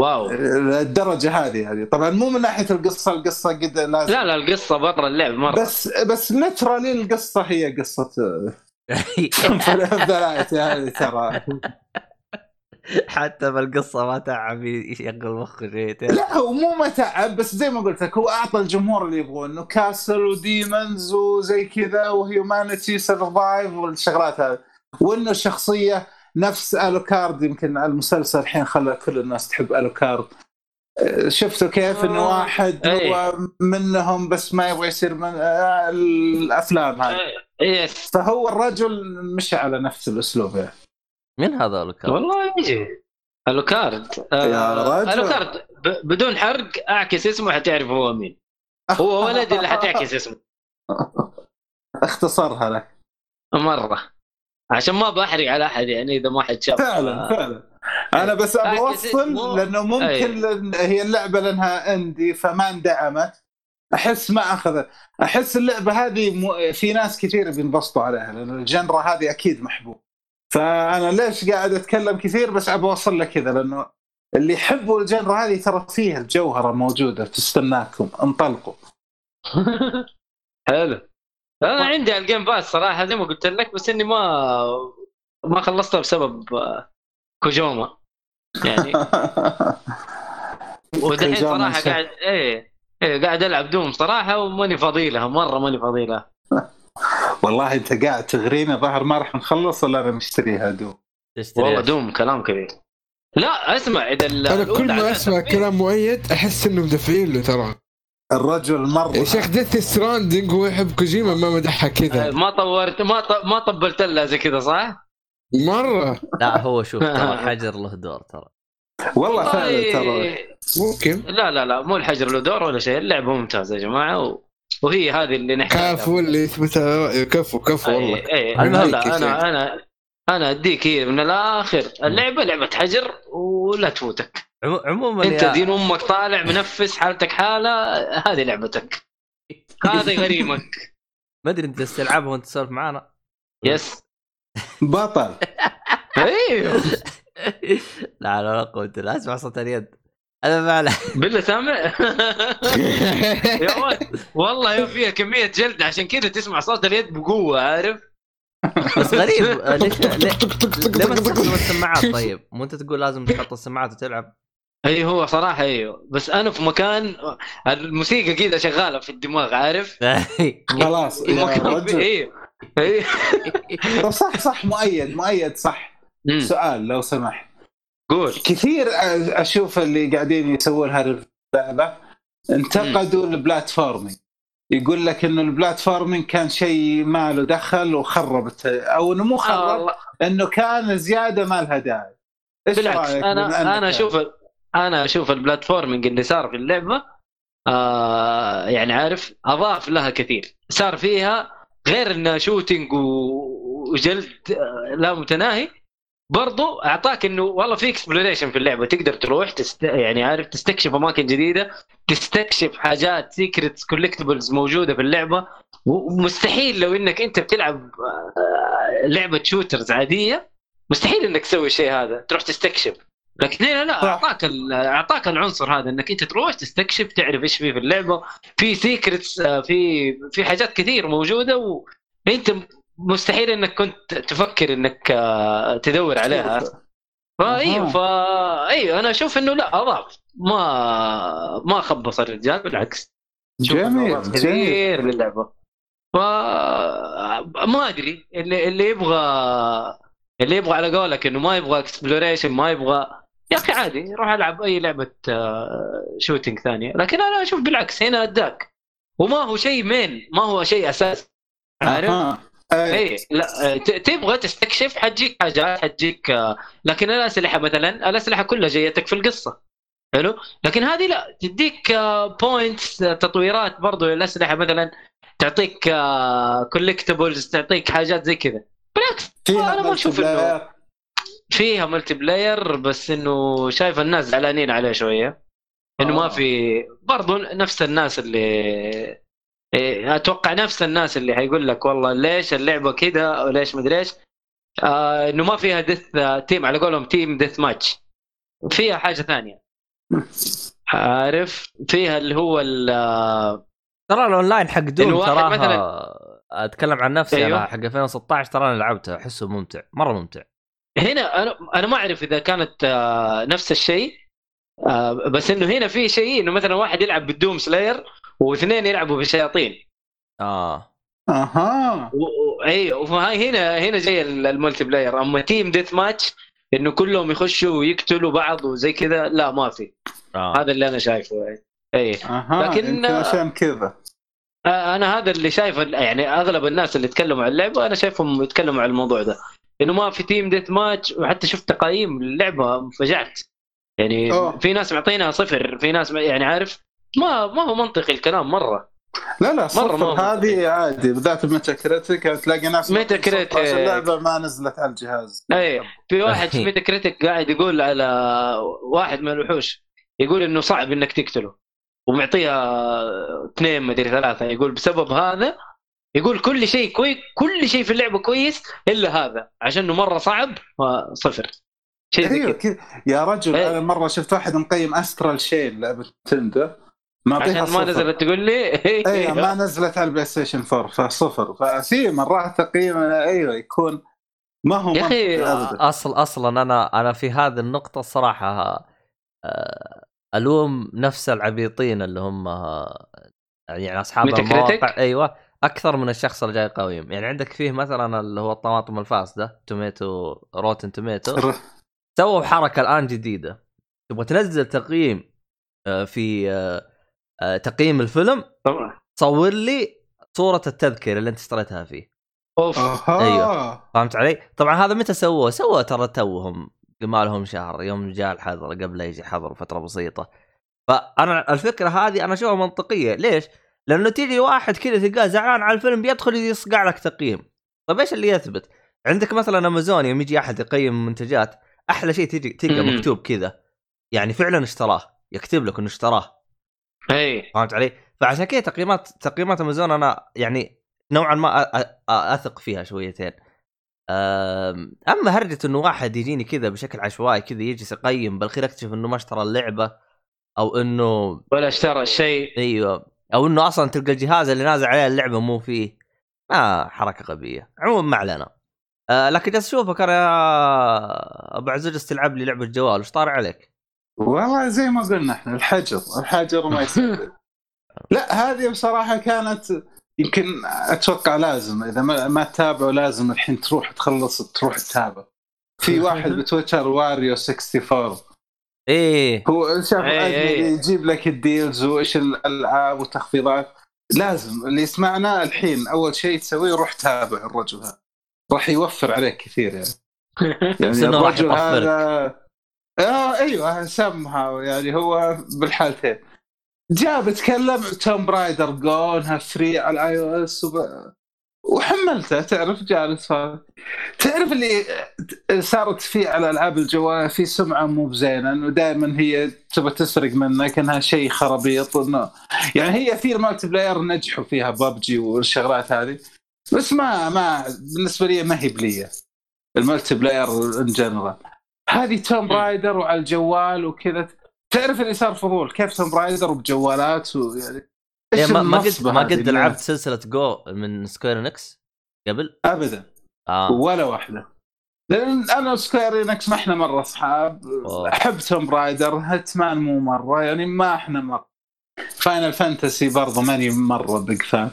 wow. الدرجة هذه هذه. طبعا مو من ناحية القصة القصة قد لازم. لا لا القصة برا اللعب مرة. بس بس literally القصة هي قصة Symphony of the Night هذه ترى. حتى بالقصة ما تعب يشغل مخه شيء لا هو مو متعب بس زي ما قلت لك هو أعطى الجمهور اللي يبغوه انه castle و demons وزي كذا و humanity survive والشغلات هذه. وإنه الشخصيه نفس الوكارد يمكن المسلسل الحين خلى كل الناس تحب الوكارد شفتوا كيف إنه آه، واحد أي. هو منهم بس ما يبغى يصير من آه، الأفلام هذه. يس فهو الرجل مشى على نفس الأسلوب يعني. من هذا الكلام؟ والله يجي ألوكارد. آه، يا رجل. ألوكارد. ب- بدون حرق أعكس اسمه حتعرف هو مين. هو ولد اللي حتعكس اسمه. اختصرها لك. مرة. عشان ما بحرق على أحد يعني إذا ما حد شاف. فعلا آه، فعلا. أنا بس أبغى أوصل. لأنه ممكن. لأن هي اللعبة لأنها اندي فما اندعمت. أحس ما اخذت أحس اللعبة هذه م... في ناس كثير بينبسطوا عليها لأن الجنرا هذه أكيد محبوب. فأنا ليش قاعد أتكلم كثير بس أبغى أوصل لك كذا لأنه اللي يحبوا الجنرا هذه ترى فيها الجوهرة موجودة تستناكم انطلقوا. حلو. أنا عندي على ال Game Pass صراحة زي ما قلت لك بس إني ما ما خلصتها بسبب آه، كوجيما. يعني. ودحين صراحة قاعد إيه إيه قاعد ألعب Doom صراحة وماني فاضي لها مرة ماني فاضي لها والله انت قاعد تغرينا ظهر ما راح نخلص ولا أنا مشتريها Doom والله؟ Doom كلام كبير. لا اسمع إذا ال- أنا كل ما أسمع. كلام مؤيد أحس انه مدفعين له ترى. الرجل مرة. يا شيخ Death Stranding هو يحب كوجيما ما مدحها كذا. ما طورت ما ط... ما طبلت لها زي كذا صح؟ مرة. لا هو شوف ترى الحجر له دور ترى. والله فعلا ترى. ممكن. لا لا لا مو الحجر له دور ولا شيء اللعبة ممتازة يا جماعة و... وهي هذه اللي نحتاجها كفو اللي يثبت على رأيه كفو كفو والله. اي اي المهم. لا أنا أنا أنا أديك هي من الآخر. اللعبة لعبة حجر ولا تفوتك. عمو- عموما أنت يا- دين أمك طالع منفس حالتك حالة هذه لعبتك. هذا غريمك. ما أدري أنت تلعبها وأنت تسولف معانا. يس. بطل. أيوه. لا لا لا قوة بالله أسمع صوت اليد. أنا ما عليه بالله سامع. يا ولد والله يا فيها كمية جلد عشان كذا تسمع صوت اليد بقوة عارف؟ بس غريب ليش ليه ما تستخدم السماعات؟ طيب؟ مو أنت تقول لازم تحط السماعات وتلعب؟ أي هو صراحة أيوه بس أنا في مكان الموسيقى كذا شغالة في الدماغ عارف؟ خلاص أيوه أيوه صح صح مؤيد مؤيد صح. سؤال لو سمحت. قول. كثير أشوف اللي قاعدين يسوون هاللعبه انتقدوا ال platforming يقول لك إنه ال platforming كان شيء ما له دخل وخربت. أو إنه مو آه خرب والله. إنه كان زيادة ما لها داعي. إيش بالعكس أنا أنك أنا أشوف أنا أشوف ال platforming اللي صار في اللعبة آه يعني عارف أضاف لها كثير. صار فيها غير انها shooting و- وجلد آه، لا متناهي برضو أعطاك إنه والله في exploration في اللعبة. تقدر تروح تست... يعني عارف تستكشف أماكن جديدة تستكشف حاجات secrets collectibles موجودة في اللعبة. ومستحيل لو إنك أنت بتلعب آه، لعبة shooters عادية مستحيل إنك تسوي الشيء هذا تروح تستكشف. لكن هنا لا. أعطاك ال- أعطاك العنصر هذا إنك أنت تروح تستكشف تعرف إيش في في اللعبة. في secrets في في حاجات كثير موجودة وانت مستحيل إنك كنت تفكر إنك آه، تدور عليها. فايوه إيوه أنا أشوف إنه لا اضاف ما ما خبص الرجال بالعكس. جميل كثير للعبة. ف ما أدري. اللي اللي يبغى اللي يبغى على قولك إنه ما يبغى exploration ما يبغى يا أخي عادي روح ألعب أي لعبة آه، shooting ثانية. لكن أنا أشوف بالعكس هنا أداك. وما هو شيء مين ما هو شيء أساسي. عارف. اي لا ت- تبغى تستكشف حتجيك حاجات حتجيك آه، لكن الأسلحة مثلا الأسلحة كلها جايتك في القصة حلو لكن هذه لا تديك points تطويرات برضو للأسلحة مثلا تعطيك collectibles تعطيك حاجات زي كذا بالعكس أنا ما إنه- player. فيها multiplayer بس إنه شايف الناس زعلانين عليه شوية إنه آه. ما في برضو نفس الناس اللي إيه، أتوقع نفس الناس اللي حيقول لك والله ليش اللعبة كذا وليش مدري إيش. آه إنه ما فيها death team على قولهم team deathmatch فيها حاجة ثانية. عارف؟ فيها اللي هو ال- آه، ترى الأونلاين حق Doom تراها مثلاً- أتكلم عن نفسي أيوه. أنا حق 2016 ترى أنا لعبته أحسه ممتع مرة ممتع. هنا أنا أنا ما أعرف إذا كانت آه، نفس الشيء آه، بس إنه هنا في شيء إنه مثلا واحد يلعب بال Doom Slayer واثنين يلعبوا بالشياطين. آه. أها. و- و- اي هنا هنا جاي ال- ال multiplayer. أما team deathmatch إنه كلهم يخشوا ويقتلوا بعض وزي كذا لا ما في. آه. هذا اللي أنا شايفه. يعني. اي أها لكن- يمكن عشان كذا. آه، أنا هذا اللي شايفه يعني أغلب الناس اللي تكلموا عن اللعبة أنا شايفهم يتكلموا عن الموضوع ده. إنه ما في team deathmatch وحتى شفت تقييم اللعبة انفجعت. يعني أوه. في ناس معطينها صفر في ناس يعني عارف؟ ما ما هو منطقي الكلام مرة. لا لا مرة صفر ما هذه عادي بالذات ال Metacritic تلاقي ناس Metacritic. اللعبة ما نزلت على الجهاز. أي في واحد في Meta critic قاعد يقول على واحد من الوحوش يقول إنه صعب إنك تقتله ومعطيها اثنين مدري ثلاثة يقول بسبب هذا يقول كل شيء كويس كل شيء في اللعبة كويس إلا هذا عشان إنه مرة صعب فصفر شيء أيوه كذا. يا رجل. أنا مرة شفت واحد مقيم Astral Chain لعبة معطيها عشان ما. نزلت تقول لي. أيوه ما نزلت على ال PlayStation 4 فصفر. ففي مرات تقييم أيوه يكون ما هو يا ابدا. أصل أصلا أنا أنا في هذه النقطة الصراحه آه، ألوم نفس العبيطين اللي هم آه، يعني أصحاب؟ المواقع. أيوه أكثر من الشخص اللي جاي يقيم يعني عندك فيه مثلا اللي هو الطماطم الفاسده tomato Rotten Tomato. سووا حركة الآن جديدة. تبغى تنزل تقييم آه، في تقييم الفيلم طبعا صور لي صورة التذكرة اللي انت اشتريتها فيه أوف أها أيوه. فهمت علي؟ طبعا هذا متى سووه؟ سووه ترى توهم ما لهم شهر يوم جاء الحظر قبل لا يجي حظر فترة بسيطة فأنا الفكرة هذه أنا اشوفها منطقية ليش؟ لأنه تيجي واحد كذا تلقاه زعلان على الفيلم بيدخل يصقع لك تقييم طيب إيش اللي يثبت؟ عندك مثلا أمازون يوم يجي أحد يقيم منتجات أحلى شيء تجي تلقى. مكتوب كذا يعني فعلا اشتراه يكتب لك إنه اشتراه اي فهمت علي؟ فعشان كذا تقييمات تقييمات أمازون أنا يعني نوعا ما أثق فيها شويتين. أما هرجة إنه واحد يجيني كذا بشكل عشوائي كذا يجلس يقيم بالأخير أكتشف إنه ما اشترى اللعبة أو إنه ولا اشترى الشيء أيوه. أو إنه أصلا تلقى الجهاز اللي نازل عليه اللعبة مو فيه. ما حركة غبية. عموما ما علينا. آه لكن جالس أشوفك أنا يا أبو عزوز تلعب لي لعبة جوال. وش طار عليك؟ والله زي ما قلنا إحنا الحجر الحجر ما يصير. لا هذه بصراحة كانت يمكن أتوقع لازم إذا ما, ما تتابعوا لازم الحين تروح تخلص تروح تتابع. في واحد بتويتر واريو 64 إيه. هو شاف إي إي. يجيب لك ال deals وإيش الألعاب والتخفيضات لازم اللي يسمعنا الحين أول شيء تسويه روح تابع الرجل هذا. راح يوفر عليك كثير يعني. يعني الرجل. هذا آه أيوه سمها يعني هو بالحالتين. جاء بتكلم Tomb Raider Go انها free على ال iOS وب... وحملته. تعرف جالس. تعرف اللي صارت فيه على العاب الجوال في سمعة مو بزينة إنه دائما هي تبغى تسرق منك انها شيء خرابيط إنه يعني هي في ال multiplayer نجحوا فيها ببجي والشغلات هذه. بس ما ما بالنسبة لي ما هي بلية. ال multiplayer in general هذه Tomb Raider وعلى الجوال وكذا. تعرف اللي صار فضول كيف Tomb Raider وبجوالات ويعني إيه ما, ما قد ما قد لعبت سلسلة Go من Square Enix قبل؟ ابدا. آه. ولا واحدة. لأن أنا و Square Enix ما إحنا مرة أصحاب. أحب Tomb Raider Hitman مو مرة يعني ما إحنا مرة. Final Fantasy برضه ماني مرة big fan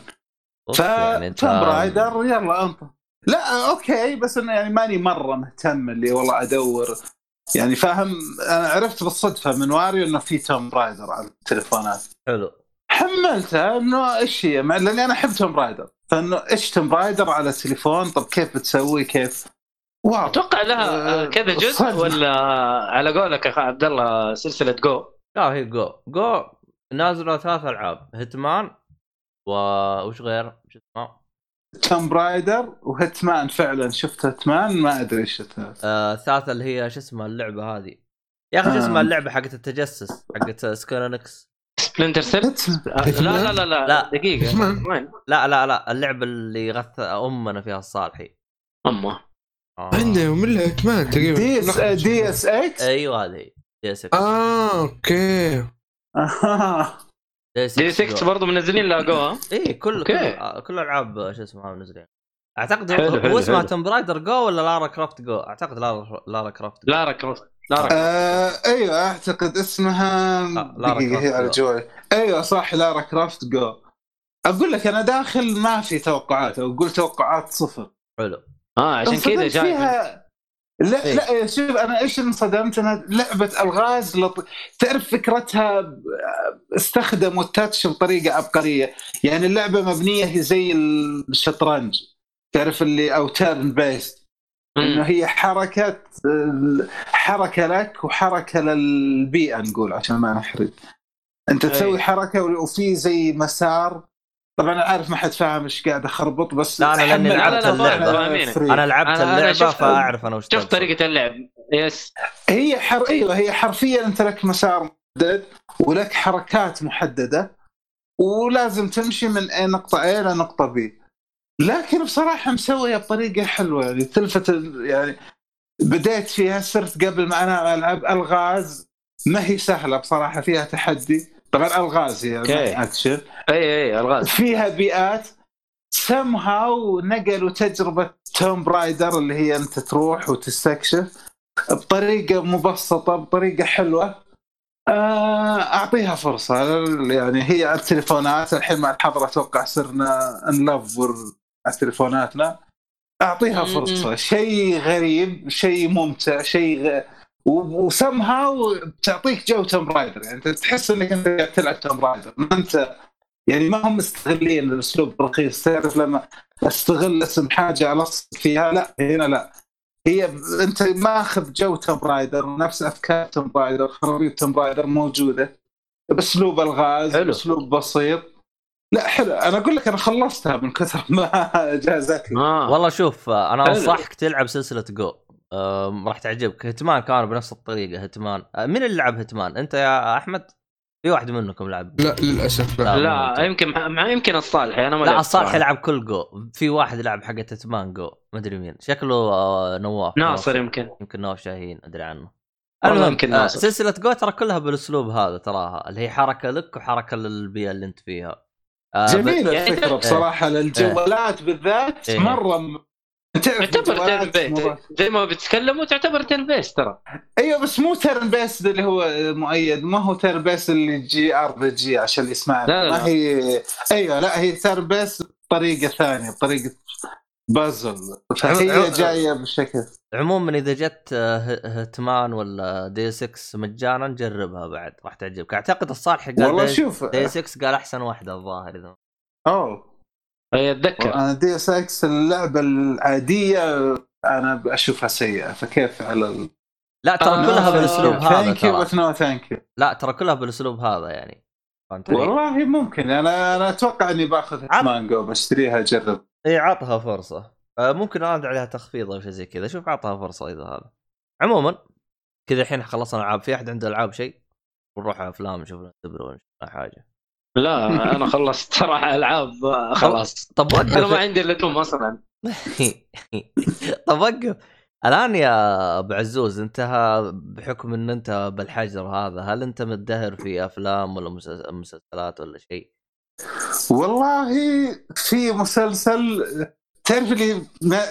of، يعني ف Tomb Raider يلا انت لا okay بس إنه يعني ماني مرة مهتم اللي والله أدور. يعني فاهم أنا عرفت بالصدفة من واريو إنه في Tomb Raider على التليفونات. حلو. حملتها إنه إيش هي؟ مع- لأني أنا أحب Tomb Raider. فإنه إيش Tomb Raider على التليفون؟ طب كيف بتسوي؟ كيف؟ wow أتوقع لها آه، كذا جزء صدمة. ولا على قولك يا عبد الله سلسلة جو؟ لا هي جو. جو نازلة ثلاث ألعاب Hitman و وش غير؟ شو اسمه؟ Tomb Raider و Hitman فعلا. شفت Hitman ما أدري إيش الثالث. آه الثالثة اللي هي شو اسمها اللعبة هذه. يا أخي شو آه. اسمها اللعبة حقت التجسس حقت سكوير انكس سبلنتر سيل هيتمان. لا لا لا لا, لا. دقيقة. وين؟ لا لا لا. اللعبة اللي غث أمنا فيها الصالحي. أمه. آه. عنده من له ثمان تقريبا. دي اس دي إس 8 أيوه هذه. هي دي 6 آه أوكي. آه. دي 6 برضه منزلين لها جو ها؟ اي كل كل أوكي. كل ألعاب شو اسمها منزلين. أعتقد حلو، هو, حلو، هو اسمها حلو. توم برايدر جو ولا لارا كرافت جو؟ أعتقد لارا لارا كرافت جو. لارا Croft Lara آه أيوه أعتقد اسمها آه، Lara هي Croft على Go. جوالي أيوه صح Lara Croft Go. أقول لك أنا داخل ما في توقعات أو أقول توقعات صفر. آه عشان كذا جاي. فيها لا إيه. لا شوف أنا إيش انصدمت انها لعبة ألغاز لط... تعرف فكرتها استخدموا ال touch بطريقة عبقرية يعني اللعبة مبنية هي زي الشطرنج تعرف اللي أو turn-based إنه. هي حركة حركة لك وحركة للبيئة نقول عشان ما نحرق أنت. تسوي حركة وفي زي مسار طبعا أنا عارف ما حد فاهم إيش قاعد أخربط بس لا، أنا لأني حمل لعبت. free. أنا لعبت اللعبة فأعرف أنا وش شفت. طريقة اللعب يس هي حر أيوه هي حرفيا أنت لك مسار محدد ولك حركات محددة ولازم تمشي من اي نقطة A إلى نقطة B لكن بصراحة مسوية بطريقة حلوة يعني تلفت ال- يعني بديت فيها صرت قبل ما أنا ألعب ألغاز ما هي سهلة بصراحة فيها تحدي طبعا ألغاز هي هي أكشن. أي أي ألغاز. فيها بيئات سم هاو نقلوا تجربة توم رايدر اللي هي أنت تروح وتستكشف بطريقة مبسطة بطريقة حلوة. آه، أعطيها فرصة. يعني هي على التليفونات. الحين مع الحظر أتوقع صرنا نلفر على تليفوناتنا. أعطيها. فرصة. شيء غريب شيء ممتع شيء غ... وسم هاو تعطيك جو توم رايدر يعني أنت تحس إنك أنت قاعد تلعب توم رايدر ما انت يعني ما هم مستغلين الأسلوب الرخيص. تعرف لما أستغل اسم حاجة الصق فيها؟ لا هنا لا. هي أنت ماخذ جو توم رايدر نفس أفكار توم رايدر خرابيط توم رايدر موجودة. بأسلوب الغاز حلو. بأسلوب بسيط. لا حلو. أنا أقول لك أنا خلصتها من كثر ما جازت لي آه. والله شوف أنا. أنصحك تلعب سلسلة جو راح تعجبك. هتمان كانوا بنفس الطريقة هتمان. أه، مين اللي لعب هتمان؟ أنت يا أحمد؟ في واحد منكم لعب. لا للأسف لا. لا. لا يمكن مع يمكن الصالحي أنا ما لا الصالح. يلعب كل جو. في واحد لعب حق هتمان جو. ما أدري مين. شكله آه، نواف. ناصر. يمكن. يمكن نواف شاهين أدري عنه. المهم يمكن آه، ناصر. سلسلة جو ترى كلها بالأسلوب هذا تراها اللي هي حركة لك وحركة للبيئة اللي أنت فيها. آه، جميلة يعني الفكرة بصراحة للجوالات بالذات إيه. مرة تعتبر turn-based زي ما بتتكلموا تعتبر turn-based ترى. أيوه بس مو turn-based اللي هو مؤيد. ما هو تيرن بيست اللي جي ار بي جي عشان يسمعنا لا، لا، ما لا. هي أيوه لا هي turn-based بطريقة ثانية بطريقة بازل عم- فهي جاية بالشكل عموما إذا جت آه، هتمان ولا دي 6 مجانا جربها بعد راح تعجبك. أعتقد الصالح قال والله شوف. دي 6 قال أحسن واحدة الظاهر إذا أوه. هي أتذكر. أنا دي اس إكس اللعبة العادية أنا أشوفها سيئة فكيف على ال... لا ترى كلها بالأسلوب هذا thank you بس no thank you لا ترى كلها بالأسلوب هذا يعني؟ والله ممكن أنا أنا أتوقع إني بأخذ عط- مانجو بشتريها أجرب. إي عطها فرصة. آه، ممكن انادي عليها تخفيض أو شيء زي كذا. شوف عطها فرصة إذا هذا. عموما كذا الحين خلصنا العاب. في أحد عنده ألعاب شيء؟ ونروح على أفلام نشوف لنا حاجة. لا أنا خلصت صراحة ألعاب خلاص. طب أنا ما وقف عندي إلا دوم أصلا. طب وقف. الآن يا أبو عزوز انت بحكم إن أنت بالحجر هذا هل أنت متدهور في أفلام ولا مسلس- مسلسلات ولا شيء؟ والله في مسلسل تعرف اللي ما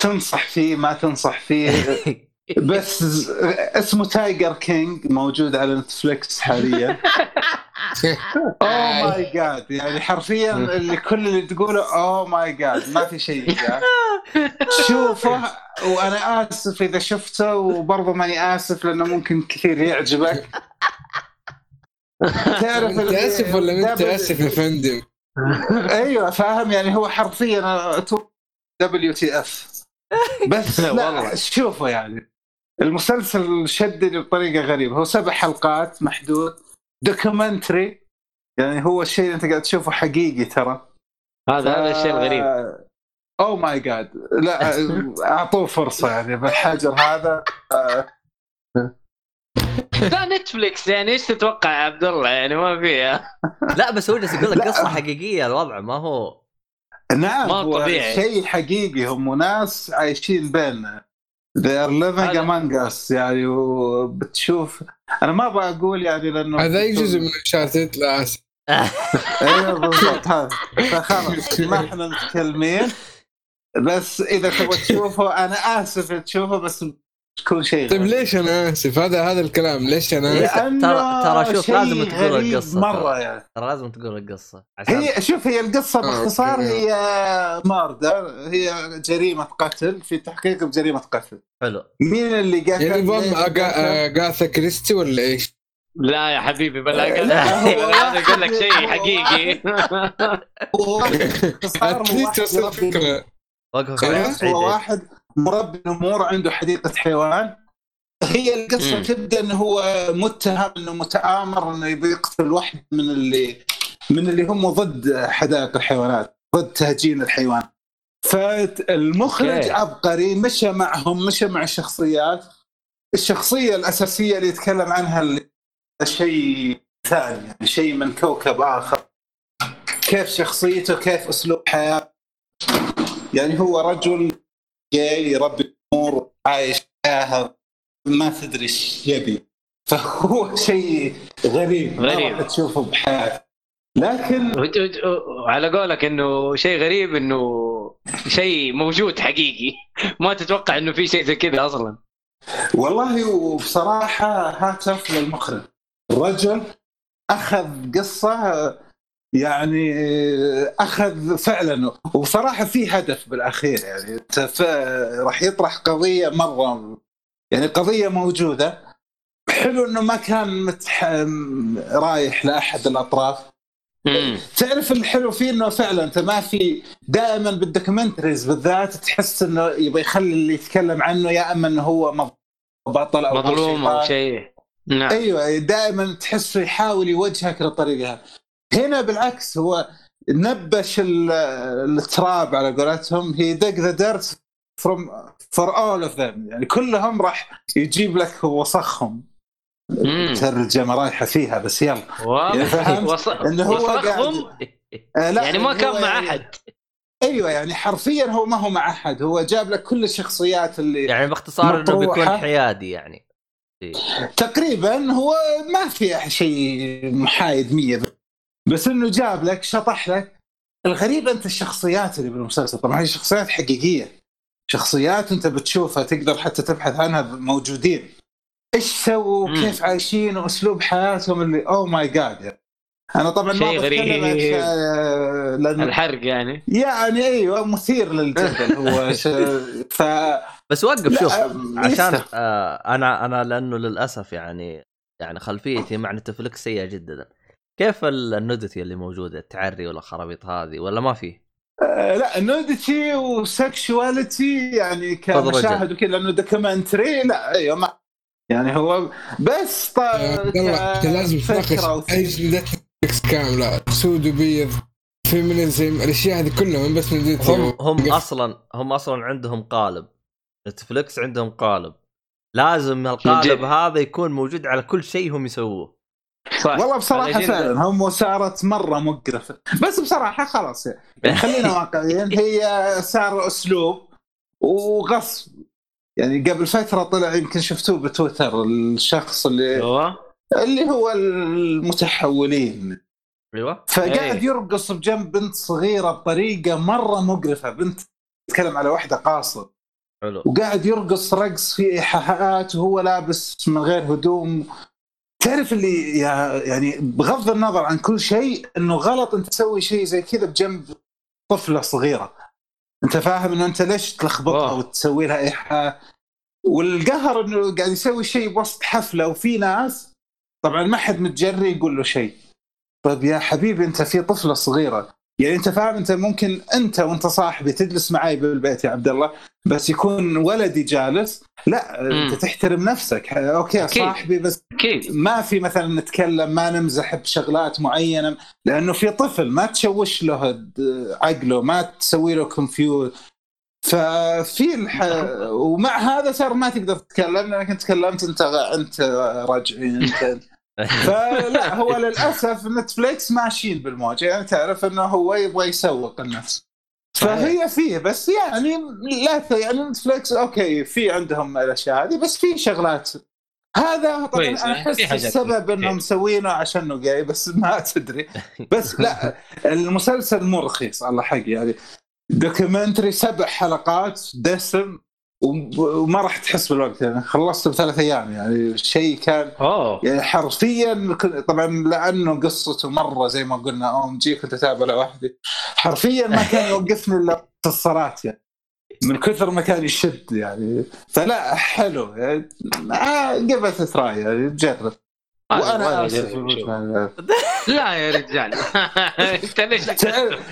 تنصح فيه ما تنصح فيه؟ بس اسمه تايجر كينج موجود على نتفلكس حاليا oh my god يعني حرفيا اللي كل اللي تقوله oh my god ما في شيء يعني. شوفه وأنا آسف إذا شفته وبرضه ماني آسف لأنه ممكن كثير يعجبك تعرف أنت اللي- آسف ولا أنت آسف يا فندم؟ أيوه فاهم يعني هو حرفيا WTF بس لا والله. شوفه يعني المسلسل شدني بطريقة غريبة. هو سبع حلقات محدود. documentary يعني هو الشيء اللي أنت قاعد تشوفه حقيقي ترى. هذا هذا الشيء الغريب. oh my god لا أعطوه فرصة يعني. بالحجر هذا آه، لا نتفليكس يعني إيش تتوقع يا عبد الله؟ يعني ما فيها لا بس هو جالس يقول لك. قصة حقيقية الوضع ما هو نعم ما هو طبيعي. شيء حقيقي. هم ناس عايشين بيننا. They are living هذا- among us يعني وبتشوف أنا ما أبغى أقول يعني لأنه هذا أي جزء من انشاتت لا أسف. أيوه بالضبط هذا فخلاص ما إحنا متكلمين. بس إذا تبغى تشوفه أنا آسف تشوفه بس تكون شيء طيب غريب. ليش أنا آسف؟ هذا هذا الكلام ليش أنا؟ اسف؟ ترى- ترى شوف، لازم تقول القصة مره. يعني ترى لازم تقول القصة عشان هي شوف هي القصة آه، باختصار okay. هي murder هي جريمة قتل في تحقيق بجريمة قتل حلو مين اللي قتل يعني قتل؟ اغاثا كريستي ولا إيش؟ لا يا حبيبي بلا لا، هو هذا يقول لك شيء حقيقي هو باختصار هو اتليست واحد مربي نمور عنده حديقة حيوان. هي القصة مم. تبدأ إنه هو متهم إنه متآمر إنه يبي يقتل واحد من اللي من اللي هم ضد حدائق الحيوانات ضد تهجين الحيوان. فالمخرج أوكي. عبقري مشى معهم مشى مع الشخصيات الشخصية الأساسية اللي يتكلم عنها اللي شيء ثاني يعني شيء من كوكب آخر. كيف شخصيته كيف أسلوب حياته. يعني هو رجل جاي يربي امور عايش حياه ما تدري إيش يبي. فهو شيء غريب. غريب. تشوفه بحياتك. لكن على قولك إنه شيء غريب إنه شيء موجود حقيقي. ما تتوقع إنه في شيء زي كذا أصلا. والله وبصراحة هاتف للمخرج الرجل أخذ قصة يعني أخذ فعلا. وبصراحه في هدف بالأخير يعني راح يطرح قضية مرة يعني قضية موجودة. حلو إنه ما كان متح... رايح لأحد الأطراف. مم. تعرف الحلو فيه إنه فعلا أنت ما في دائما بال documentaries بالذات تحس إنه يبغى يخلي اللي يتكلم عنه يا أما إنه هو بطل أو مظلوم أو. شيء. نعم. أيوه دائما تحسه يحاول يوجهك للطريقه هنا بالعكس هو نبش ال- التراب على قولتهم. هي dug the dirt from for all of them يعني كلهم راح يجيب لك وسخهم. ترجمة رايحة فيها بس يلا. يعني وص- إنه هو وصخهم آه لا يعني ما كان مع يعني- أحد. أيوه يعني حرفيا هو ما هو مع أحد. هو جاب لك كل الشخصيات اللي يعني باختصار إنه بيكون. حيادي يعني. إيه. تقريبا هو ما في شيء محايد 100 بس إنه جاب لك شطح لك. الغريب أنت الشخصيات اللي بالمسلسل. طبعا هي شخصيات حقيقية. شخصيات أنت بتشوفها تقدر حتى تبحث عنها موجودين. إيش سووا؟ مم. كيف عايشين؟ وأسلوب حياتهم اللي oh my god أنا طبعا ما شيء غريب. شيء- لأن الحرق يعني. يعني أيوه مثير للجدل هو. ش... ف بس وقف شوف أم، عشان. آه أنا أنا لأنه للأسف يعني يعني خلفيتي مع نتفلكس سيئة جدا. كيف ال- ال nudity اللي موجودة؟ التعري والخرابيط هذه؟ ولا ما فيه؟ آه، لا nudity و sexuality يعني كمشاهد وكذا لأنه documentary لا أيوه ما يعني هو بس ط... يا عبد الله أنت لازم تناقش نتفلكس كاملة سود وبيض feminism الأشياء هذه كلها من بس نديتي هم هم أصلا هم أصلا عندهم قالب. نتفلكس عندهم قالب. لازم القالب. هذا يكون موجود على كل شيء هم يسووه. صح. والله بصراحة. فعلا هم صارت مرة مقرفة. بس بصراحة خلاص يعني. خلينا واقعيين هي صار أسلوب وغصب. يعني قبل فترة طلع يمكن شفتوه بتويتر الشخص اللي أيوه. اللي هو المتحولين. أيوه. فقاعد إيه. يرقص بجنب بنت صغيرة بطريقة مرة مقرفة. بنت تتكلم على واحدة قاصر حلو. وقاعد يرقص رقص في إيحاءات وهو لابس من غير هدوم. تعرف اللي يا- يعني بغض النظر عن كل شيء إنه غلط انت تسوي شيء زي كذا بجنب طفلة صغيرة. أنت فاهم إنه أنت ليش تلخبطها. وتسوي لها إيحاء؟ والقهر إنه قاعد يسوي شيء بوسط حفلة وفي ناس طبعا ما حد متجري يقول له شيء. طيب يا حبيبي أنت في طفلة صغيرة. يعني انت فاهم انت ممكن انت وانت صاحبي تجلس معي بالبيت يا عبد الله بس يكون ولدي جالس لا مم. انت تحترم نفسك أوكي أكيد. صاحبي بس أكيد ما في مثلا نتكلم ما نمزح بشغلات معينة لأنه في طفل ما تشوش له عقله ما تسوي له confuse ففي الح... ومع هذا صار ما تقدر تتكلم لأنك تكلمت أنت أنت رجعي أنت فلا هو للأسف نتفليكس ماشيين بالموجه يعني تعرف إنه هو يبغى يسوق النفس. فهي فيه بس يعني لا يعني نتفليكس okay في عندهم الأشياء هذه بس في شغلات. هذا طبعا أنا يعني أحس السبب. إنهم مسوينه عشانه جاي بس ما تدري. بس لا المسلسل مو رخيص الله حق يعني. documentary سبع حلقات دسم. وما راح تحس بالوقت يعني خلصت بثلاث أيام يعني شيء كان أوه. يعني حرفيا طبعا لأنه قصته مرة زي ما قلنا OMG كنت اتابع لوحدي حرفيا ما كان يوقفني إلا في الصلاه يعني من كثر ما كان يشد يعني. فلا حلو يعني قبل تراي يعني جرب. وأنا آسف. لا يا رجال. أنت ليش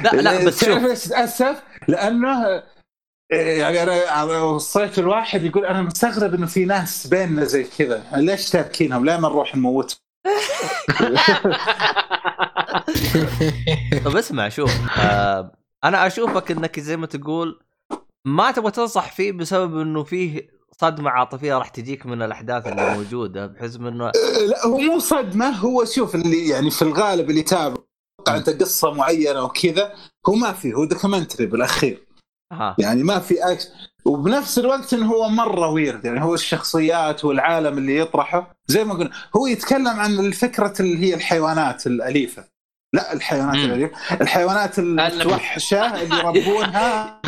لا لا بس تعرف شوف. ليش اتاسف؟ لأنه يعني أنا وصيت الواحد يقول أنا مستغرب إنه في ناس بيننا زي كذا ليش تاركينهم؟ ليه ما نروح نموتهم؟ طب اسمع شوف آه أنا أشوفك إنك زي ما تقول ما تبغى تنصح فيه بسبب إنه فيه صدمة عاطفية راح تجيك من الأحداث اللي موجودة بحيث إنه لا هو مو صدمة هو شوف اللي يعني في الغالب اللي يتابع انت قصة معينة وكذا هو ما في هو documentary بالأخير ها. يعني ما في acts وبنفس الوقت انه هو مرة weird يعني هو الشخصيات والعالم اللي يطرحه زي ما قلنا هو يتكلم عن الفكرة اللي هي الحيوانات الأليفة. لا الحيوانات مم. الأليفة الحيوانات المتوحشه اللي يربونها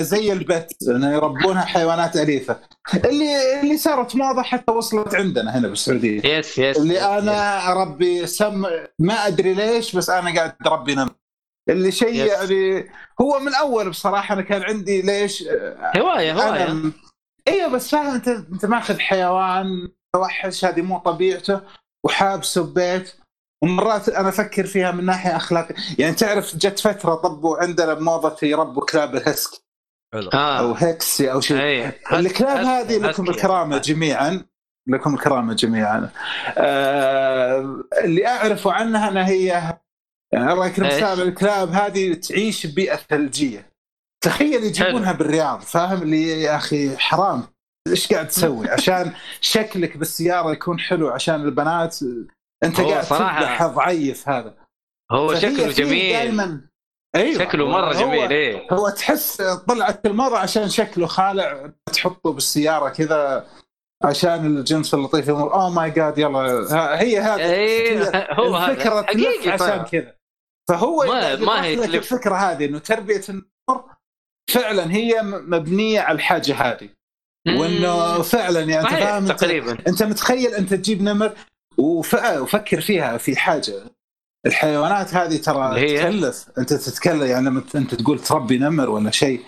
زي ال pet إنه يربونها حيوانات أليفة. اللي اللي صارت موضه حتى وصلت عندنا هنا بالسعودية. yes yes اللي yes، أنا اربي سم ما أدري ليش بس أنا قاعد اربي نمر. اللي شيء yes. يعني هو من اول بصراحة أنا كان عندي ليش. هواية هواية. أنا أيوه بس فاهم أنت أنت ماخذ حيوان توحش هذه مو طبيعته وحابسه ببيت. ومرات أنا أفكر فيها من ناحية أخلاقية. يعني تعرف جت فترة طبوا عندنا بموضة يربوا كلاب الهسكي. حلو. أو هيكسي أو شيء. اي الكلاب هس- هذه لكم. الكرامة جميعا. لكم الكرامة جميعا. آه اللي أعرفه عنها إنها هي يعني الله يكرم؟ سالم الكلاب هذه تعيش ببيئه ثلجية. تخيل يجيبونها بالرياض فاهم؟ اللي يا أخي حرام. إيش قاعد تسوي؟ عشان شكلك بالسيارة يكون حلو عشان البنات أنت قاعد تذبح ضعيف هذا. هو شكله جميل. دايما. أيوه شكله مرة هو- جميل إيه. هو تحس طلعت المرة عشان شكله خالع تحطه بالسيارة كذا. عشان الجنس اللطيف يقول اوه ماي جاد يلا. هي هذا إيه هو الفكرة هذا تلف حقيقي عشان كذا. فهو ما- قاعد ما هي تلف. الفكرة هذه إنه تربية النمر فعلا هي م- مبنية على الحاجة هذه. وإنه فعلا يعني انت فاهم تقريبا. أنت متخيل أنت تجيب نمر وف- وفكر فيها في حاجة. الحيوانات هذه ترى هي؟ تكلف أنت تتكلم يعني لما أنت تقول تربي نمر ولا شيء.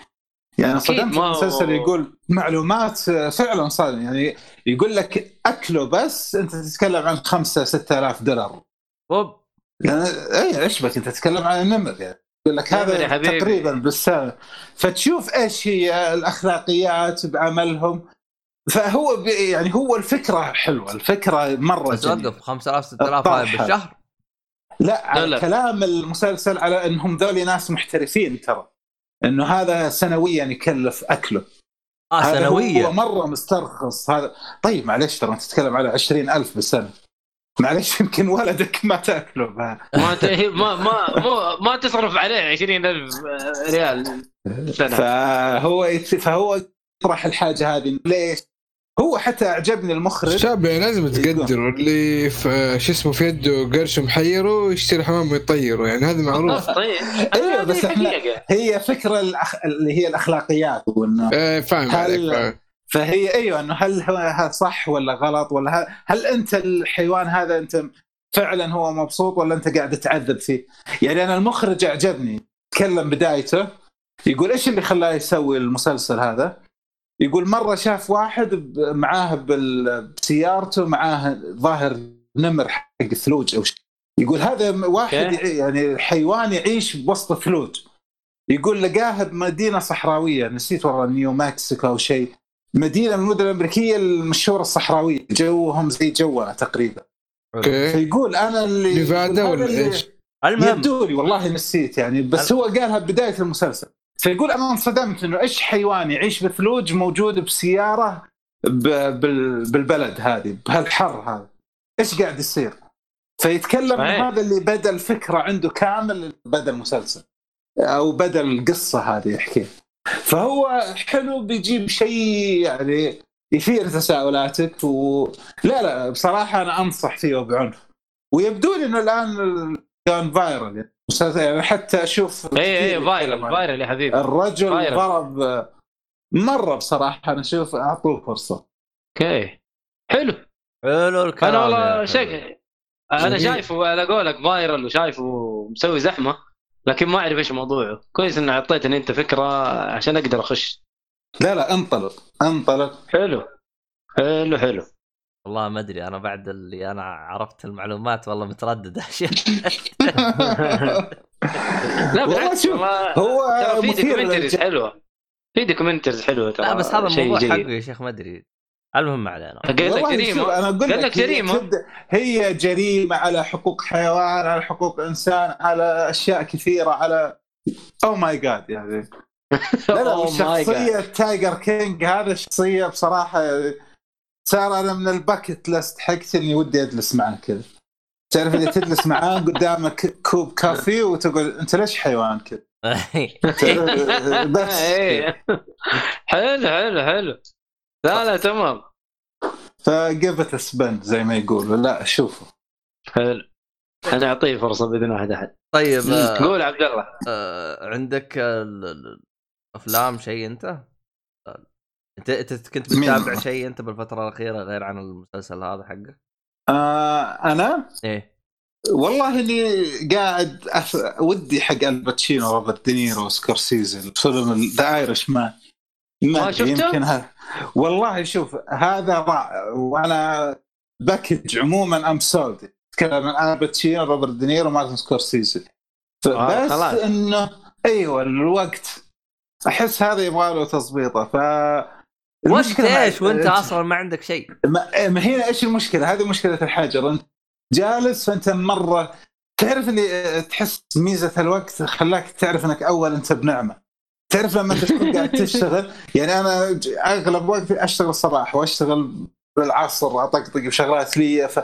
يعني صدمت المسلسل يقول معلومات فعلا صار يعني يقول لك أكله بس أنت تتكلم عن خمسة ستة آلاف دولار أوب يعني اي إيش بك أنت تتكلم عن النمر يعني يقول لك هذا. تقريبا بالسنه فتشوف إيش هي الأخلاقيات بعملهم فهو يعني هو الفكرة حلوة الفكرة مرة بس جميلة. وقف 5000 6000 هاي. بالشهر لا على لا. كلام المسلسل على إنهم ذولي ناس محترفين ترى إنه هذا سنويا يكلف أكله. آه هذا هو سنويا. مرة مسترخص. هذا طيب معلش ترى تتكلم على 20000 بالسنة. معلش يمكن ولدك ما تأكله. ما ما ما ما, ما تصرف عليه 20000 ريال. سنه فهو فهو يطرح الحاجة هذه. ليش؟ هو حتى اعجبني المخرج الشاب يعني لازم تقدر اللي في شو اسمه في يده قرش محيره يشتري حمام ويطيره يعني هذا معروف طيب أيوه بس إحنا. هي فكرة الأخ... اللي هي الأخلاقيات وانه آه فاهم هل- عليك فاهم. فهي إيوه إنه هل هو هذا صح ولا غلط ولا هل, هل أنت الحيوان هذا أنت فعلا هو مبسوط ولا أنت قاعد تعذب فيه؟ يعني أنا المخرج أعجبني تكلم بدايته يقول إيش اللي خلاه يسوي المسلسل هذا؟ يقول مرة شاف واحد معاه بسيارته معاه ظاهر نمر حق ثلوج أو شيء. يقول هذا واحد يعني حيوان يعيش بوسط ثلوج. يقول لقاها بمدينة صحراوية نسيت والله نيو مكسيكو أو شيء. مدينة من المدن الأمريكية المشهورة الصحراوية جوهم زي جونا تقريبا. okay. فيقول أنا اللي نيفادا ولا اللي- إيش؟ المهم. يبدو لي والله نسيت يعني بس هو قالها بداية المسلسل. فيقول أنا انصدمت إنه إيش حيوان يعيش بثلوج موجود بسيارة ب- بال- بالبلد هذه بهالحر هذا. إيش قاعد يصير؟ فيتكلم. هذا اللي بدأ الفكرة عنده كامل بدأ المسلسل. أو بدأ القصة هذه يحكي. فهو حلو بيجيب شيء يعني يثير تساؤلاتك و لا لا بصراحة أنا أنصح فيه بعنف ويبدو لي إنه الآن كان viral يعني. مسلسل- يعني حتى أشوف اي اي viral. viral يا حبيبي الرجل viral. ضرب مرة بصراحة أنا أشوف أعطوه فرصة okay حلو حلو الكلام أنا والله شك. أنا. شايفه على قولك viral وشايفه مسوي زحمة لكن ما أعرف إيش موضوعه كويس انك اعطيتني أنت فكرة عشان أقدر أخش لا لا انطلق انطلق حلو حلو حلو والله ما أدري أنا بعد اللي أنا عرفت المعلومات والله متردد اشياء لا والله بالعكس شوف، والله هو في documentaries حلوة. في documentaries حلوة ترى لا بس هذا الموضوع. حقه يا شيخ ما أدري. المهم ما علينا. قال لك جريمة. أنا أقول قال لك جريمة. هي جريمة على حقوق حيوان على حقوق إنسان على أشياء كثيرة على oh my god يعني. لا لا Oh my God. شخصية Tiger King هذا شخصية بصراحة صار أنا من ال bucket list حقتي إني ودي أجلس معاه كذا. تعرف اللي تجلس معاه قدامك كوب coffee وتقول أنت ليش حيوان كذا؟ بس. إيه. حلو حلو حلو. لا لا تمام. ف give it a spin زي ما يقولوا لا شوفوا. حلو. أنا أعطيه فرصة بإذن واحد أحد. طيب آه، قول عبد الله. آه، عندك ال- ال- الأفلام شيء أنت؟ آه، انت انت كنت؟ بتتابع شيء انت بالفترة الأخيرة غير عن المسلسل هذا حقك؟ آه أنا إيه والله إني قاعد أف... ودي حق الباتشينو روبرت دينيرو سكورسيزي فيلم The Irishman ما شفته؟ يمكن ها... والله شوف هذا رائع وأنا package عموما I'm sold أتكلم عن الباتشينو روبرت دينيرو مارتن سكورسيزي آه، بس خلاص. إنه أيوه الوقت أحس هذا يبغى له تظبيطه ف وقت إيش؟ وانت أصلا ما عندك شيء؟ ما ما هنا إيش المشكلة؟ هذه مشكلة الحجر أنت جالس فأنت مرة تعرف اللي تحس ميزة الوقت خلاك تعرف إنك أول أنت بنعمة. تعرف لما أنت تكون قاعد تشتغل؟ يعني أنا أغلب وقتي أشتغل الصباح وأشتغل بالعصر أطقطق بشغلات لي ف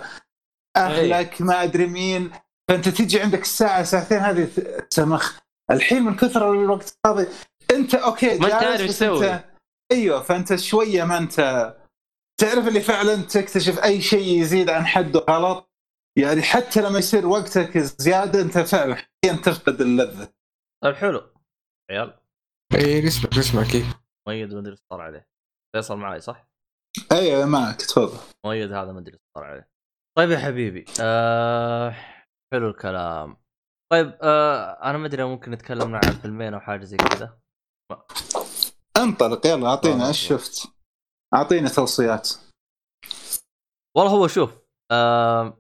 اهلك ما أدري مين. فأنت تجي عندك الساعة ساعتين هذه ت- تمخ. الحين من كثر الوقت الفاضي أنت أوكي ما بس تسوي. أيوه فأنت شوية ما أنت تعرف اللي فعلا تكتشف أي شيء يزيد عن حده غلط. يعني حتى لما يصير وقتك زيادة أنت فعلا تفقد اللذة. طيب حلو. عيال. اي نسمعك نسمعك إيه. مؤيد ما أدري إيش صار عليه. فيصل معي صح؟ أيوه معك تفضل. مؤيد هذا ما أدري إيش صار عليه. طيب يا حبيبي آه حلو الكلام. طيب آه أنا ما أدري ممكن نتكلم عن فيلمين أو حاجة زي كذا. انطلق يلا اعطينا آه، إيش شفت؟ اعطينا توصيات. والله هو شوف آه...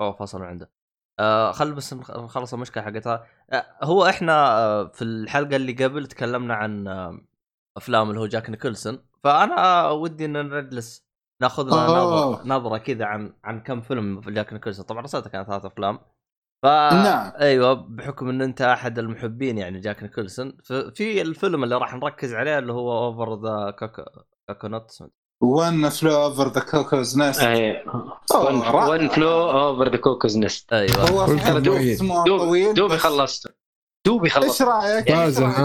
أوه فصل عنده. آه خل بس نخ- نخلص المشكلة حقتها. آه هو إحنا آه في الحلقة اللي قبل تكلمنا عن آه أفلام اللي هو جاك نيكلسون فأنا ودي إن نجلس ناخذ لنا. نظرة نظرة كذا عن عن كم فيلم في جاك نيكلسون طبعا رسالته كانت ثلاث أفلام. ف نعم. أيوه بحكم ان أنت أحد المحبين يعني جاك نيكلسون في الفيلم اللي راح نركز عليه اللي هو Over the coconut One Flew Over the Cuckoo's Nest. One Flew Over the Cuckoo's Nest أيوه هو اسمه طويل دوبي خلصته دوبي خلصت؟ إيش؟ رأيك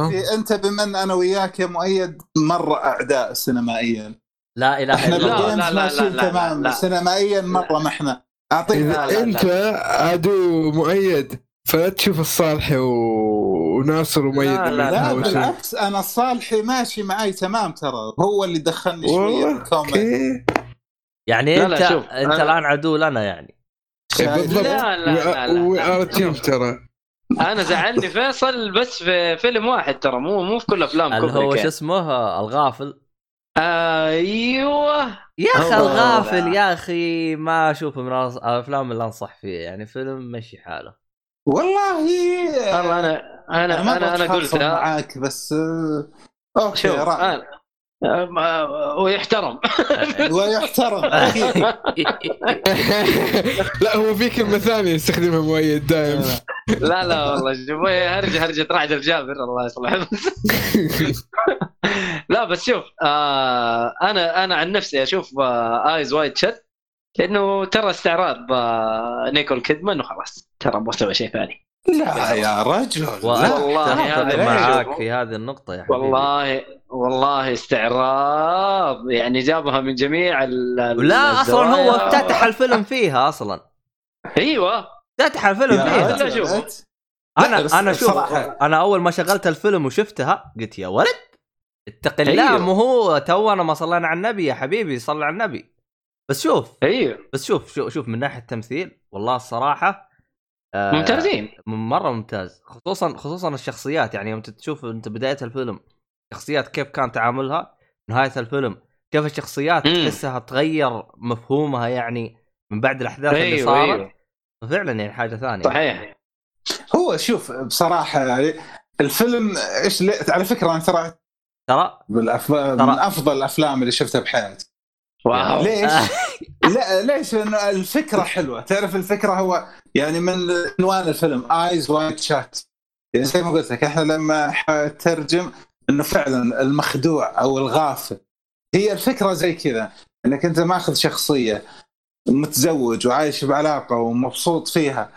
فيه؟ أنت بما ان أنا وياك يا مؤيد مرة أعداء سينمائيا لا إله إحنا إلا لا، الله بال games لا، لا، ماشيين لا، لا، تمام لا. سينمائيا مرة ما إحنا لا، أنت عدو مؤيد فلا تشوف الصالحي و... وناصر ومؤيد لا، لا، لا. بالعكس أنا صالحي ماشي معي تمام ترى هو اللي دخلني شوية يعني لا، أنت لا، شوف، أنت الآن عدو لنا يعني. إيه، بالضبط. لا، لا، لا، لا. We are team ترى. أنا زعلني فيصل بس في فيلم واحد ترى مو مو في كل أفلام اللي هو كوبريك شو اسمه الغافل. أيوه. يا أخي الغافل يا أخي ما اشوفه من الأفلام اللي أنصح فيه يعني فيلم مشي حاله. والله والله أنا أنا ما أنا, أنا بتخاصم قلتها معاك بس آه، okay شوف رائع أنا أه، ويحترم. ويحترم لا هو في كلمة ثانية يستخدمها مؤيد دائما. لا لا والله شوف هرجة هرجة رعد الجابر الله يصلح لا بس شوف آه أنا أنا عن نفسي أشوف آه Eyes Wide Shut لأنه ترى استعراض آه نيكول كيدمان وخلاص ترى ما سوى شيء ثاني لا يا رجل. والله هذا معاك. في هذه النقطة يا حبيبي والله والله استعراض يعني جابها من جميع ال ال- لا أصلا هو. افتتح الفيلم فيها أصلا أيوه افتتح الفيلم لا، بس أنا أنا شوف أنا أول ما شغلت الفيلم وشفتها قلت يا ولد اتق الله أيوه. مو هو تونا ما صلينا على النبي يا حبيبي صلى على النبي. بس شوف. أيوه. بس شوف شوف, شوف من ناحية التمثيل والله الصراحة آه ممتازين. مرة ممتاز. خصوصا خصوصا الشخصيات يعني يوم تشوف أنت بداية الفيلم شخصيات كيف كان تعاملها نهاية الفيلم كيف الشخصيات. تحسها تغير مفهومها يعني من بعد الأحداث اللي أيوه صارت. أيوه. فعلا يعني حاجة ثانية. صحيح. هو شوف بصراحة يعني الفيلم إيش. على فكرة أنا ترى ترى؟ بالأف... من أفضل الأفلام اللي شفتها بحياتي. wow ليش؟ لا ليش؟ لأنه الفكرة حلوة، تعرف الفكرة هو يعني من عنوان الفيلم Eyes Wide Shut يعني زي ما قلت لك إحنا لما حترجم إنه فعلا المخدوع أو الغافل. هي الفكرة زي كذا إنك أنت ماخذ شخصية متزوج وعايش بعلاقة ومبسوط فيها.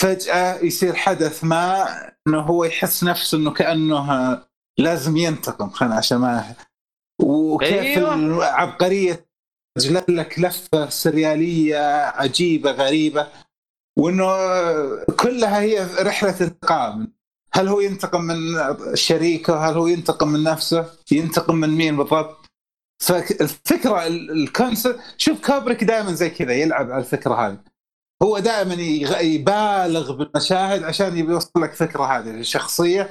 فجأة يصير حدث ما إنه هو يحس نفسه إنه كأنه لازم ينتقم خلينا عشان ما وكيف أيوة. العبقرية جلت لك لفة سريالية عجيبة غريبة وإنه كلها هي رحلة انتقام. هل هو ينتقم من شريكه؟ هل هو ينتقم من نفسه؟ ينتقم من مين بالضبط؟ فالفكرة ال- الكونسبت شوف كابريك دائما زي كذا يلعب على الفكرة هذه. هو دائما يبالغ بالمشاهد عشان يبي يوصل لك فكره هذه الشخصية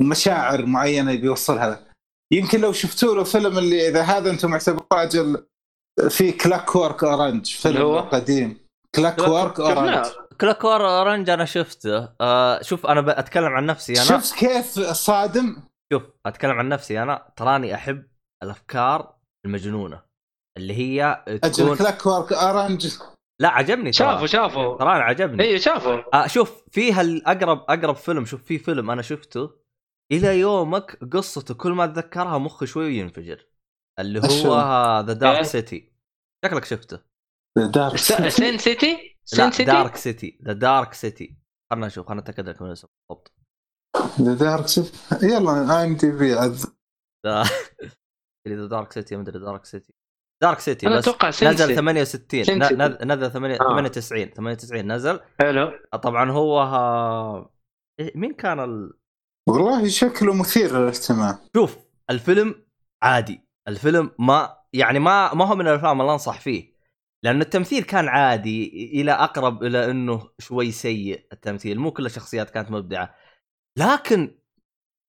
ومشاعر معينة يبي يوصلها. لك يمكن لو شفتوا له فيلم اللي إذا هذا أنتم معتبروه راجل في Clockwork Orange فيلم هو؟ قديم. Clockwork Orange شفناه. Clockwork Orange أنا شفته. آه شوف أنا أتكلم عن نفسي أنا. شفت كيف صادم؟ شوف أتكلم عن نفسي أنا. تراني أحب الأفكار المجنونة اللي هي أجل تكون Clockwork Orange لا عجبني ترى. شافوا شافوا. تراني عجبني. أيوه شافوا. آه شوف فيها الاقرب أقرب فيلم شوف في فيلم أنا شفته إلى يومك قصته كل ما أتذكرها مخي شوي ينفجر اللي؟ هو The Dark؟ City شكلك شفته. Dark S- Sin City؟ Sin City؟ Dark City The Dark City خلنا نشوف خلنا نتأكد لك من الاسم بالضبط Dark City يلا IMDb The Dark City مدري Dark City. Dark City بس أتوقع نزل City. 68 Sin ن- City. نزل- نزل 8 آه. 98 98 نزل. حلو. طبعا هو ها... إيه، مين كان ال... والله شكله مثير للاهتمام. شوف الفيلم عادي. الفيلم ما يعني ما ما هو من الأفلام اللي أنصح فيه. لأن التمثيل كان عادي إلى أقرب إلى إنه شوي سيء التمثيل. مو كل الشخصيات كانت مبدعة. لكن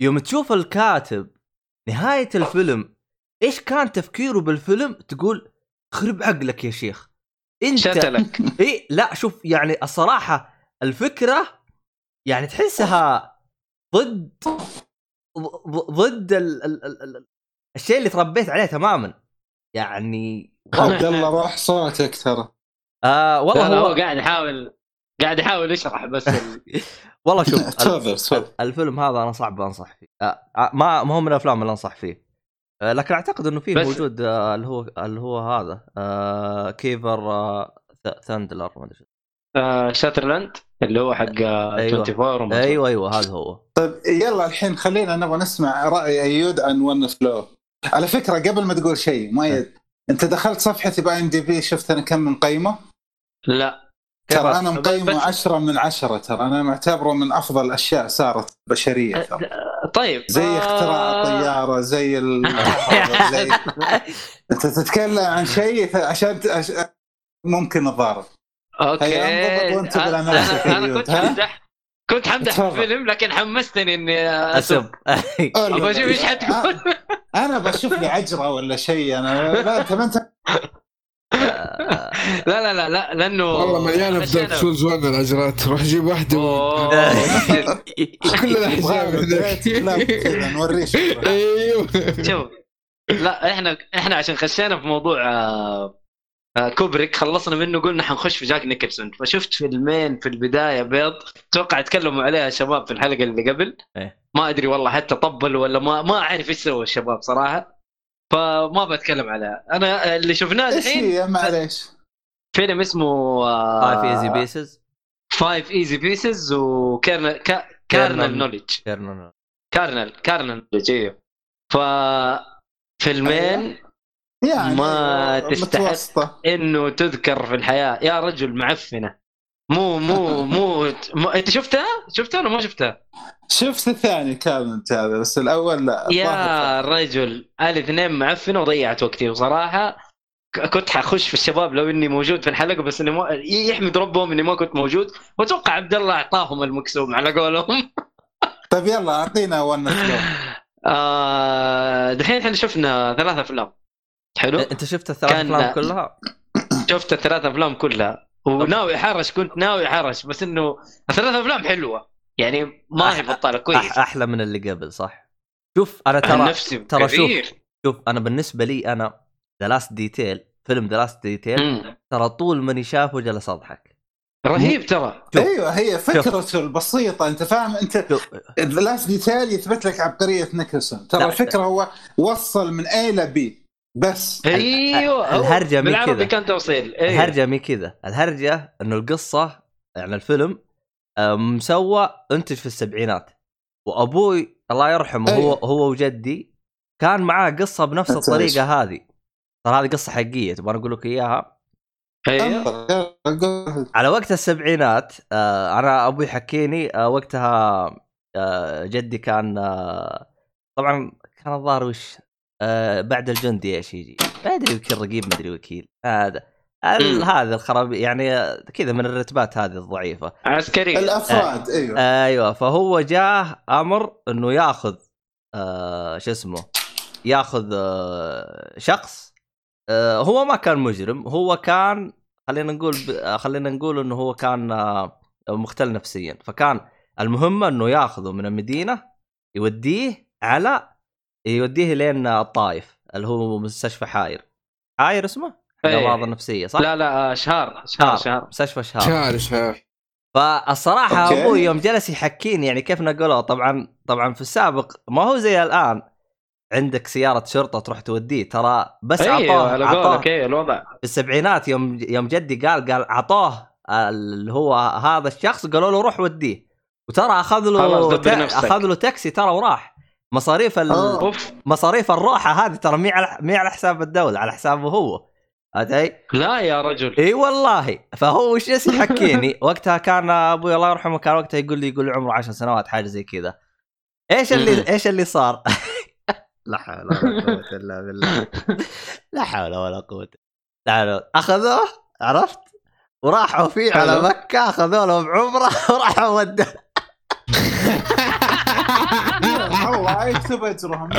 يوم تشوف الكاتب نهاية الفيلم إيش كان تفكيره بالفيلم؟ تقول خرب عقلك يا شيخ. أنت شتلك. إي لا شوف يعني الصراحة الفكرة يعني تحسها ضد ضد ال ال ال ال الشيء اللي تربيت عليه تماما. يعني عبد الله راح صوتك ترى. آه والله هو هو قاعد يحاول قاعد يحاول يشرح بس ال... والله شوف الفيلم هذا أنا صعب أنصح فيه. آه آه، ما ما هو من الأفلام اللي أنصح فيه. لكن أعتقد إنه فيه بس- موجود آه اللي هو اللي هو هذا آه كيفر آه ثاندلر ما أدري شو. آه شاترلاند اللي هو حق آه، أيوة. 24 وما أيوه أيوه هذا هو. طيب يلا الحين خلينا نبغى نسمع رأي أيود عن ون فلو على فكرة قبل ما تقول شيء مؤيد أنت دخلت صفحتي ب IMDb شفت أنا كم مقيمة؟ لا. ترى أنا مقيمة 10 من 10 ترى أنا معتبره من أفضل أشياء صارت بشرية ترى. طيب زي اختراع آه، الطيارة زي ال... زي انت تتكلم عن شيء عشان. ممكن نتضارب okay أنا كنت؟ حمدح كنت حمدح. الفيلم لكن حمستني إني أسب أبغى أشوف إيش حتقول أنا بشوف لي عجرة ولا شيء أنا لا أنت ما انت لا لا لا لا لأنه والله مليانه في Dark Souls 1 العجرات روح جيب واحدة. كل الأحزاب لا شغله. أيوه شوف لا إحنا إحنا عشان خشينا في موضوع آه، آه، كوبريك خلصنا منه قلنا حنخش في جاك نيكلسون فشفت فيلمين في البداية بيض أتوقع تكلموا عليها الشباب في الحلقة اللي قبل إيه. ما أدري والله حتى طبلوا ولا ما ما أعرف إيش سووا الشباب صراحة فما بتكلم عليها. أنا اللي شفناه إيش الحين هي؟ معليش. فيلم اسمه Five Easy Pieces Five Easy Pieces و Carnal Carnal Carnal. Knowledge Carnal Carnal Carnal Knowledge أيوه ف فيلمين يعني ما تستحق. إنه تذكر في الحياة. يا رجل معفنة. مو مو مو. انت شفتها؟ شفتها ولا ما شفتها؟ شفت الثاني كانت هذا بس الأول لا يا رجل الاثنين معفنة وضيعت وقتي وصراحة ك- كنت حخش في الشباب لو إني موجود في الحلقة بس إني ما يحمد ربهم إني ما كنت موجود وأتوقع عبد الله أعطاهم المكسوم على قولهم طيب يلا أعطينا ون آه، دحين إحنا شفنا ثلاث أفلام حلو أنت شفت الثلاث أفلام كلها؟ شفت الثلاث أفلام كلها وناوي حرش كنت ناوي حرش بس إنه الثلاث أفلام حلوة يعني ما هي بطالة أح كويس أحلى من اللي قبل صح شوف أنا ترى نفسي ترى شوف. كثير. شوف أنا بالنسبة لي أنا The Last Detail فيلم The Last Detail. ترى طول ماني شافه جلس أضحك رهيب ترى. أيوه هي فكرته البسيطة أنت فاهم أنت شوف Last Detail يثبت لك عبقرية نيكلسون ترى لا. الفكرة هو وصل من اي لبي بس. أيوه هو الهرجة من بالعربي كذا. كان توصيل أيوه. الهرجة مي كذا. الهرجة إنه القصة يعني الفيلم مسوى انتج في السبعينات. وأبوي الله يرحمه هو أيوه. هو وجدي كان معاه قصة بنفس الطريقة هذه. ترى هذه قصة حقيقية تبغى أقول لك إياها؟ أيوه على وقت السبعينات آه أنا أبوي حكيني آه وقتها آه جدي كان آه طبعا كان الظاهر وش؟ آه بعد الجندي إيش يجي؟ ما ادري وكيل رقيب ما ادري وكيل. هذا. هذا الخراب يعني آه، كذا من الرتبات هذه الضعيفة. عسكري الأفراد أيوه. أيوه فهو جاه أمر إنه ياخذ آه شو اسمه ياخذ آه شخص آه هو ما كان مجرم هو كان خلينا نقول ب... آه، خلينا نقول إنه هو كان آه مختل نفسيا. فكان المهمه إنه ياخذه من المدينة يوديه على يوديه لين الطائف اللي هو مستشفى حاير حاير اسمه؟ إيه. الامراض النفسية صح؟ لا لا آه، شهر شهر شهر مستشفى شهار شهر شهر فالصراحة أوكي. أبوي يوم جلس يحكيني يعني كيف نقلوه طبعا طبعا في السابق ما هو زي الآن عندك سيارة شرطة تروح توديه ترى بس أيوه عطوه على عطوه قولك إيه الوضع في السبعينات يوم يوم جدي قال قال عطوه اللي هو هذا الشخص قالوا له روح وديه وترى أخذ له. أخذ له تاكسي ترى وراح مصاريف ال... آه. أوف مصاريف الروحه هذه ترى مي على مي على حساب الدولة على حسابه هو علي؟ لا يا رجل إي والله فهو وش يحكيني وقتها كان أبوي الله يرحمه كان وقتها يقول لي يقول لي عمره 10 سنوات حاجة زي كذا إيش. اللي إيش اللي صار؟ لا حول ولا قوة إلا بالله لا حول ولا قوة لا لا أخذوه عرفت؟ وراحوا فيه على. مكة اخذوا له بعمره وراحوا ودوه الله يكتب اجرهم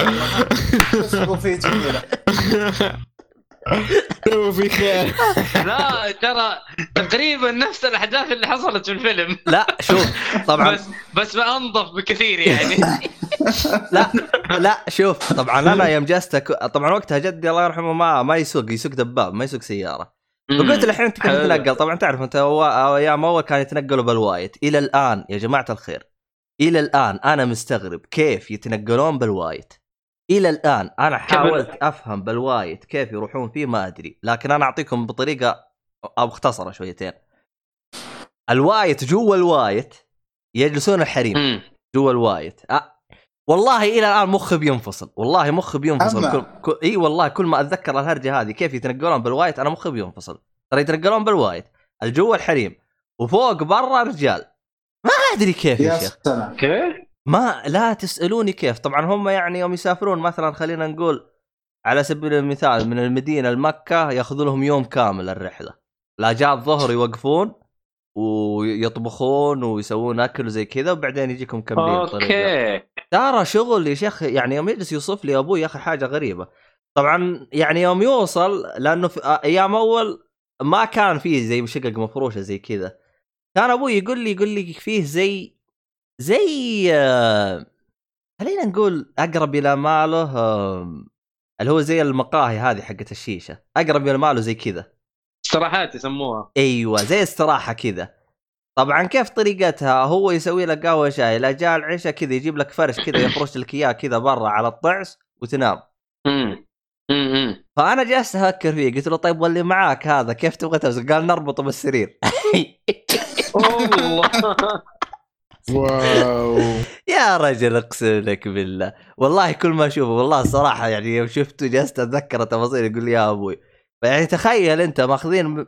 يسبقوا فيه جميله تو في خير. لا ترى تقريبا نفس الأحداث اللي حصلت في الفيلم. لا شوف طبعا. بس بس انظف بكثير يعني. لا لا شوف طبعا أنا يوم جلست طبعا وقتها جدي الله يرحمه ما ما يسوق يسوق دباب ما يسوق سيارة. فقلت الحين أنت. تتنقل طبعا تعرف أنت هو أيام اول كان يتنقلوا بالوايت إلى الآن يا جماعة الخير. إلى الآن أنا مستغرب كيف يتنقلون بالوايت. إلى الآن أنا حاولت أفهم بالوايت كيف يروحون فيه ما أدري لكن أنا أعطيكم بطريقة أو مختصره شويتين. الوايت جوا الوايت يجلسون الحريم. جوا الوايت. أه. والله إلى الآن مخي بينفصل. والله مخي بينفصل. أما. كل... كل... إي والله كل ما أتذكر الهرجة هذه كيف يتنقلون بالوايت أنا مخي بينفصل. ترى يتنقلون بالوايت. الجوا الحريم. وفوق برا رجال. أدري كيف يا يا شيخ. سلام. أوكي ما لا تسألوني كيف. طبعا هم يعني يوم يسافرون مثلا خلينا نقول على سبيل المثال من المدينة لمكة ياخذ لهم يوم كامل الرحلة. لا جاء الظهر يوقفون ويطبخون ويسوون أكل وزي كذا وبعدين يجيكم مكملين طريقة. أوكي. ترى شغل يا شيخ يعني يوم يجلس يوصف لي أبوي يا أخي حاجة غريبة. طبعا يعني يوم يوصل لأنه في أيام أول ما كان فيه زي شقق مفروشة زي كذا. كان أبوي يقول لي يقول لي فيه زي زي آه، خلينا نقول أقرب إلى ماله اللي هو زي المقاهي هذه حقت الشيشة. أقرب إلى ماله زي كذا. استراحات يسموها. أيوه زي استراحة كذا. طبعا كيف طريقتها؟ هو يسوي لك قهوة شاي لا جاء العشاء كذا يجيب لك فرش كذا يفرش لك إياه كذا برا على الطعس وتنام. امم فأنا جالس أفكر فيه قلت له طيب واللي معاك هذا كيف تبغى تمسك؟ قال نربطه بالسرير. والله. واو. يا رجل اقسم لك بالله. والله كل ما اشوفه والله الصراحه يعني يوم شفته جلست أتذكر تفاصيل يقول لي يا أبوي. فيعني تخيل أنت ماخذين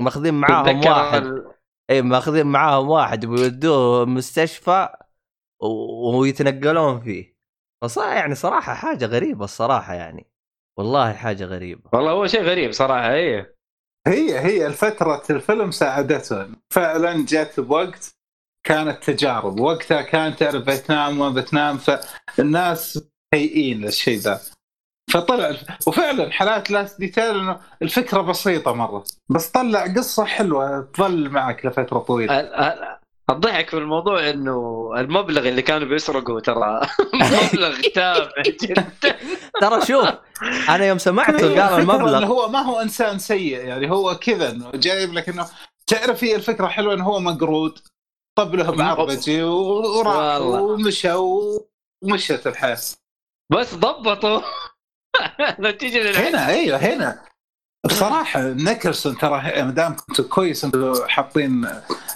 ماخذين معاهم واحد. ال- إي ماخذين معاهم واحد ويودوه مستشفى ويتنقلون فيه. فصار يعني صراحة حاجة غريبة الصراحة يعني. والله حاجة غريبة. والله هو شيء غريب صراحة إيه هي هي الفترة الفيلم ساعدته. فعلا جت بوقت كانت تجارب. وقتها كان تعرف فيتنام وفيتنام فالناس هيئين للشيء ذا. فطلع وفعلا حالات Last Detail إنه الفكرة بسيطة مرة بس طلع قصة حلوة تظل معك لفترة طويلة. ال- ال- الضحك في الموضوع إنه المبلغ اللي كانوا بيسرقوا ترى مبلغ تافه جدا. ترى شوف أنا يوم سمعته قال المبلغ. هو ما هو إنسان سيء يعني هو كذا إنه جايب لك إنه تعرف هي الفكرة حلوة إنه هو مقرود طب له بعربجي و- وراح. ومشى ومشت الحياة. بس ضبطوا. هنا أيوه هنا. بصراحة نيكلسون ترى ما دام كنتوا كويس أنتوا حاطين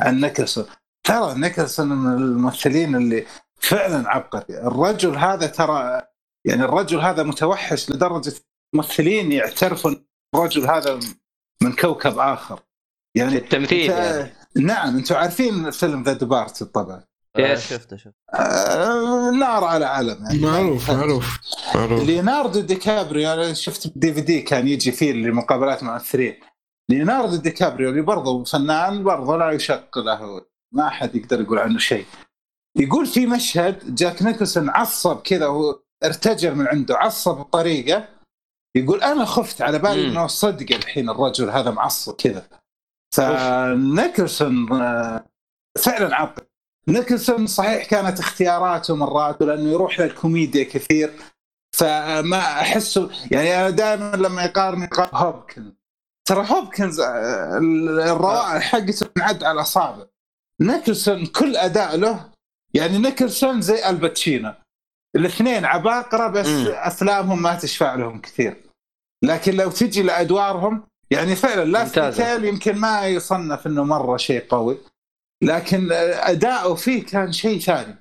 عن نيكلسون ترى نيكلسون من الممثلين اللي فعلا عبقري. الرجل هذا ترى يعني الرجل هذا متوحش لدرجة ممثلين يعترفوا الرجل هذا من كوكب آخر. يعني التمثيل أنت- يعني. نعم أنتم عارفين فيلم The Departed طبعا. آه، yes. شفته شفته. آه نار على علم يعني. معروف معروف معروف. ليوناردو دي كابريو أنا شفت بال DVD كان يجي فيه المقابلات مع ممثلين ليوناردو دي كابريو اللي برضه فنان برضه لا يشق له. ما أحد يقدر يقول عنه شيء. يقول في مشهد جاك نيكلسون عصب كذا وارتجل من عنده عصب بطريقة. يقول أنا خفت على بالي. إنه صدق الحين الرجل هذا معصب كذا. فنيكلسون آه، فعلا عبقري نيكلسون صحيح كانت اختياراته مرات لأنه يروح للكوميديا كثير. فما أحسه يعني أنا دائما لما يقارن يقارن هوبكنز. ترى هوبكنز آه، الروائع حقته تنعد على الاصابع نيكلسون كل أداء له يعني نيكلسون زي الباتشينو الاثنين عباقرة بس مم. أفلامهم ما تشفع لهم كثير لكن لو تجي لأدوارهم يعني فعلا Last. Detail يمكن ما يصنف إنه مرة شيء قوي لكن أداؤه فيه كان شيء ثاني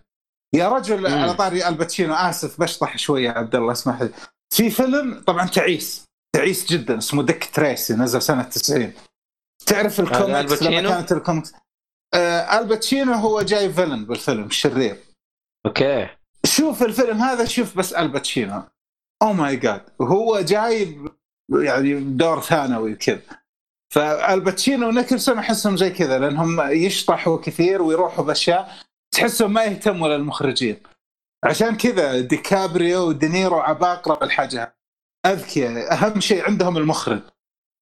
يا رجل مم. على طاري الباتشينو آسف بشطح شوية يا عبد الله اسمح لي في فيلم طبعا تعيس تعيس جدا اسمه ديك تريسي نزل سنة 90 تعرف الكوميكس لما؟ كانت الكوميكس آه الباتشينو هو جاي villain بالفيلم الشرير أوكي. شوف الفيلم هذا شوف بس الباتشينو. oh my god وهو جاي يعني دور ثانوي كذا فالباتشينو ونيكلسون أحسهم زي كذا لأنهم يشطحوا كثير ويروحوا بأشياء تحسهم ما يهتموا للمخرجين. عشان كذا ديكابريو ودينيرو عباقرة بالحاجة. أذكياء أهم شيء عندهم المخرج.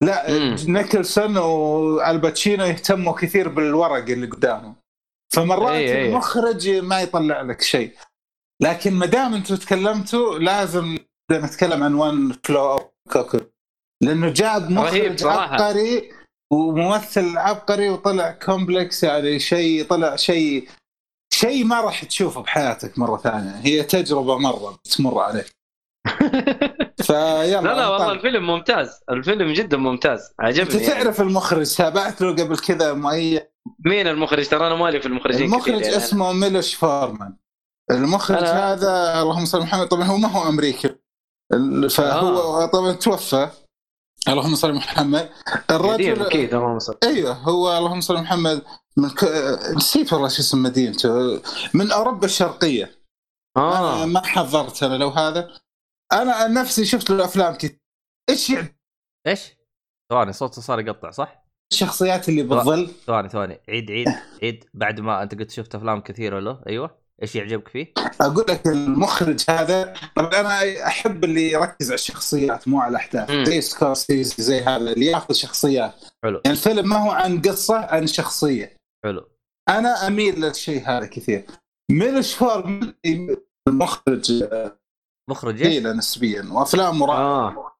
لا. نيكلسون والباتشينو يهتموا كثير بالورق اللي قدامهم فمرات إي إي. المخرج ما يطلع لك شيء لكن ما دام أنتم تكلمتوا لازم نتكلم عن One Flew Cuckoo لأنه جاب مخرج. عبقري وممثل عبقري وطلع complex يعني شيء طلع شيء شيء ما راح تشوفه بحياتك مرة ثانية هي تجربة مرة تمر عليك فيلا لا لا والله. الفيلم ممتاز. الفيلم جدا ممتاز. انت عجبني يعني. تعرف المخرج تابعت له قبل كذا مؤيد؟ مين المخرج؟ ترى أنا مالي في المخرجين المخرج كثير يعني. اسمه ميلوش فورمان. المخرج أنا- هذا اللهم صل محمد طبعا هو ما هو أمريكي. فهو آه. طبعا توفى. اللهم صل محمد. الرجل أكيد اللهم صل. أيوه هو اللهم صل محمد من ك... نسيت والله شو اسم مدينته. من أوروبا الشرقية. آه. أنا ما حضرت أنا لو هذا. أنا عن نفسي شفت له أفلام كثير. إيش يعني؟ إيش؟ ثواني صوته صار يقطع صح؟ الشخصيات اللي بالظل ثواني ثواني. عيد عيد عيد. بعد ما أنت قلت شفت أفلام كثيرة له أيوه. إيش يعجبك فيه؟ أقول لك المخرج هذا. طبعا أنا أحب اللي يركز على الشخصيات مو على الأحداث. زي سكورسيزي زي هذا اللي يأخذ شخصيات. حلو. يعني الفيلم ما هو عن قصة عن شخصية. حلو. أنا أميل للشيء هذا كثير. ميلوش فورمان المخرج مخرج إيش؟ نسبيا وافلامه رائعه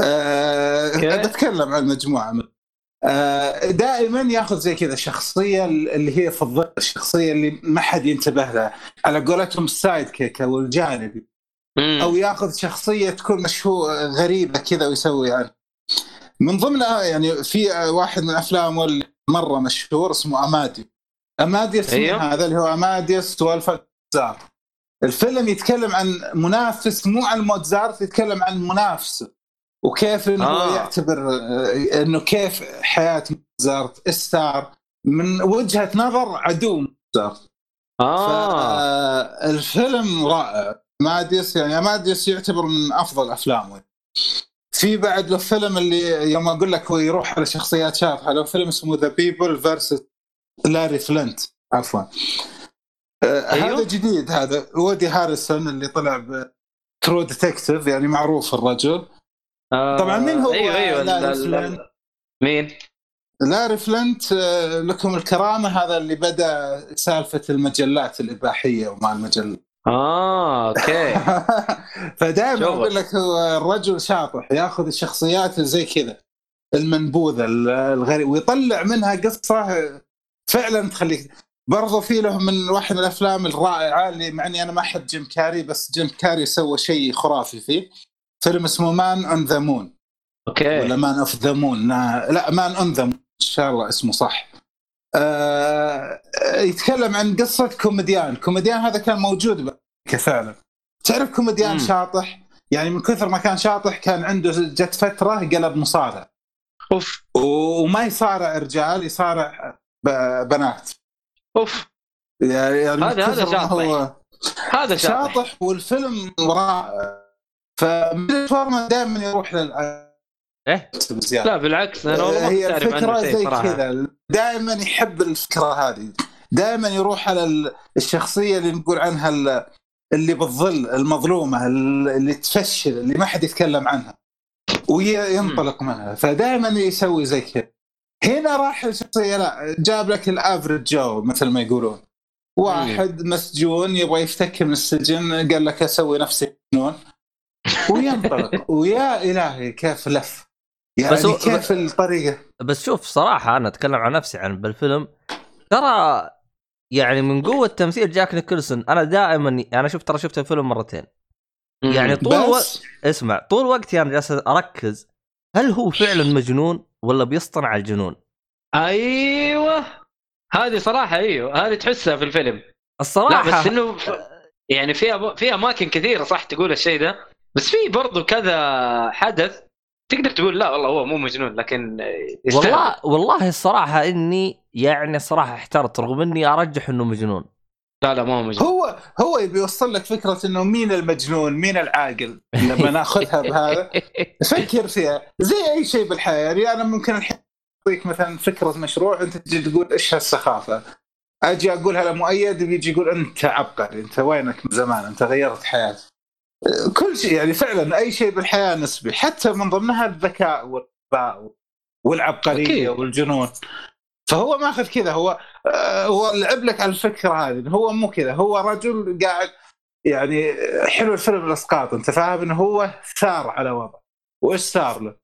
آه آه أوكي. بتكلم عن مجموعة من آه دائما يأخذ زي كذا شخصية اللي هي في الظل الشخصية اللي ما حد ينتبه لها على قولتهم ال sidekick أو الجانبي. أو يأخذ شخصية تكون مشهور غريبة كذا ويسوي يعني من ضمنها يعني في واحد من أفلامه اللي مرة مشهور اسمه اماديو اماديوس أيوه. هذا اللي هو اماديوس وال فازار الفيلم يتكلم عن منافس مو عن موتزارت يتكلم عن منافسه وكيف إنه آه. يعتبر إنه كيف حياة موتزارت ستار من وجهة نظر عدو موتزارت. آه. الفيلم رائع. ماديوس يعني ماديوس يعتبر من أفضل أفلامه. في بعد له فيلم اللي يوم أقول لك هو يروح على شخصيات شاطحه له فيلم اسمه The People versus لاري فلنت عفوا. أيوه. هذا جديد هذا وودي هاريسون اللي طلع ب True Detective يعني معروف الرجل آه، طبعا مين هو أيوه أيوه لاري ال- ال- فلنت؟ مين؟ لاري فلنت آه، لكم الكرامة هذا اللي بدأ سالفة المجلات الإباحية ومع المجله آه أوكي فدائما. أقول لك هو الرجل شاطح ياخذ الشخصيات زي كذا المنبوذة الغريب ويطلع منها قصة فعلا تخليك برضو في له من واحد من الأفلام الرائعة اللي مع إني أنا ما أحب جيم كاري بس جيم كاري سوى شيء خرافي فيه. فيلم اسمه Man on the Moon أوكي. ولا Man of the Moon لا Man on the Moon إن شاء الله اسمه صح. آه يتكلم عن قصة comedian. comedian هذا كان موجود فعلا تعرف كوميديان مم. شاطح؟ يعني من كثر ما كان شاطح كان عنده جت فترة قلب مصارع. أوف. وما يصارع رجال يصارع بنات. أوف. يعني يعني هذا- هذا شاطح. هو هذا شاطح. شاطح والفيلم رائع. فمن دائما يروح لل إيه. لا بالعكس أنا والله ما هي الفكرة شيء زي صراحة. كذا. دائما يحب الفكرة هذه. دائما يروح على ال- الشخصية اللي نقول عنها ال- اللي بالظل المظلومة ال- اللي تفشل اللي ما حد يتكلم عنها. وينطلق منها. فدائما يسوي زي كذا. هنا راح الشخصيه لا جاب لك الافرج جو مثل ما يقولون. واحد مسجون يبغى يفتك من السجن قال لك أسوي نفسي مجنون. وينطلق. ويا إلهي كيف لف. يعني بس كيف الطريقة؟ بس شوف صراحة أنا أتكلم عن نفسي عن بالفيلم. ترى يعني من قوة تمثيل جاك نيكلسون أنا دائما أنا شفت ترى شفت الفيلم مرتين. يعني طول بس؟ وقت اسمع طول وقتي أنا جالس أركز هل هو فعلا مجنون؟ ولا بيصطنع الجنون؟ أيوه هذه صراحة أيوه هذه تحسها في الفيلم لا الصراحة بس إنه. يعني في في أماكن كثيرة صح تقول الشيء ده بس في برضو كذا حدث تقدر تقول لا والله هو مو مجنون لكن. والله والله الصراحة إني يعني الصراحه احترت رغم إني أرجح إنه مجنون لا لا ما هو مجنون. هو هو يبي يوصل لك فكرة إنه مين المجنون مين العاقل؟ لما ناخذها بهذا. فكر فيها. زي أي شيء بالحياة يعني أنا ممكن الحين أعطيك مثلا فكرة مشروع أنت تجي تقول إيش هالسخافة؟ أجي أقولها لمؤيد بيجي يقول أنت عبقري أنت وينك من زمان؟ أنت غيرت حياتي كل شيء يعني فعلا أي شيء بالحياة نسبي حتى من ضمنها الذكاء والغباء والعبقرية أكيد. والجنون. فهو ماخذ كذا هو هو لعب لك على الفكرة هذه هو مو كذا هو رجل قاعد يعني حلو الفيلم الأسقاط أنت فاهم انه هو ثار على وضع وإيش صار له؟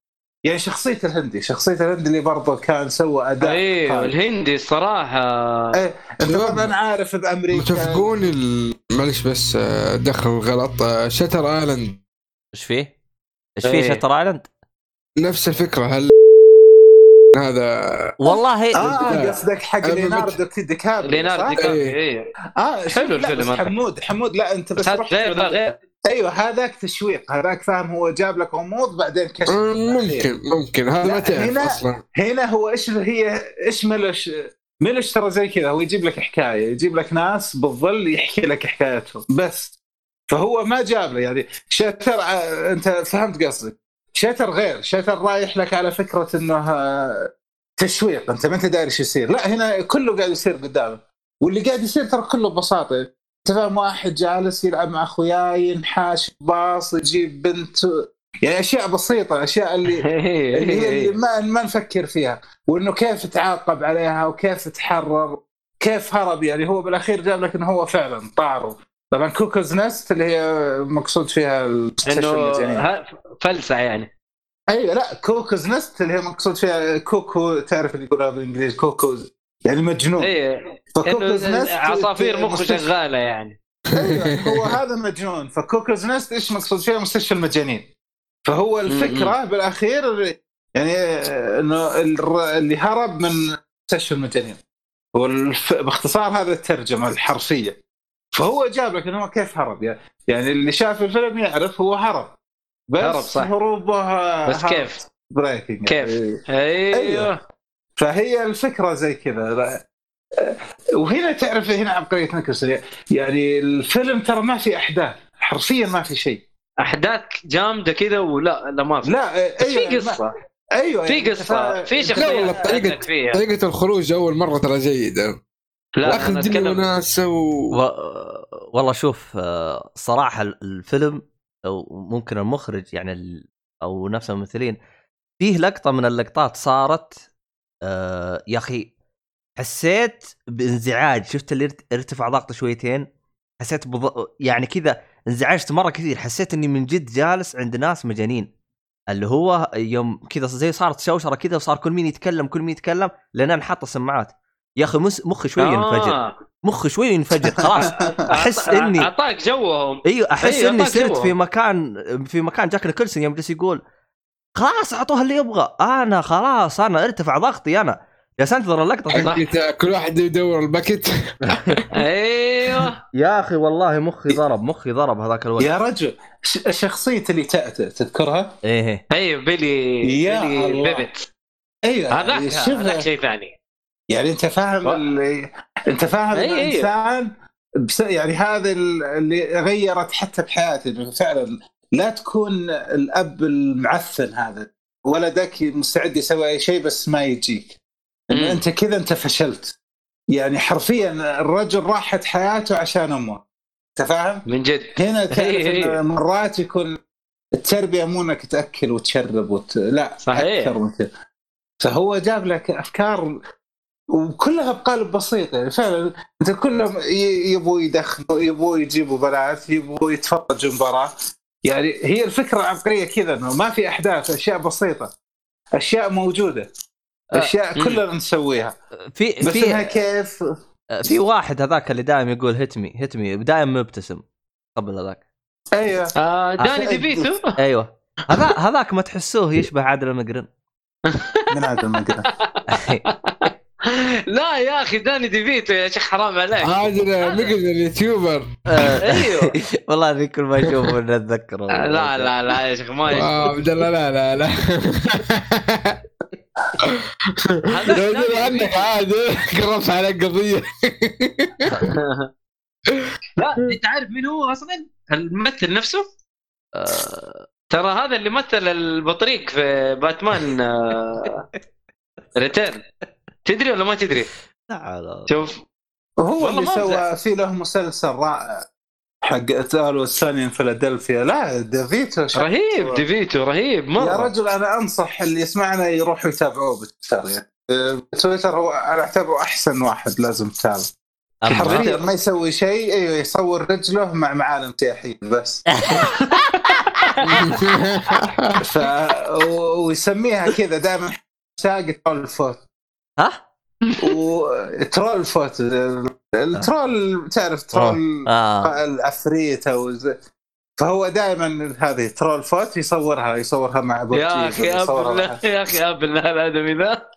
يعني شخصية الهندي شخصية الهندي اللي برضه كان سوى أداء أيوه. الهندي الصراحه إيه أنت طبعا عارف بامريكا متفقون ال... معلش بس آه، دخل غلط آه، شتر ايلاند إيش فيه؟ إيش فيه. شتر ايلاند؟ نفس الفكرة هل هذا والله آه. قصدك حق ليناردو دي كابريو ليناردو صح؟ دي كابريو إيه. إيه آه حلو الفيلم. حمود حمود لا أنت بس غير ذا غير أيوه هذاك تشويق هذاك فاهم هو جاب لك غموض بعدين كشف آه، ممكن ممكن هذا ما تعرف هنا- أصلا هنا هو إيش هي إيش ملش ملش ترى زي كذا هو يجيب لك حكاية يجيب لك ناس بالظل يحكي لك حكايتهم بس فهو ما جاب له يعني شتر آه، أنت فهمت قصدي شتر غير شتر رايح لك على فكرة إنه آه، تشويق. أنت ما أنت داري إيش يصير. لا هنا كله قاعد يصير قدامك. واللي قاعد يصير ترى كله ببساطة. أنت فاهم؟ واحد جالس يلعب مع اخوياه ينحاش باص يجيب بنت. يعني أشياء بسيطة الاشياء اللي اللي هي اللي ما ما نفكر فيها. وإنه كيف تعاقب عليها وكيف تحرر كيف هرب يعني. هو بالأخير جاب لك إنه هو فعلا طار. طبعا Cuckoo's Nest اللي هي مقصود فيها إنه ها- فلسع يعني. أيوه لا Cuckoo's Nest اللي هي مقصود فيها cuckoo تعرف اللي يقولها بالإنجليزي cuckoos يعني مجنون. إيه ف Cuckoo's Nest عصافير مخه. شغالة يعني. أيوه هو هذا مجنون. ف Cuckoo's Nest إيش مقصود فيها؟ مستشفى المجانين. فهو الفكرة بالأخير يعني إنه اللي هرب من مستشفى المجانين. هو. باختصار هذا الترجمة الحرفية. فهو جاب لك انه هو كيف هرب؟ يعني- يعني اللي شاف الفيلم يعرف هو هرب. بس هرب صح. هروبه بس كيف؟ breaking كيف؟ أيوه. فهي الفكرة زي كذا. وهنا تعرف هنا عبقريه نيكلسون يعني الفيلم ترى ما في أحداث. حرفيا ما في شيء. أحداث جامدة كذا ولا لا ما في. لا بس أيوه في قصة. أيوه في يعني قصة. في لا شخصية والله فيها. طريقة الخروج أول مرة ترى جيدة. لا أنا دنيا وناسة و... و... والله شوف آه، صراحة ال- الفيلم أو ممكن المخرج يعني ال... أو نفس الممثلين فيه لقطة من اللقطات صارت آه يا أخي حسيت بانزعاج. شفت اللي ارت- ارتفع ضغطه شويتين؟ حسيت بض... يعني كذا انزعجت مرة كثير. حسيت إني من جد جالس عند ناس مجانين. اللي هو يوم كذا زي صارت شوشرة كذا وصار كل مين يتكلم كل مين يتكلم لأن أنا حاط السماعات يا أخي مس... مخي شوي ينفجر. آه. مخي شوي ينفجر خلاص. أحس اني أعطاك جوهم. أيوه أحس أيوة، إني صرت. في مكان في مكان جاك نيكلسون يوم جالس يقول خلاص اعطوه اللي يبغى. أنا خلاص أنا ارتفع ضغطي أنا. جالس انتظر اللقطة كل واحد يدور ال packet أيوه. يا أخي والله مخي ضرب مخي ضرب هذاك الوقت. يا رجل ش- شخصيه اللي تأتأ تذكرها؟ إيه. أيوه بيلي يا بيلي. بيبت. أيوه هذاك شوف هذاك شيء ثاني. يعني انت فاهم اللي انت فاهم أي- أي. الإنسان بس يعني هذا ال- اللي غيرت حتى بحياتي إنه فعلا لا تكون الأب المعفن هذا ولدك مستعد يسوي أي شيء بس ما يجيك انه. أنت كذا أنت فشلت يعني حرفيا الرجل راحت حياته عشان أمه أنت فاهم؟ من جد هنا تعرف إي إي. ان مرات يكون التربية مو إنك تأكل وتشرب وت... لا صحيح. أكثر من كذا فهو جاب لك أفكار وكلها بقالب بسيط يعني فعلا أنت كلهم ي- يبغوا يدخنوا يبغوا يجيبوا بنات يبغوا يتفرجوا مباراة. يعني هي الفكرة العبقرية كذا إنه ما في أحداث أشياء بسيطة أشياء موجودة أشياء مم. كلنا نسويها. في بس إنها في كيف في واحد هذاك اللي دائما يقول هتمي هتمي دائما مبتسم قبل هذاك. أيوه. آه داني عشان- ديفيتو أيوه. هذا هذاك ما تحسوه يشبه عادل المقرن. من هذا المقدر لا يا أخي داني ديفيتو يا شيخ حرام عليك عادل مقل اليوتيوبر أيوه والله اني كل ما أشوفه أتذكره لا لا لا يا شيخ ما. آه، عبد الله لا لا لا هذا لو دري عنك ديفيتو. عاد قربت عليك قضيه لا انت عارف مين هو أصلا؟ الممثل نفسه؟ آه، ترى هذا اللي مثل البطريق في باتمان آه، ريتيرن تدري ولا ما تدري؟ تعال شوف. وهو والله اللي سوى في له مسلسل رائع حق تالو الثاني في فيلادلفيا لا ديفيتو رهيب ديفيتو رهيب يا مره رجل أنا أنصح اللي يسمعنا يروحوا يتابعوه بتويتر يعني أه، بتويتر هو أنا أعتبره أحسن واحد لازم تتابعه أما حرفيا ما يسوي شيء أيوه يصور رجله مع معالم سياحيه بس. ف... و- ويسميها كذا دائما ساق ترول فوت ها؟ وترول فوت الترول تعرف ترول آه. العفريت أو زي- فهو دائما هذه ترول فوت يصورها يصورها مع يا بورتيز أخي ابل يا أخي ابل الادمي ذا.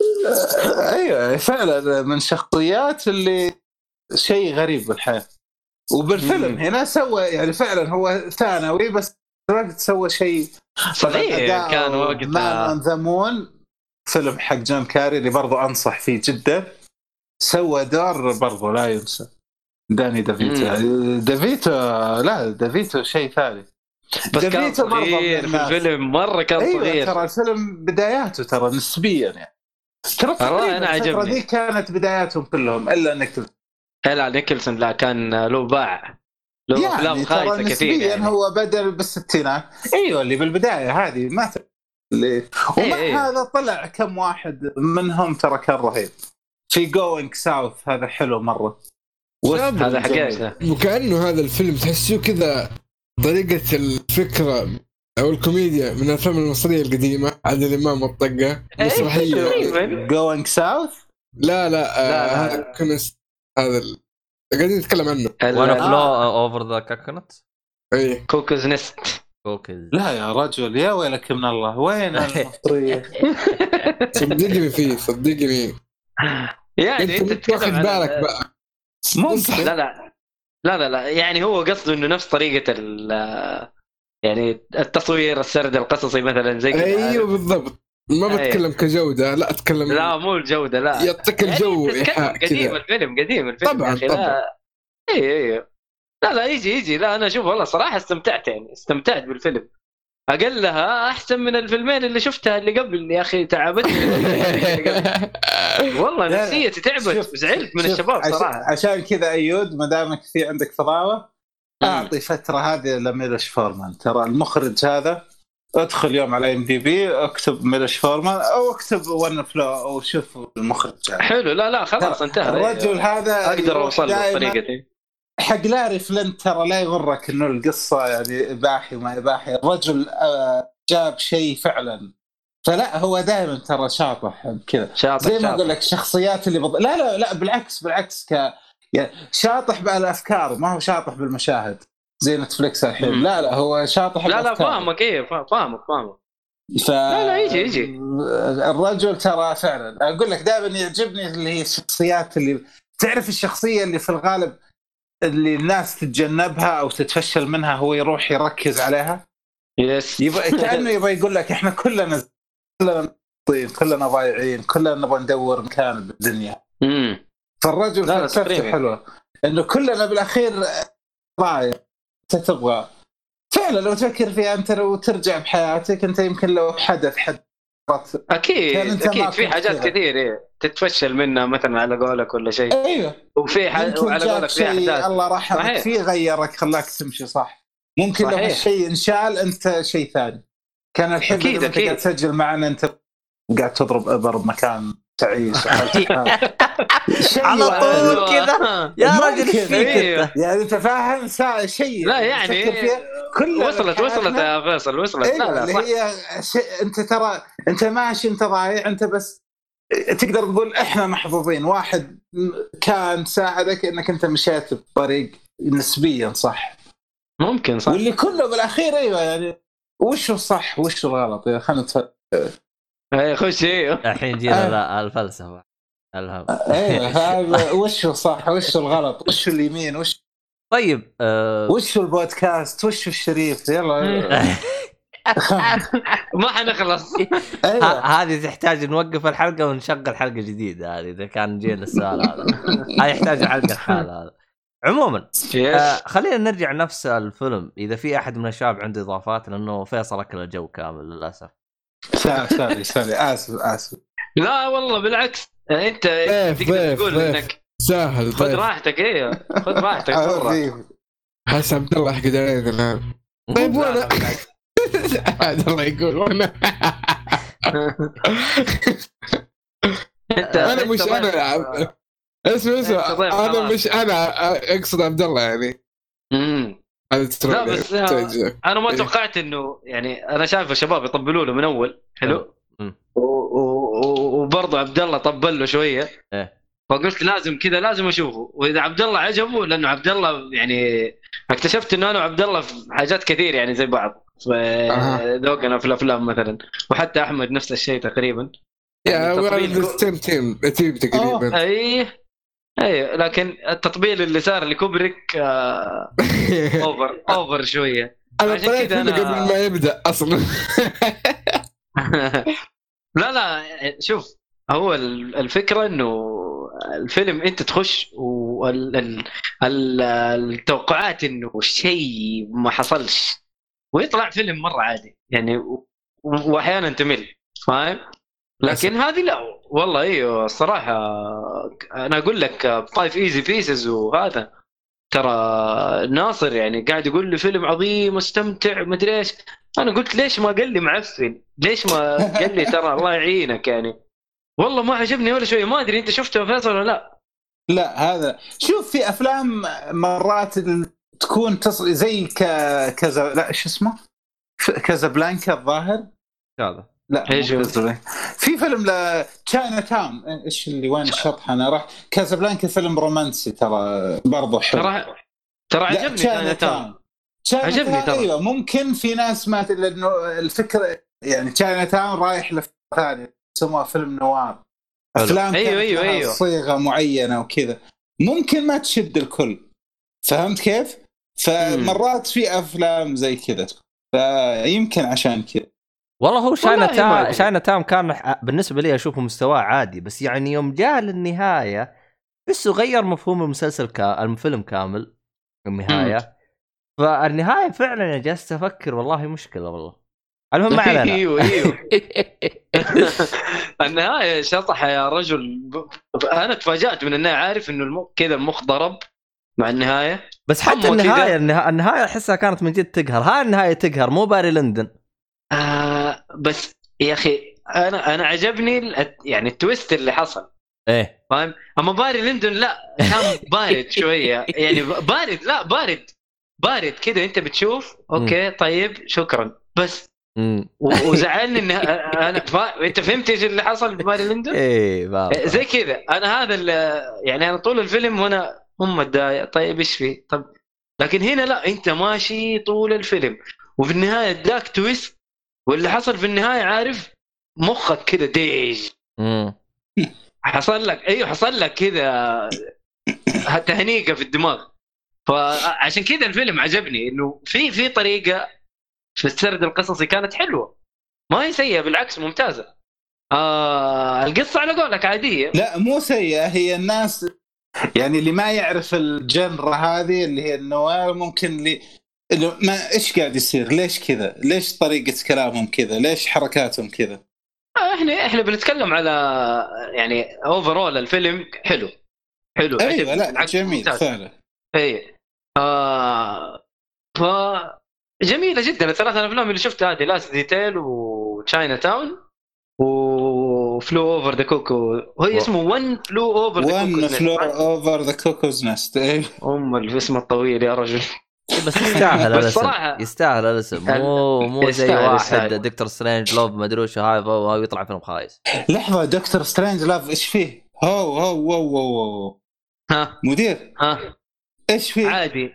أيوه فعلا من شخصيات اللي شيء غريب بالحياة. وبالفيلم. هنا سوى يعني فعلا هو ثانوي بس الوقت سوى شيء صحيح كان مان وقتها. اون ذا مون فيلم حق جون كاري اللي برضو أنصح فيه جدا. سوى دور برضو لا ينسى. داني دافيتو. دافيتو لا دافيتو شيء ثاني بس كان صغير في. الفيلم مرة كان أيوه صغير. ترى الفيلم بداياته ترى نسبيا يعني. ترى الفترة عجبني. ذي كانت بداياتهم كلهم إلا نيكلز هلا نيكلسون لا كان له باع. له أفلام يعني خايسة كثير نسبيا يعني. هو بدأ بالستينات. أيوه اللي بالبداية هذه ما ت... اللي ومع إيه. هذا طلع كم واحد منهم ترى كان رهيب. في جوينج ساوث هذا حلو مرة. هذا. حقيقة؟ وكأنه هذا الفيلم تحسوه كذا طريقة الفكرة أو الكوميديا من الأفلام المصرية القديمة عادل إمام والطقة مسرحية. تقريبا جوينج ساوث لا لا لا، آه،. هذا كنس هذا قاعدين نتكلم عنه. One- Flew Over the Coconut اي Cuckoo's Nest cookies لا يا رجل يا ويلك من الله؟ وين المصرية؟ صدقني فيه صدقني. يعني أنت أنت بالك بقى. ممكن لا لا. لا لا لا. يعني هو قصده إنه نفس طريقة ال يعني التصوير السرد القصصي مثلا زي كذا. أيوه بالضبط. ما أيوة. بتكلم كجودة لا أتكلم لا مو الجودة لا. يعطيك الجو يعني قديم الفيلم قديم الفيلم طبعاً، يا أخي، لا. اي اي لا لا يجي يجي. لا أنا أشوف والله صراحة استمتعت يعني استمتعت بالفيلم. أقلها أحسن من الفيلمين اللي شفتها اللي قبل يا أخي تعبتني. والله. نفسيتي تعبت وزعلت من الشباب صراحة. عشان كذا أيود ما دامك في عندك فضاوة. أعطي فترة هذه لميلوش فورمان. ترى المخرج هذا ادخل يوم على IMDb اكتب ميلوش فورمان أو اكتب One Flew أو شوف المخرج هذا. حلو. لا لا خلاص انتهى. الرجل هذا أقدر أوصل له بطريقتي. حق لاري فلنت ترى لا يغرك إنه القصة يعني اباحي وما اباحي الرجل آه، جاب شيء فعلا فلا هو دائما ترى شاطح كذا شاطر زي ما. أقول لك الشخصيات اللي بض... لا لا لا بالعكس بالعكس ك يعني شاطح بالأفكار ما هو شاطح بالمشاهد زي نتفلكس الحين مم. لا لا هو شاطح لا لا. فاهمك إيه فا- فاهمك فاهمك ف... لا، لا، يجي- يجي. الرجل ترى فعلا أقول لك دائما يعجبني اللي هي الشخصيات اللي تعرف الشخصية اللي في الغالب اللي الناس تتجنبها أو تتفشل منها هو يروح يركز عليها؟ يس يبغى كأنه يبغى يقول لك إحنا كلنا كلنا طيب كلنا ضايعين كلنا نبغى ندور مكان بالدنيا. امم فالرجل فلسفته تقريباً. حلوة إنه كلنا بالأخير ضايع. أنت تبغى. فعلا لو تفكر فيها أنت لو ترجع بحياتك أنت يمكن لو حدث كان أكيد أكيد في حاجات. كثير إيه. تتفشل منها مثلا على قولك ولا شيء أيوه وفي ح... يمكن وعلى قولك في أحداث الله رحمك. فيه غيرك خلاك تمشي صح ممكن لو صحيح. هالشيء انشال أنت شيء ثاني كان الحين أكيد. قاعد تسجل معنا أنت قاعد تضرب أبر بمكان هذا. شيء على طول أيوة. كذا. يا ممكن. رجل إيش فيك. أنت؟ يعني انت فاهم شيء لا يعني فيها. كل وصلت وصلت يا فيصل وصلت. أيوه لا لا اللي هي شيء أنت ترى أنت ماشي أنت ضايع أنت بس تقدر تقول إحنا محظوظين. واحد كان ساعدك إنك أنت مشيت بطريق نسبيا صح؟ ممكن صح. واللي كله بالأخير أيوه يعني وش الصح؟ وش الغلط؟ يعني خلينا اي خش أيوه الحين جينا آه. لا الفلسفة. الهم أيوه هذا وش الصح وش الغلط؟ وش اليمين؟ وش طيب آه وش البودكاست؟ وش الشريف؟ يلا. ما حنخلص. ه- هذه تحتاج نوقف الحلقة ونشغل حلقة جديدة هذه إذا كان جينا السؤال هذا. هذه يحتاج حلقه حالها هذا. عموما آه خلينا نرجع نفس الفيلم. إذا في أحد من الشباب عنده إضافات لأنه فيصل أكل الجو كامل للأسف. sorry sorry آسف آسف. لا والله بالعكس. أنت ضيف تقدر ضيف تقول ضيف إنك سهل خذ راحتك أيوه خذ راحتك. حس عبد الله يحقد علينا الآن. طيب وأنا. عاد الله يقول وأنا انت أنا مش. أنا. اسمع اسمع. أنا. مش أنا أقصد عبد الله يعني. لا، بس،. أنا ما إيه. توقعت إنه يعني أنا شايف الشباب يطبلوا له من أول حلو؟ وبرضه عبد الله طبل له شوية. إيه. فقلت لازم كذا لازم أشوفه. وإذا عبد الله عجبه لأنه عبد الله يعني اكتشفت إنه أنا وعبد الله في حاجات كثير يعني زي بعض. ذوقنا في الأفلام مثلا. وحتى أحمد نفس الشيء تقريبا. يا ويل تيم تيم تيم تقريبا أي. اي لكن التطبيل اللي صار لكوبريك آه، over over شوية. أنا طلعت منه أنا- قبل ما يبدأ أصلا. لا لا شوف هو ال- الفكرة إنه الفيلم أنت تخش والتوقعات إنه شيء ما حصلش. ويطلع فيلم مرة عادي يعني واحيانا تمل فاهم؟ لكن هذه لا والله إيوه الصراحة أنا أقول لك Five Easy Pieces وهذا ترى ناصر يعني قاعد يقول لي فيلم عظيم استمتع مدري إيش أنا قلت ليش ما قال لي معفن؟ ليش ما قال لي ترى الله يعينك يعني؟ والله ما عجبني ولا شوي ما أدري أنت شفته فيصل ولا لا؟ لا هذا شوف في أفلام مرات تكون تص... زي ك... كذا لا شو اسمه؟ كازابلانكا الظاهر هذا لا. في فيلم تشاينا تاون إيش اللي وين الشطح أنا راح كازابلانكا فيلم رومانسي ترى برضه حلو. ترى ترى عجبني تشاينا تاون عجبني ترى. أيوه ممكن في ناس ما لأنه الفكرة يعني تشاينا تاون رايح لفكره ثانية يسموها فيلم noir. أفلام أيوة، لها أيوة. صيغة معينة وكذا. ممكن ما تشد الكل. فهمت كيف؟ فمرات في أفلام زي كذا. فيمكن عشان كذا. والله هو شاينا تام. شاينا تام كان بالنسبة لي أشوفه مستواه عادي بس يعني يوم جاء للنهاية بس غير مفهوم المسلسل كا... الفيلم كامل النهاية. فالنهاية فعلا يا جالس أفكر والله مشكلة والله. المهم ما علينا. أيوه أيوه. النهاية شطحة يا رجل. أنا تفاجأت من النهايه عارف إنه الم... كذا المخ ضرب مع النهاية. بس حتى النهايه النهاية, أحسها كانت من جد تقهر. هاي النهاية تقهر مو باري ليندون. آه بس يا أخي أنا أنا عجبني يعني ال twist اللي حصل. إيه. فاهم؟ أما باري ليندون لا كان بارد شوية. يعني بارد لا بارد بارد كذا أنت بتشوف okay طيب شكرا. بس. وزعلني ان أنا فا... أنت فهمت إيش اللي حصل باري ليندون؟ إيه بابا. زي كذا. أنا هذا اللي يعني أنا طول الفيلم وأنا هم متضايق طيب إيش في؟ طب. لكن هنا لا أنت ماشي طول الفيلم. وفي النهاية اداك twist واللي حصل في النهاية عارف؟ مخك كذا ديج. حصل لك أيوه حصل لك كذا تهنيقه في الدماغ. فعشان كذا الفيلم عجبني إنه في في طريقة في السرد القصصي كانت حلوة. ما هي سيئة بالعكس ممتازة. آه القصة على قولك عادية. لا مو سيئة هي الناس يعني اللي ما يعرف الجنرة هذه اللي هي النوار ممكن اللي ما إيش قاعد يصير؟ ليش كذا؟ ليش طريقة كلامهم كذا؟ ليش حركاتهم كذا؟ آه، إحنا إحنا بنتكلم على يعني اوفرول الفيلم حلو حلو أيوه. لا جميل. فعلا اي آه ف جميلة جدا الثلاث الأفلام اللي شفتها هذه Last Detail وتشاينا تاون و Flew Over the Cuckoo هو و- اسمه One Flew Over the one Cuckoo Floor Over the Cuckoo's Nest أم الاسم الطويل يا رجل بس يستاهل بس الاسم. يستاهل الاسم. مو مو زي يستاهل- واحد يستاهل. دكتور سترينج لاف ما أدري وش هاي وهو يطلع فيلم خايس. لحظة دكتور سترينج لاف إيش فيه؟ هو هو هو هو ها. مدير. ها. إيش فيه؟ عادي.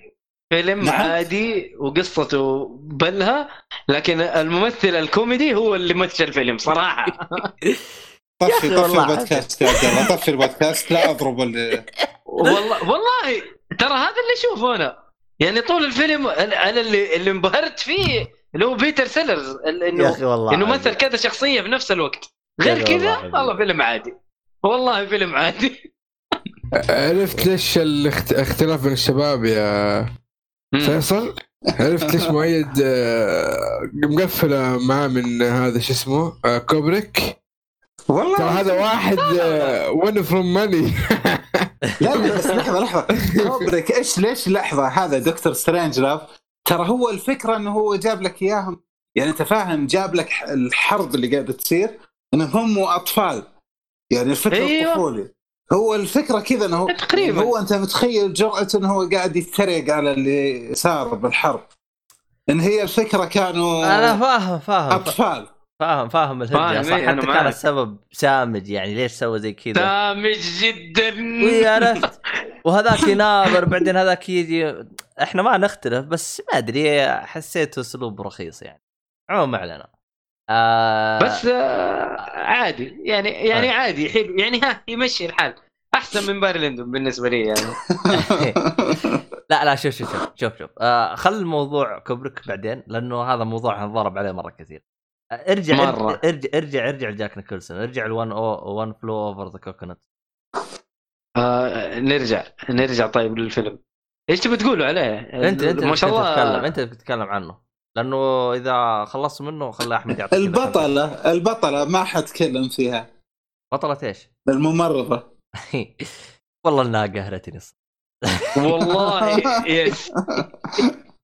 فيلم نعم. عادي وقصته بلها لكن الممثل الكوميدي هو اللي مثل الفيلم صراحة. طفي طفي البودكاست يا عبد الله طفي البودكاست لا أضرب ال- والله والله ترى هذا اللي اشوفه أنا يعني طول الفيلم أنا أنا اللي اللي انبهرت فيه اللي هو بيتر سيلرز ال- يا انه أخي والله إنه مثل. كذا شخصية في نفس الوقت. غير كذا والله فيلم عادي. والله فيلم عادي. عرفت ليش الاختلاف بين الشباب يا. فيصل؟ عرفت ليش مؤيد آه، مقفلة معاه من هذا شو اسمه آه، كوبريك؟ ترى والله هذا واحد one from many لا لا بس لحظة لحظة. كوبريك إيش ليش لحظة هذا دكتور سترينج لاف ترى هو الفكرة إنه هو جاب لك إياهم. يعني أنت فاهم جاب لك الحرب اللي قاعدة تصير انهم هم اطفال يعني الفكرة أيوة. الطفولي هو الفكرة كذا إنه هو تقريبا. هو أنت متخيل جرأة إنه هو قاعد يتريق على اللي صار بالحرب. إن هي الفكرة كانوا أنا فاهم فاهم. أطفال. فاهم فاهم الهرجه صح إيه، حتى كان. السبب سامج يعني ليش سوى زي كذا؟ سامج جدا. وي عرفت. وهذاك يناظر بعدين هذاك يجي. إحنا ما نختلف بس ما أدري حسيته أسلوب رخيص يعني. عموما ما علينا. آه بس آه، عادي. يعني يعني عادي. حلو. يعني ها يمشي الحال. أحسن من باري ليندون بالنسبة لي يعني. لا لا شوف شوف شوف شوف. شوف آه خل الموضوع كوبريك بعدين لأنه هذا موضوع انضرب عليه مرة كثير. آه ارجع مرة. ارجع ارجع ارجع لجاك نيكلسون ارجع ل 1 1 Flew Over the Coconut آه نرجع نرجع طيب للفيلم إيش تبي تقولوا عليه؟ انت انت ما شاء الله تتكلم انت بتتكلم عنه لأنه إذا خلصت منه خلي أحمد يعطيك البطلة البطلة ما حتكلم فيها بطلة إيش؟ الممرضة والله إنها قهرتني. والله يس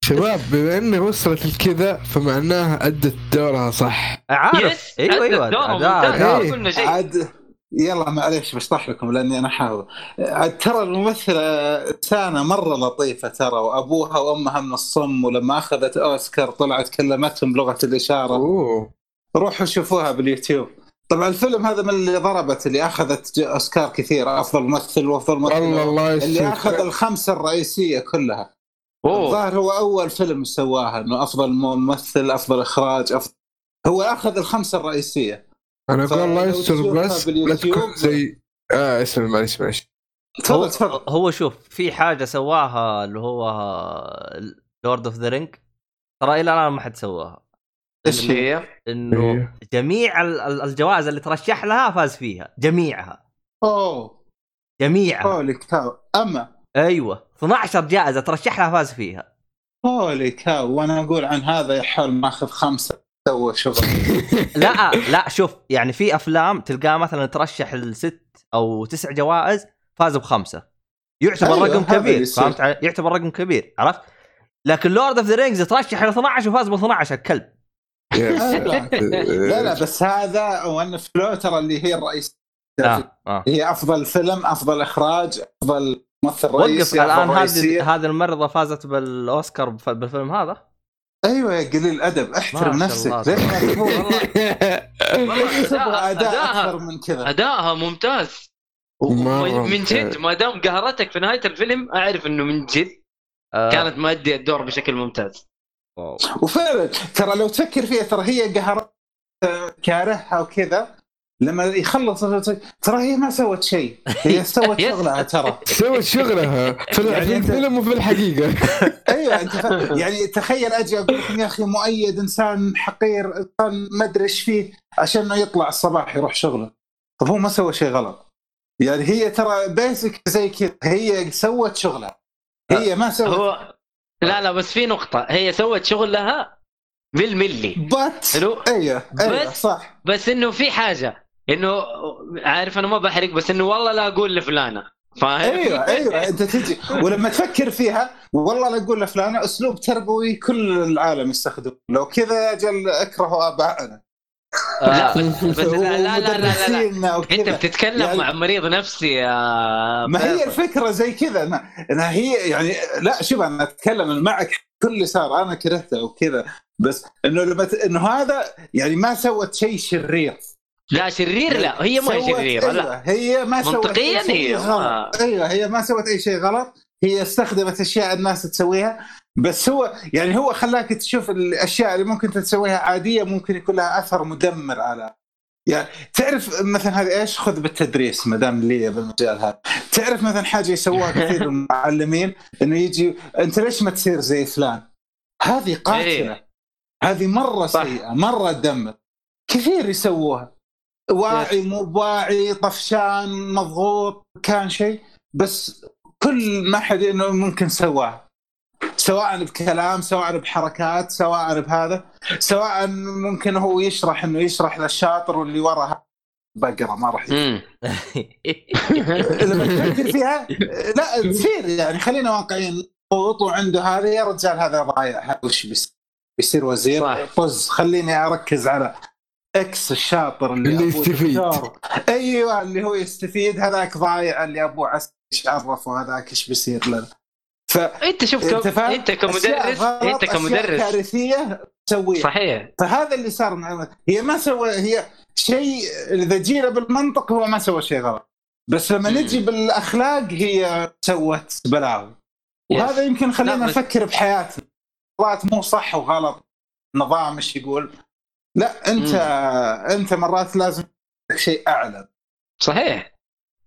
شباب بما انه وصلت لكذا فمعناها ادت دورها صح. عارف. يس أيوه أيوه أداء. إيه. ما قلنا شيء. عاد يلا معليش بشرح لكم لأني أنا حاول عاد ترى الممثلة انسانه مرة لطيفة ترى وأبوها وأمها من الصم ولما أخذت أوسكار طلعت كلمتهم بلغة الإشارة. أوه. روحوا شوفوها باليوتيوب. طبعا الفيلم هذا من اللي ضربت اللي أخذت أوسكار كثير أفضل ممثل وأفضل ممثل والله الله اللي أخذ الخمسة الرئيسية كلها. الظاهر هو أول فيلم سواها إنه أفضل ممثل أفضل إخراج أفضل هو أخذ الخمسة الرئيسية. أنا أقول الله يستر بس لا تكون زي آه اسمع معلش معلش تفضل هو, تفضل. هو شوف في حاجة سواها اللي هو Lord of the Ring ترى إلى الآن ما حد سواها. إيش اللي هي؟ إنه إيه. جميع ال- ال- الجوائز اللي ترشح لها فاز فيها جميعها. أوه. جميعها. holy cow أما أيوه 12 جائزة ترشح لها فاز فيها هولي كاو وأنا أقول عن هذا يحاول ماخذ خمسة سوى شغل لا لا شوف يعني في أفلام تلقاه مثلا ترشح لست أو تسع جوائز فاز بخمسة يعتبر أيوة، رقم كبير. فهمت علي؟ يعتبر رقم كبير عرفت لكن لورد اوف ذا رينجز ترشح ل 12 وفاز ب 12 الكلب يا لا. لا, بس هذا وأن فلو ترى اللي هي الرئيس آه. آه. هي أفضل فيلم أفضل إخراج أفضل ممثل وقف رئيسي الان أفضل رئيسية. هذه هذه الممرضه فازت بالأوسكار بف- بالفيلم هذا أيوه يا قليل ادب احترم نفسك والله تبغى أداء أداءها- أكثر من كذا ادائها ممتاز من جد. ما دام قهرتك في نهاية الفيلم أعرف إنه من جد آه. كانت مؤديه الدور بشكل ممتاز. وفعلا ترى لو تفكر فيها ترى هي قهرت كارهها وكذا لما يخلص ترى هي ما سوت شيء. هي سوت. شغلها ترى. سوت شغلها. في يعني في أنت- الفيلم وفي الحقيقة. أيوه أنت ف... يعني تخيل أجي أقول لكم يا أخي مؤيد إنسان حقير إنسان ما أدري إيش فيه عشان إنه يطلع الصباح يروح شغله. طب هو ما سوى شيء غلط. يعني هي ترى basic زي كذا. هي سوت شغلها. هي ما سوت هو لا لا بس في نقطة. هي سوت شغلها بالملي. but حلو؟ أيوه أيوه بس- صح. بس إنه في حاجة. إنه عارف أنا ما بحرق بس إنه والله لا أقول لفلانة فاهم؟ أيوه أيوه أنت تجي ولما تفكر فيها والله لا أقول لفلانة أسلوب تربوي كل العالم يستخدمه لو كذا أجل اكره ابائنا لا بس بس لا لا لا لا, لا, لا. انت. بتتكلم يعني- مع مريض نفسي يا ما هي. الفكرة زي كذا انها إنها هي يعني لا شوف أنا أتكلم معك كل اللي صار أنا كرهته وكذا بس إنه لما. إنه هذا يعني ما سوت شيء شرير لا شرير لا هي ما هي شريره لا. هي ما سوت منطقياً هي غلط. ما- أيوه هي ما سوت أي شيء غلط. هي استخدمت أشياء الناس تسويها بس هو يعني هو خلاك تشوف الأشياء اللي ممكن تسويها عادية ممكن يكون لها أثر مدمر على. يعني تعرف مثلا هذه إيش؟ خذ بالتدريس ما دام لي بالمجال هذا. تعرف مثلا حاجة يسووها كثير المعلمين إنه يجي أنت ليش ما تصير زي فلان؟ هذه قاتلة. إيه. هذه مرة. سيئة مرة تدمر. كثير يسووها. واعي مو بواعي طفشان مضغوط كان شيء. بس كل ما حد إنه ممكن سواه. سواء بكلام سواء بحركات سواء بهذا. سواء ممكن هو يشرح إنه يشرح للشاطر واللي ورا. بقره ما راح. لما تفكر فيها لا تصير يعني. خلينا واقعيين. وعنده هذا يا رجال هذا ضايع. وش بيصير؟ وزير. صح. طز خليني أركز على إكس الشاطر اللي, اللي يستفيد. أيوه اللي هو يستفيد. هذاك ضايع اللي أبوه عسكري إيش عرفه هذاك إيش بيصير له. ف أنت شوف أنت كم... أنت كمدرس أنت كمدرس. كارثية تسويها. صحيح. فهذا اللي صار مع هي ما سوى هي شيء إذا جينا بالمنطق هو ما سوى شيء غلط. بس لما مم. نجي بالأخلاق هي سوت بلاوي. يس. وهذا يمكن خلينا نفكر بحياتنا. مرات مو صح وغلط. نظام إيش يقول؟ لا انت انت مرات لازم شيء أعلى. صحيح.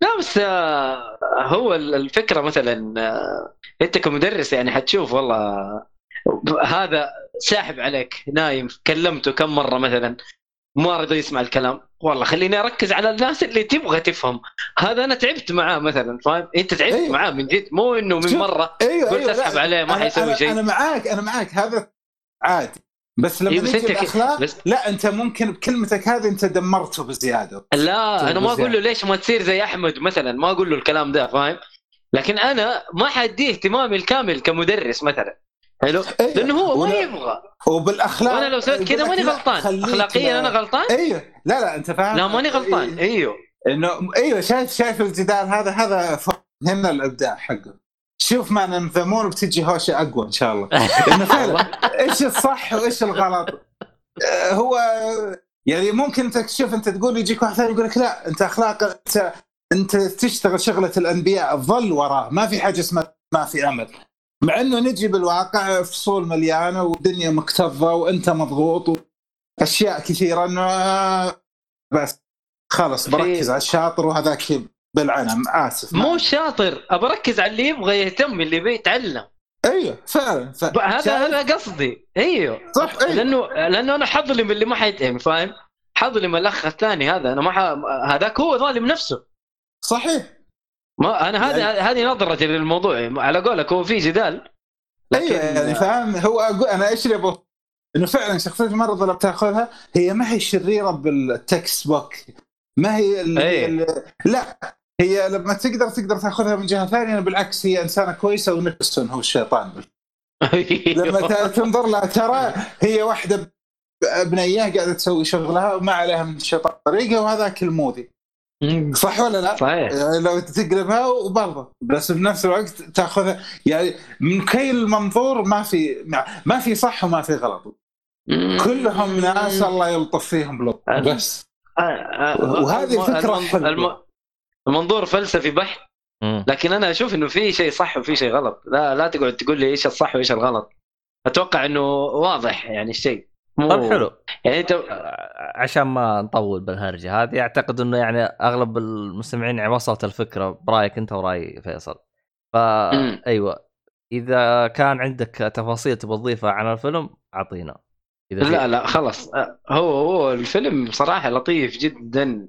لا بس آه، هو ال- الفكرة مثلا آه، أنت كمدرس يعني حتشوف والله هذا ساحب عليك نايم كلمته كم مرة مثلا ما رضى يسمع الكلام. والله خليني أركز على الناس اللي تبغى تفهم. هذا أنا تعبت معاه مثلا فاهم؟ أنت تعبت أيوه. معاه من جد مو إنه من مرة أيوه قلت أيوه أسحب عليه ما حيسوي شيء. أنا معاك أنا معاك هذا عادي. بس لما إيه، بس ك- بالاخلاق بس- لا أنت ممكن بكلمتك هذه أنت دمرته بزيادة. لا أنا ما. أقول له ليش ما تصير زي أحمد مثلا ما أقول له الكلام ده فاهم؟ لكن أنا ما حديه اهتمامي الكامل كمدرس مثلا. حلو؟ أيوة. لأنه هو ما يبغى. وبالأخلاق وأنا لو سويت كذا ماني غلطان. اخلاقيا لا- أنا غلطان؟ أيوه لا لا أنت فاهم؟ لا ماني غلطان. أيوه انه أيوه شايف شايف الجدال هذا؟ هذا هنا الإبداع حقه. شوف ما ننظمون بتجي هوشه أقوى إن شاء الله. انه فعلا إيش الصح وإيش الغلط؟ آه، هو يعني ممكن تشوف أنت تقول يجيك واحد ثاني يقول لك لا أنت اخلاق أنت أنت تشتغل شغلة الأنبياء ظل وراه ما في حاجة اسمها ما في أمل. مع إنه نجي بالواقع فصول مليانة ودنيا مكتظة وأنت مضغوط وأشياء كثيرة إنه آه، بس خلص بركز على الشاطر وهذاك بالعنم آسف مو شاطر أبى أركز على اللي يبغى يهتم اللي يبي يتعلم. أيوه فعلا ف... ب- هذا شايف؟ هذا قصدي. أيوه. صح أيوه. لأنه لأنه أنا حظلم اللي ما حيتهم فاهم؟ حظلم الأخ الثاني هذا أنا ما ح... هذاك هو ظالم نفسه. صحيح. ما أنا هذه يعني- هذه نظرتي للموضوع على قولك هو في جدال. أيوه يعني فاهم؟ هو أقول أنا إيش اللي إنه فعلا شخصية المرضى اللي بتاخذها هي ما هي شريرة بال textbook ما هي اللي أي. اللي لا. هي لما تقدر تقدر تاخذها من جهة ثانية بالعكس هي إنسانة كويسة ونيكلسون هو الشيطان. لما ت- تنظر لها ترى هي واحدة بنيه قاعدة تسوي شغلها وما عليها من الشيطان طريقة وهذاك الموذي. صح ولا لا؟ صحيح. يعني لو تقلبها وبرضه. بس بنفس الوقت تاخذها يعني من كل المنظور ما في ما في صح وما في غلط. كلهم ناس الله يلطف فيهم بلطف بس. وهذه فكرة الم- المنظور فلسفي بحت. لكن أنا أشوف إنه في شيء صح وفي شيء غلط. لا لا تقعد تقول لي إيش الصح وإيش الغلط. أتوقع إنه واضح يعني الشيء. مو طيب حلو. يعني أنت عشان ما نطول بالهرجة هذه أعتقد إنه يعني أغلب المستمعين يعني وصلت الفكرة برأيك أنت ورأي فيصل. فا. أيوه. إذا كان عندك تفاصيل تبغى تضيفها عن الفيلم أعطينا. لا لا خلاص. هو هو الفيلم صراحة لطيف جدا.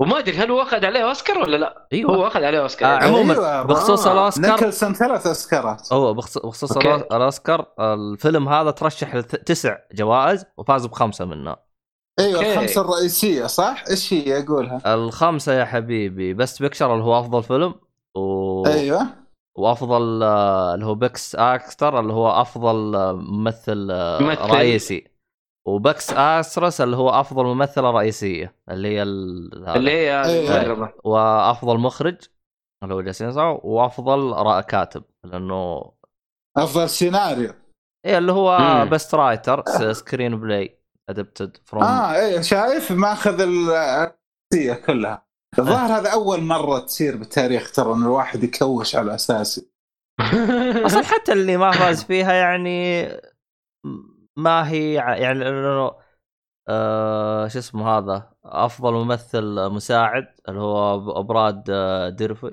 وما أدري هل هو أخذ عليه أوسكار ولا لا؟ أيوه هو أخذ عليه أوسكار آه، عموما أيوة، بخصوص آه، الأوسكار- نيكلسون ثلاث أوسكارات هو بخص- بخصوص okay. الأوسكار الفيلم هذا ترشح لتسع جوائز وفاز بخمسة منها أيوه okay. الخمسة الرئيسية صح؟ إيش هي أقولها؟ الخمسة يا حبيبي best picture اللي هو أفضل فيلم و... أيوه وأفضل آه، اللي هو best actor اللي هو أفضل آه، ممثل آه، ممثل. رئيسي و best actress اللي هو أفضل ممثلة رئيسية اللي هي. اللي هي إيه. المقربة. وأفضل مخرج اللي هو جالسين يسمعوا وأفضل را- كاتب لأنه أفضل سيناريو إيه اللي هو. best writer screenplay adapted from آه إيه شايف ماخذ الرئيسية كلها الظاهر هذا أول مرة تصير بالتاريخ ترى إن الواحد يكوش على أساسي أصلا حتى اللي ما فاز فيها يعني ما هي يعني لأنه آه شو اسمه هذا أفضل ممثل مساعد اللي هو براد آه، ديرفو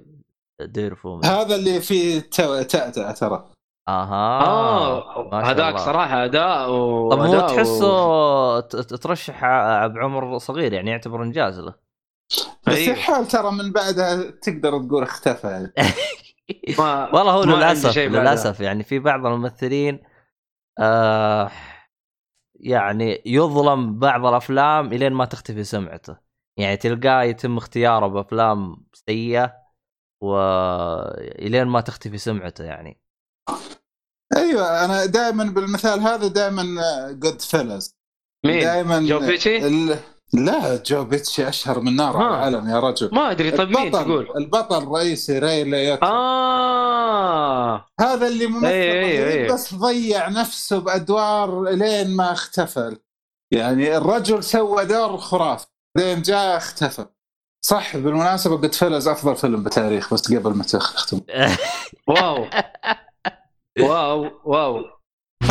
ديرفو هذا اللي فيه تو- تأتأ ترى أها آه شاء هذاك. صراحة أداء و طب هو و- تحسه ت- ت- ترشح بعمر صغير يعني يعتبر إنجاز له بس أيوه. يحال ترى من بعدها تقدر تقول اختفى يعني. ما والله هو للأسف. للأسف يعني في بعض الممثلين آه يعني يظلم بعض الأفلام إلين ما تختفي سمعته يعني تلقاه يتم اختياره بأفلام سيئة والين ما تختفي سمعته يعني أيوه أنا دائما بالمثال هذا دائما Goodfellas مين؟ دائما جو بيتشي؟ ال... لا جو بيتشي أشهر من نار. على العالم يا رجل. ما أدري طيب مين تقول؟ البطل الرئيسي راي ليوتا آه. هذا اللي ممثل إيه، إيه، رهيب إيه. بس ضيع نفسه بأدوار لين ما اختفى. يعني الرجل سوى دور خرافي لين جاء اختفى. صح بالمناسبة Goodfellas أفضل فيلم بالتاريخ بس قبل ما تختم. واو. واو واو.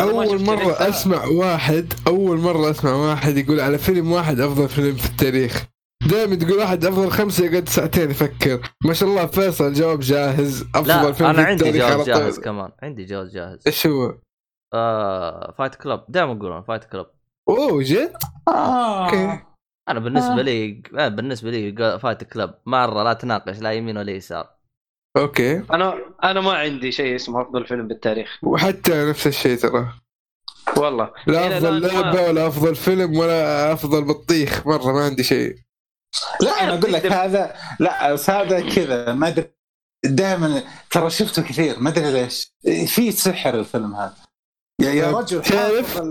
أول مرة. أسمع واحد أول مرة أسمع واحد يقول على فيلم واحد أفضل فيلم في التاريخ دائما تقول واحد أفضل خمسه يقعد ساعتين يفكر ما شاء الله فيصل جواب جاهز أفضل لا فيلم أنا في عندي طول. جاهز كمان عندي جواب جاهز إيش هو؟ آه Fight Club دائما أقول Fight Club أوه جد؟ آه. okay. أنا بالنسبة آه. لي بالنسبة لي Fight Club مرة لا تناقش لا يمين ولا يسار okay. أنا أنا ما عندي شيء اسمه أفضل فيلم بالتاريخ. وحتى نفس الشيء ترى. والله. لا أفضل لعبة ولا أفضل فيلم ولا أفضل بطيخ مرة ما عندي شيء. لا أنا أقول لك هذا لا بس هذا كذا ما أدري. دائما ترى شفته كثير ما أدري ليش. في سحر الفيلم هذا. يا, يا رجل تعرف؟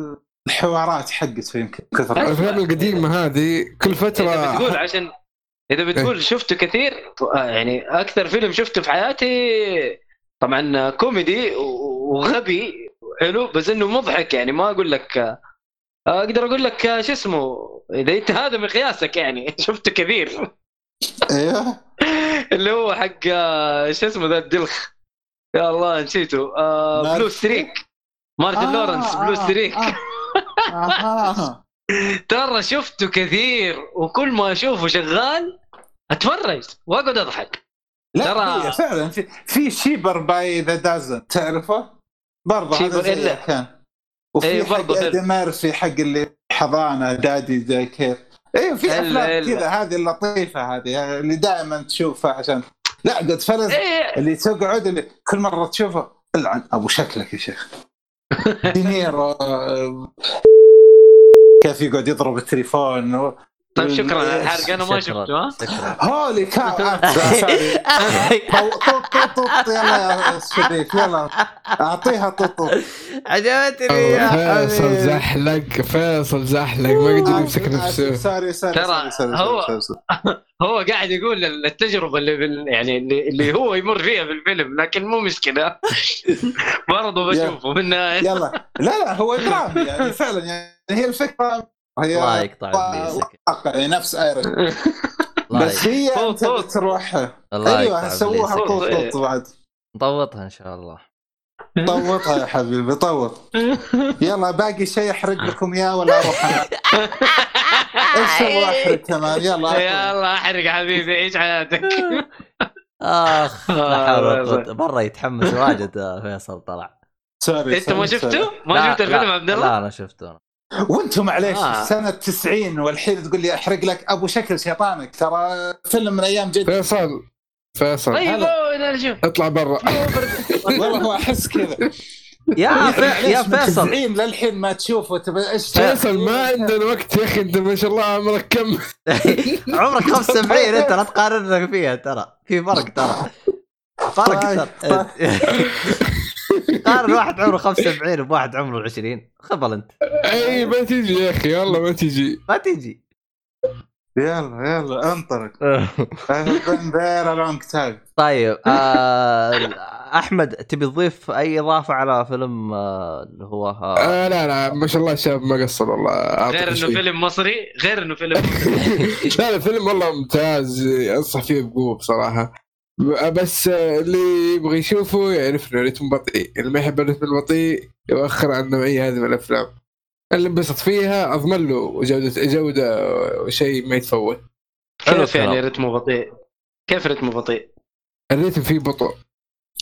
الحوارات حقته يمكن كثر. الأفلام القديمة هذه كل فترة اذا بتقول عشان إذا بتقول شفته كثير آه، يعني أكثر فيلم شفته في حياتي طبعا كوميدي وغبي حلو بس إنه مضحك يعني ما أقول لك آه، أقدر أقول لك آه، شو اسمه إذا أنت هذا مقياسك يعني شفته كثير أيوه اللي هو حق آه، شو اسمه ذا الدلخ يا الله نسيته آه؟ Blue Streak مارتن لورنس Blue Streak آه. آه. ترى شفته كثير وكل ما أشوفه شغال أتفرج وأقعد أضحك. لا ترى- فعلا في في Cheaper by the Dozen تعرفه؟ برضه هذا زي إلا- كان. وفي إيه، حق ميرفي حق اللي حضانه Daddy Day Care أيوه في أفلام. كذا هذه اللطيفة هذه اللي دائما تشوفها عشان لا قد فلز إيه. اللي تقعد اللي كل مرة تشوفه العن أبو شكلك يا شيخ. دينيرو. كيف يقعد يضرب التليفون و... طيب شكرا. على الحرق أنا ما. شفته ها؟ شكرا. هولي كاو طوط يلا يا شريف يلا. أعطيها طوط طوط. عجبتني يا الله، فيصل حبيبي. زحلق فيصل زحلق ما قدر يمسك نفسه. sorry sorry ترى هو-. هو قاعد يقول التجربة اللي بال يعني اللي, اللي هو يمر فيها في الفيلم لكن مو مشكلة. برضه بشوفه. في النهايه يلا. لا لا هو درامي يعني فعلا يعني هي الفكرة هي الله يقطع واقعي نفس الله بس هي طوط. بتروح الله أيوه سووها. طوط بعد نطوطها إن شاء الله طوطها يا حبيبي طوط يلا باقي شيء أحرق لكم إياه ولا أروح أنا إيش أحرق كمان يلا. يلا أحرق حبيبي عيش حياتك أخ آه، مرة يتحمس واجد آه، فيصل طلع سوري إنت ما. شفته؟ ما شفت الفيلم عبد الله؟ لا أنا شفته أنا. وأنتم معليش آه. سنة 90 والحين تقول لي أحرق لك أبو شكل شيطانك ترى فيلم من أيام جد فيصل فيصل. طيب شوف اطلع برا. والله هو أحس كذا. يا. يا فيصل 90 للحين ما تشوفه تبى إيش فيصل ما عندنا وقت يا أخي أنت ما شاء الله عمرك كم؟ عمرك 75 أنت لا تقارنك فيها ترى. في فرق ترى. فرق ترى. قارن واحد عمره 75 بواحد عمره 20 خبل انت. إي ما تجي يا أخي والله ما تجي ما تجي يلا يلا انطلق a long time طيب آه أحمد تبي تضيف أي إضافة على فيلم آه اللي هو آه آه لا لا ما شاء الله الشاب ما قصر والله غير إنه. فيلم مصري غير إنه فيلم لا لا فيلم والله ممتاز انصح فيه بقوة بصراحة. بس اللي يبغى يشوفه يعرف إنه رتم بطيء اللي ما يحب الرتم البطيء يؤخر عن النوعيه هذه من الأفلام اللي انبسط فيها أضمن له جوده جودة شيء ما يتفوت حلو كيف يعني. رتمه بطيء؟ كيف رتمه بطيء؟ الريتم فيه بطء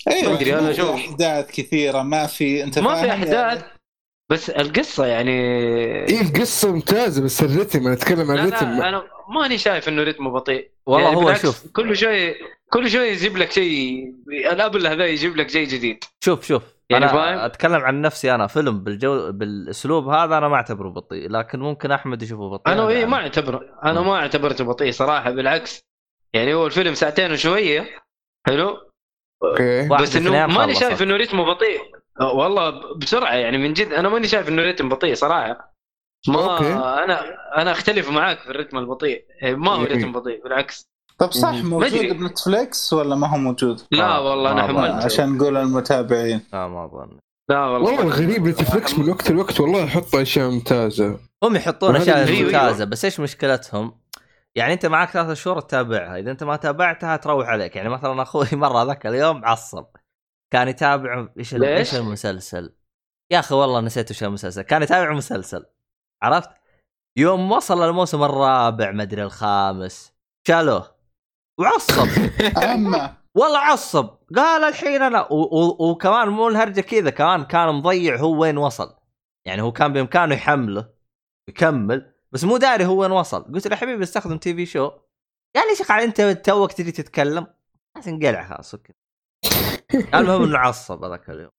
أيوه ما أدري، أنا ما في شوف. أحداث كثيرة ما في أنت ما في فاهم أحداث يعني؟ بس القصة يعني إيه القصة ممتازة بس الريتم أنا أتكلم عن الريتم أنا ماني شايف إنه رتمه بطيء والله يعني هو شوف كل شوي كل شوي يجيب لك شيء الابل هذا يجيب لك شيء جديد شوف شوف يعني أنا فاهم؟ أتكلم عن نفسي أنا فيلم بالجو بالأسلوب هذا أنا ما أعتبره بطيء لكن ممكن أحمد يشوفه بطيء أنا إيه يعني. ما أعتبره أنا. ما أعتبرته بطيء صراحة بالعكس يعني هو الفيلم ساعتين وشوية حلو okay بس إنه ماني. شايف إنه رتمه بطيء والله بسرعة يعني من جد أنا ماني شايف إنه رتم بطيء صراحة ما okay. أنا أنا أختلف معاك في الرتم البطيء إيه، ما هو جميل. رتم بطيء بالعكس طب صح. موجود. بنتفليكس ولا ما هو موجود؟ لا آه، والله أنا. حملته عشان نقول المتابعين لا ما أظن لا والله والله الغريب نتفلكس من وقت لوقت والله يحط أشياء ممتازة هم يحطون أشياء ممتازة بس إيش مشكلتهم؟ يعني أنت معك ثلاثة شهور تتابعها، إذا أنت ما تابعتها تروح عليك، يعني مثلا أخوي مرة ذاك اليوم عصب كان يتابع إيش؟ إيش المسلسل؟ يا أخي والله نسيت إيش المسلسل، كان يتابع مسلسل. عرفت؟ يوم وصل الموسم الرابع مدري الخامس شالوه. وعصب. أما. والله عصب. قال الحين أنا و- و- وكمان مو الهرجة كذا كمان كان مضيع هو وين وصل. يعني هو كان بإمكانه يحمله يكمل بس مو داري هو وين وصل. قلت له حبيبي استخدم تي في شو؟ قال لي شيخ أنت توك تجي تتكلم؟ بس انقلع خلاص أوكي. المهم إنه عصب هذاك اليوم.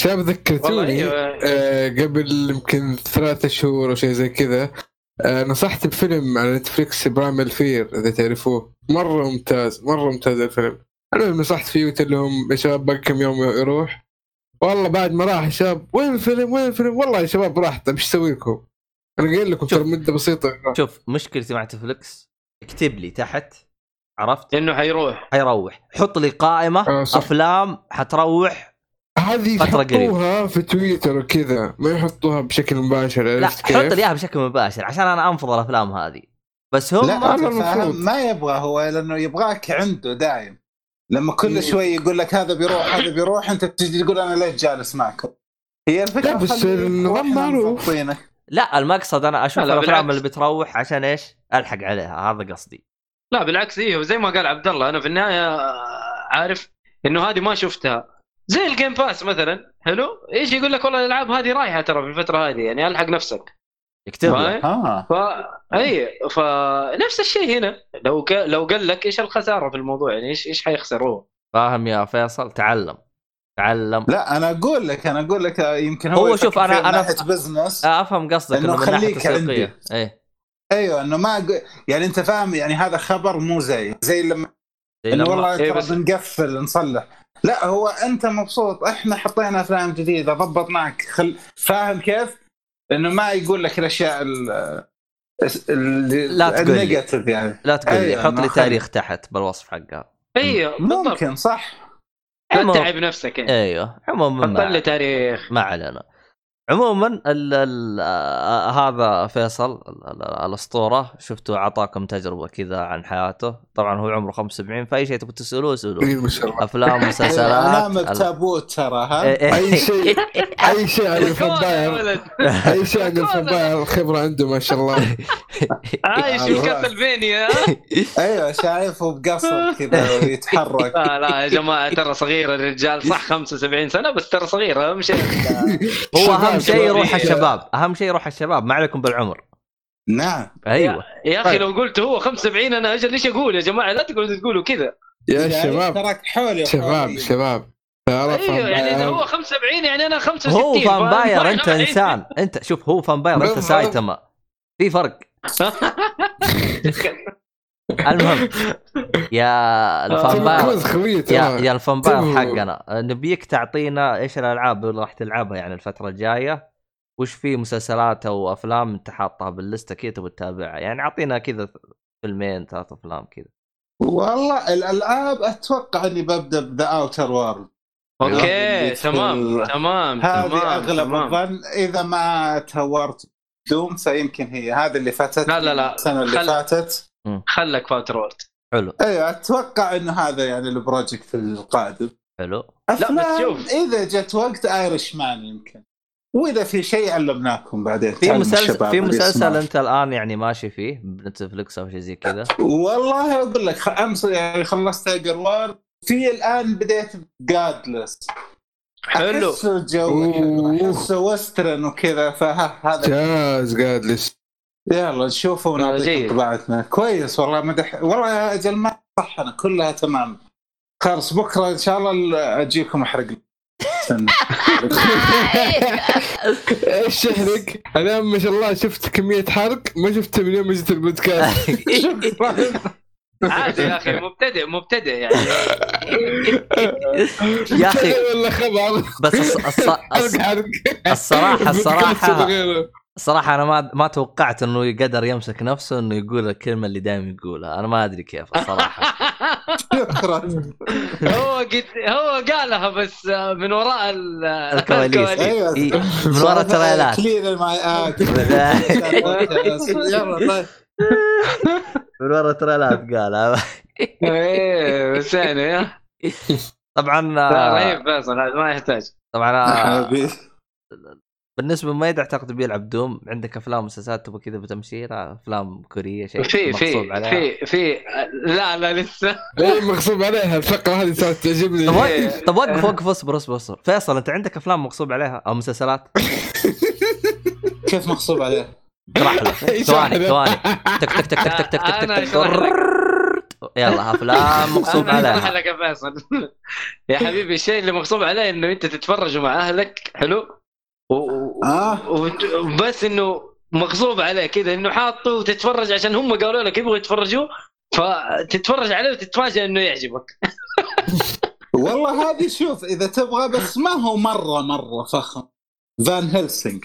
شاب ذكرتوني أيوه آه قبل يمكن ثلاثة شهور أو شيء زي كذا آه نصحت بفيلم على نتفلكس برايم الفير إذا تعرفوه. مرة ممتاز مرة ممتاز الفيلم. أنا نصحت فيه قلت لهم يا شباب باقي كم يوم يروح؟ والله بعد ما راح يا شباب وين الفيلم؟ وين الفيلم؟ والله يا شباب راح طيب إيش أسوي لكم؟ أنا قايل لكم شوف. ترى مدة بسيطة. شوف مشكلتي مع نتفلكس اكتب لي تحت عرفت انه حيروح حيروح حط لي قائمة آه،. أفلام حتروح هذه. يحطوها في تويتر وكذا ما يحطوها بشكل مباشر لا حط؟ لي إياها بشكل مباشر عشان أنا أنفض الأفلام هذه بس هم لا أنا المفروض. ما يبغى هو لأنه يبغاك عنده دايم لما. كل شوي يقول لك هذا بيروح هذا بيروح أنت تجي تقول أنا ليش جالس معكم هي الفكرة لا، بس النظام معروف. لا المقصد أنا أشوف لا، لا، الأفلام. اللي بتروح عشان إيش؟ ألحق عليها هذا قصدي لا بالعكس أيوه زي ما قال عبد الله أنا في النهاية آه، عارف إنه هذه ما شفتها. زي ال Game Pass مثلا حلو؟ إيش يقول لك والله الألعاب هذه رايحه ترى في الفترة هذه يعني ألحق نفسك. يكتب لك فاهم؟ آه. ف اي فنفس الشيء هنا. لو ك... لو قال لك إيش الخسارة في الموضوع يعني إيش إيش حيخسر هو فاهم يا فيصل؟ تعلم. تعلم. لا أنا أقول لك أنا أقول لك آه، يمكن هو, هو شوف، أنا- ناحية بزنس أفهم قصدك إنه إنه من ناحية خليك تسويقيه إيه. أيوه إنه ما أقول يعني أنت فاهم يعني هذا خبر مو زي زي لما زي إنه لما والله إيه ترى بس- بنقفل نصلح. لا هو أنت مبسوط إحنا حطينا أفلام جديدة ضبطناك خل... فاهم كيف؟ إنه ما يقول لك الأشياء ال ال- لا تقول. النيجاتيف يعني. لا تقول لي أيوة، حط لي تاريخ تحت بالوصف حقها أيوه ممكن صح. لا تتعب نفسك يعني أيوه عموما حط لي تاريخ. ما علينا. عموما ال ال آه، هذا فيصل ال- ال- الأسطورة. شفتوا اعطاكم تجربة كذا عن حياته. طبعا هو عمره 75 فأي شيء تبغى تسألوه اسالوه إيه، ما شاء الله. أفلام مسلسلات أنا ال- بتابوت ترى ها؟ إيه، إيه. أي شيء أي شيء عن ولد. أي شيء عن ال vampire الخبرة عنده ما شاء الله. عايش في كاسلفانيا أيوه. شايفه بقصر كذا ويتحرك لا لا يا جماعة ترى صغير الرجال صح 75 سنة بس ترى صغير اهم شيء هو أهم شيء يروح شباب. الشباب. أهم شيء يروح الشباب ما عليكم بالعمر. نعم. أيوه. يا أخي طيب. لو قلت هو 75 أنا أجل إيش أقول يا جماعة؟ لا تقعدوا تقولوا كذا. يا شباب. تراك حولي شباب. شباب. أيوه يعني إذا هو 75 يعني أنا 65 هو vampire؟ أنت إنسان. أنت شوف هو vampire أنت. سايتاما في فرق. المهم يا كروز خويه يا ترى يا ال vampire تو- حقنا نبيك تعطينا إيش الألعاب اللي راح تلعبها يعني الفترة الجاية؟ وش في مسلسلات أو أفلام أنت حاطها بال list ته كذا تبي تتابعها؟ يعني أعطينا كذا فيلمين ثلاث أفلام كذا. والله الألعاب أتوقع إني ببدأ ب The Outer Worlds okay تمام تمام هذه تمام أغلب. الظن إذا ما تهورت Doom فيمكن هي هذه اللي فاتت لا، لا، لا. السنة اللي خل- فاتت. خلك ف Outer Worlds حلو. أيوه أتوقع انه هذا يعني ال project القادم. حلو. افلام شوف. إذا جت وقت Irishman يمكن. وإذا في شيء علمناكم بعدين في مسلسل في مسلسل. أنت الآن يعني ماشي فيه بنتفلكس أو شيء زي كذا. والله أقول لك خ- أمس يعني خلصت تايجر وار في الآن بديت جادلس حلو. احسه الجو حلو، أوه. احسه وسترن وكذا فها هذا. جاز قاعد لسه يلا نشوفه جيد. طباعتنا كويس والله مدح والله يا أجل ما صح أنا كلها تمام خلاص بكرة إن شاء الله أجيكم أحرق. إيش يحرق؟ أنا ما شاء الله شفت كمية حرق ما شفتها من يوم ما جيت البودكاست عادي يا أخي مبتدئ مبتدئ يعني يا أخي. ولا خبر بس الصراحة الصراحة. الصراحه أنا ما ما توقعت إنه يقدر يمسك نفسه إنه يقول الكلمة اللي دائما يقولها. أنا ما أدري كيف الصراحة. هو قد هو قالها بس من وراء ال- الكواليس. أيوه من ورا تريلات كلين ماي اكت يلا طيب من ورا تريلات قال إيه بس يعني طبعا لا رهيب فيصل هذا ما يحتاج. طبعا حبيبي. بالنسبة لميد اعتقد بيلعب دوم عندك أفلام مسلسلات تبغى كذا بتمشير أفلام كورية شيء في مغصوب في عليها. في في لا لا لسه. إيه مغصوب عليها الفقرة هذه صارت تعجبني. طب وقف طب وقف وقف اصبر اصبر اصبر. فيصل أنت عندك أفلام مغصوب عليها أو مسلسلات؟ كيف مغصوب عليه؟ اشرح له. إيش ثواني؟ ثواني. تك تك تك تك تك تك تك تك. يلا افلام مغصوب عليها لك يا فيصل يا حبيبي الشيء اللي مغصوب عليه انه انت تتفرجوا مع اهلك حلو آه. وبس إنه مغصوب عليه كذا إنه حاطه وتتفرج عشان هم قالوا لك يبغوا يتفرجوا فتتفرج عليه وتتفاجئ إنه يعجبك. والله هذه شوف إذا تبغى بس ما هو مرة مرة فخم. Van Helsing.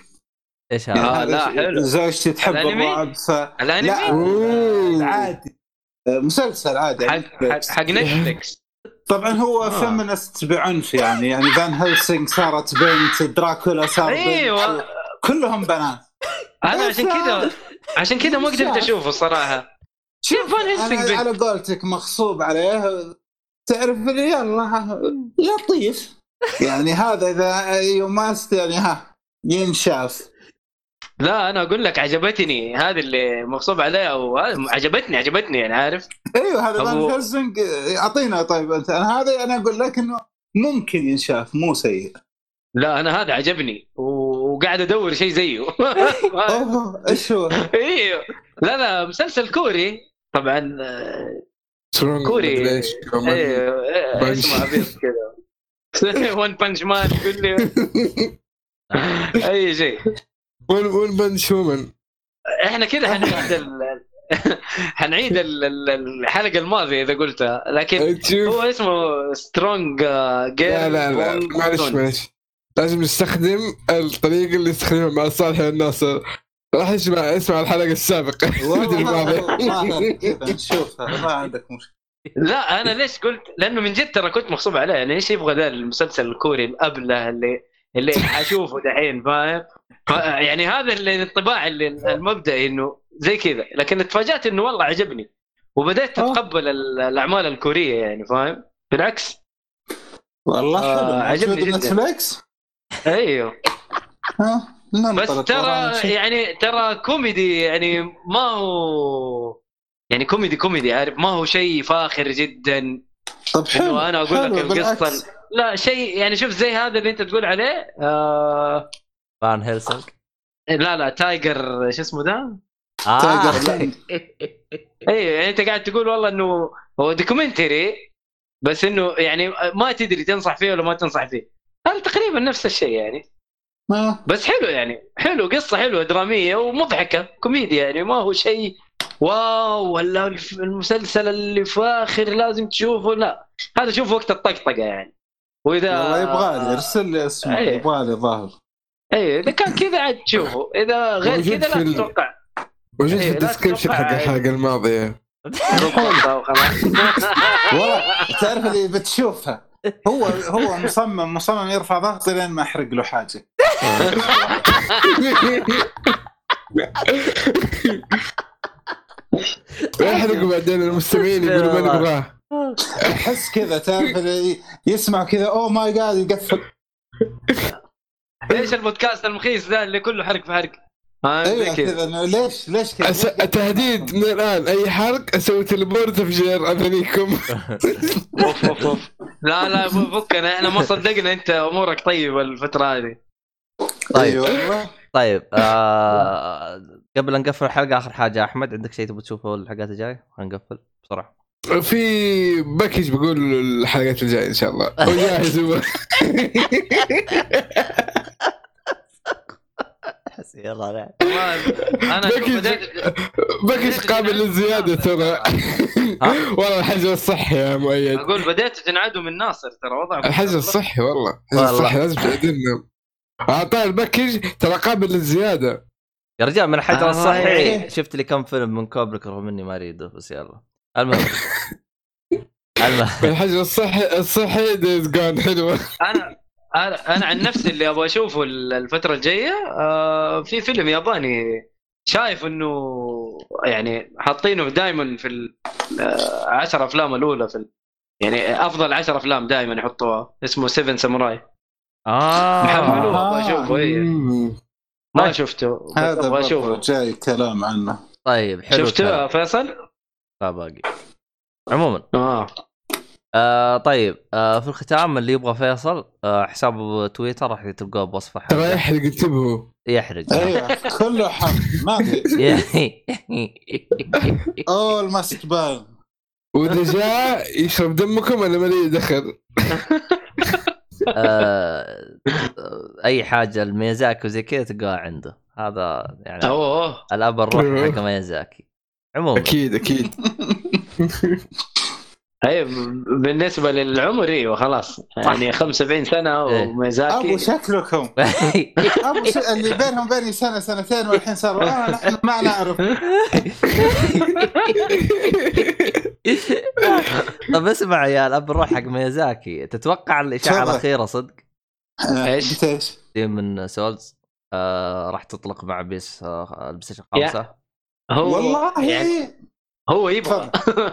إيش يعني هذا؟ آه، لا، حلو. زوجتي تحب؟ الرعب ف الأنمي؟ لا. عادي. مسلسل عادي. حق حق, حق نتفلكس طبعا هو آه. feminist بعنف يعني يعني Van Helsing صارت بنت دراكولا صار بنت أيوه كلهم بنات. أنا عشان كذا عشان كذا ما قدرت أشوفه الصراحه شوف فان هيلسينج بنت. على قولتك مغصوب عليه. تعرف يلا لطيف يعني هذا إذا يماست يعني ها ينشاف. لا أنا أقول لك عجبتني هذه اللي مغصوب عليها أو هذا- عجبتني عجبتني يعني عارف؟ أيوه هذا فان أبو- هيلسينج أعطينا طيب أنت أنا هذا أنا أقول لك إنه ممكن ينشاف مو سيء. لا أنا هذا عجبني وقاعد أدور شيء زيه. أوه إيش هو؟ إيوه. لا لا مسلسل كوري طبعا آه، كوري. أيوه إيه،. اسمه عبيط كذا One Punch Man يقول لي. أي شيء. One One Punch Woman إحنا كذا حنعيد ال... حنعيد ال- ال- الحلقة الماضية إذا قلتها. لكن هو اسمه Strong جير لا لا لا. معلش معلش. لازم نستخدم الطريقة اللي نستخدمها مع صالح الناصر راح اسمع اسمع الحلقة السابقة. نشوفها ما عندك مشكلة. لا أنا ليش قلت؟ لأنه من جد ترى كنت مغصوب عليه. يعني إيش يبغى ذا المسلسل الكوري الأبلة اللي اللي حاشوفه دحين فاهم؟ يعني هذا اللي الانطباع اللي المبدئي إنه زي كذا. لكن تفاجأت إنه والله عجبني. وبدأت آه. اتقبل ال- الأعمال الكورية يعني فاهم؟ بالعكس. والله آه، حلو عجبني موجود جداً. Netflix أيوه. ها بس ترى. يعني ترى كوميدي يعني ما هو يعني كوميدي كوميدي. عارف ما هو شيء فاخر جدا. طب حلو أنا أقول لك القصة. لا شيء يعني شوف زي هذا اللي أنت تقول عليه آه Van Helsing لا لا Tiger شو اسمه ذا؟ آه. Tiger. أيوه يعني أنت قاعد تقول والله إنه هو documentary بس إنه يعني ما تدري تنصح فيه ولا ما تنصح فيه هذا تقريبا نفس الشيء يعني ما بس حلو يعني حلو قصة حلوة درامية ومضحكة كوميديا يعني ما هو شيء wow ولا المسلسل اللي فاخر لازم تشوفه لا هذا شوف وقت الطقطقة يعني وإذا والله يبغى لي ارسل لي اسمه إيه. يبغى لي ظاهر اي إذا كان كذا عاد تشوفه إذا غير كذا لا تتوقع. موجود إيه، في لا الديسكربشن حق الحلقة الماضية. والله تعرف اللي بتشوفها. هو هو مصمم مصمم يرفع ضغطي لين ما احرق له حاجة. يحرقوا بعدين المستمعين يقولوا ما نبغاه. أحس كذا تعرف اللي يسمع كذا oh my God يقفل. إيش البودكاست المخيس ذا اللي كله حرق في حرق؟ زي أيوه كذا. ليش ليش كذا؟ أس... تهديد من الآن. أي حرق أسوي teleport افجر اذنيكم أوف أوف أوف. لا لا فكنا إحنا ما صدقنا أنت أمورك طيبة الفترة هذه. طيب. أيوه والله طيب آه قبل أن نقفل الحلقة آخر حاجة أحمد عندك شيء تبغى تشوفه الحلقات الجاية؟ هنقفل بسرعة. في package بقول الحلقات الجاية إن شاء الله. هو هو يلا لا. أنا package قابل للزياده ترى. والله الحجر الصحي يا مؤيد. أقول بديت تنعدوا من ناصر ترى وضعك الحجر الصحي والله. الحجر. الصحي لازم تعدلنا اعطاه ال package ترى قابل للزيادة. يا رجال من الحجر آه، الصحي. إيه. شفت لي كم فيلم من كوبريك رغم إني ما أريده بس يلا. المهم. المهم. الحجر الصحي الصحي Days Gone حلوة. أنا أنا أنا عن نفسي اللي أبغى أشوفه الفترة الجاية آه في فيلم ياباني شايف إنه يعني حاطينه دائما في العشر أفلام الأولى في ال- يعني أفضل عشر أفلام دائما يحطوها. اسمه Seven Samurai آه. محملوه أبغى أشوفه إيه. ما طيب. شفته هذا أبغى أشوفه. جاي كلام عنه. طيب حلو شفته فيصل؟ لا باقي. عموما. آه. آه طيب آه في الختام اللي يبغى فيصل آه حسابه تويتر راح تلقاه بوصفة ترى حلقه يحرق انتبهوا يحرق. أيوه كله حق ما في. اول ماست بان وإذا جاء يشرب دمكم أنا مالي دخل. آه أي حاجة الميازاكي وزي كذا تلقاها عنده. هذا يعني أوه. الأب الروح حق ميازاكي عموما. أكيد أكيد. أي بالنسبة للعمر إيوه خلاص يعني 75 سنة إيه. أبو وميزاكي شكلكم أبو ش... اللي بينهم بيني سنة سنتين والحين صاروا آه نحن ما نعرف طب اسمع يا الأب الروح حق ميازاكي تتوقع الإشاعة. الأخيرة صدق؟ قلت إيش؟ Demon's Souls آه راح تطلق مع بيس آه البلاي ستيشن يا. 5 هو والله يعني هو يبغى.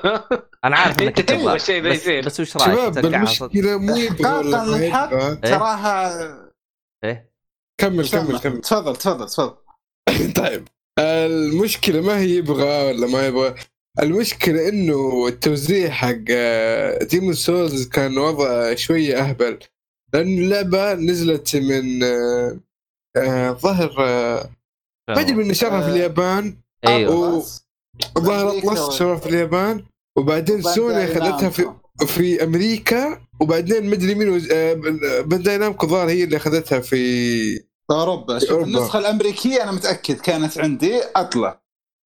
أنا عارف إنك انت تبغى. الشيء ذا بس, يصير. بس وش رأيك؟ شباب؟ المشكلة مو يبغى ما للحق يبغى. تراها إيه؟ كمل كمل كمل. تفضل تفضل تفضل. طيب. المشكلة ما هي يبغى ولا ما يبغى. المشكلة إنه التوزيع حق Demon's Souls كان وضع شوية أهبل. لأن اللعبة نزلت من آه، آه، ظهر آه، ما أدري من نشرها في آه. اليابان. أيوه. أمريكا Atlus نشرها في اليابان. وبعدين سوني اخذتها في في أمريكا. وبعدين مدري مين وز- آه، Bandai Namco ظهر هي اللي اخذتها في أوروبا. شوف أوروبا. النسخة الأمريكية أنا متأكد كانت عندي اطلع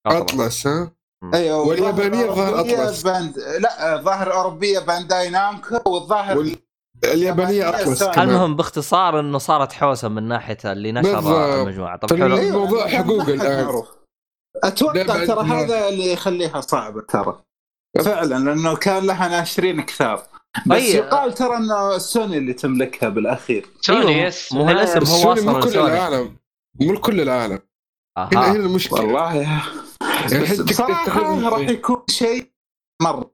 Atlus. ها؟ أيوه واليابانية ظهر أوروبية Atlus. Band... لا ظاهر أوروبية Bandai Namco والظاهر وال- اليابانية Atlus المهم باختصار إنه صارت حوسة من ناحية اللي نشر. المجموعه طب حلو. أيوة. موضوع كان حقوق. معروف. أتوقع ترى ما- هذا اللي يخليها صعبة ترى. فعلا لأنه كان لها ناشرين كثار بس طيب. يقال ترى إنه سوني اللي تملكها بالأخير. سوني أيوة، yes. مو الاسم هو سوني مو أصلا كل سوني العالم. مو كل العالم. هنا هنا المشكلة. والله يعني الحين تقدر بصراحة راح يكون شيء مره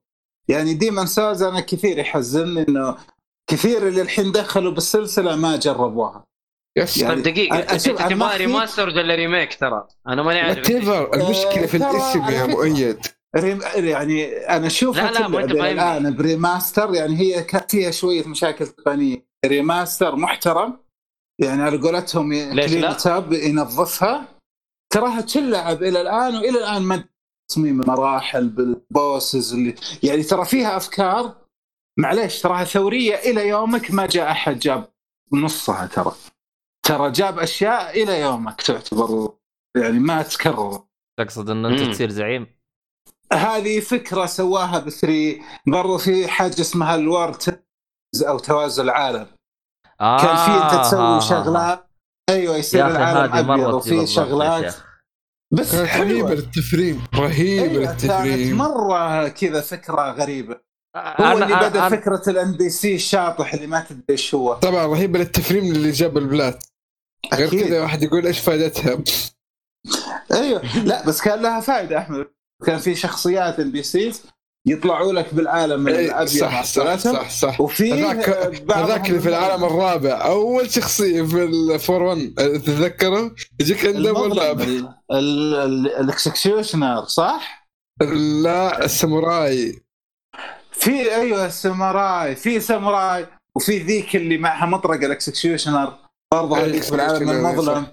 يعني Demon's Souls أنا كثير يحزنني إنه كثير اللي الحين دخلوا بالسلسلة ما جربوها. yes يعني طيب أشوف أنت تبغى أنا ما remaster ولا remake ترى؟ أنا ماني عارف المشكلة في الاسم يا مؤيد rem يعني أنا أشوفها لا، لا، ما فاهمني. الآن ب remaster يعني هي كانت فيها شوية مشاكل تقنية. remaster محترم يعني على قولتهم ليش لا؟ كلين تاب ينظفها. تراها تلعب إلى الآن وإلى الآن ما تصميم المراحل بالبوسز اللي يعني ترى فيها أفكار. معليش تراها ثورية إلى يومك ما جاء أحد جاب نصها ترى. ترى جاب أشياء إلى يومك تعتبر يعني ما تكرر. تقصد إن أنت. تصير زعيم؟ هذه فكرة سواها ب 3 برضو في حاجة اسمها الورد أو توازن العالم. آه كان في أنت آه، تسوي آه. شغلات. أيوه يصير العالم أبيض وفي شغلات. بس حلوة. للتفريم رهيبة أيوة كانت للتفريم. مرة كذا فكرة غريبة. هو أنا اللي بدأ أنا- فكرة ال NPC الشاطح اللي ما تدري إيش هو. طبعا رهيبة للتفريم اللي جاب ال plat. غير. كذا واحد يقول إيش فائدتها؟ أيوه. لا بس كان لها فائدة أحمد. كان في شخصيات NPC يطلعوا لك بالعالم الأبيض صح صح. صح صح. وفي هذاك اللي في العالم الرابع. أول شخصية في ال four 1 تتذكره؟ يجيك عنده ولا المظلم. ال executioner صح؟ لا الساموراي. في أيوه الساموراي. في ساموراي. وفي ذيك اللي معها مطرق ال executioner. برضه أي هذيك في العالم executioner، المظلم.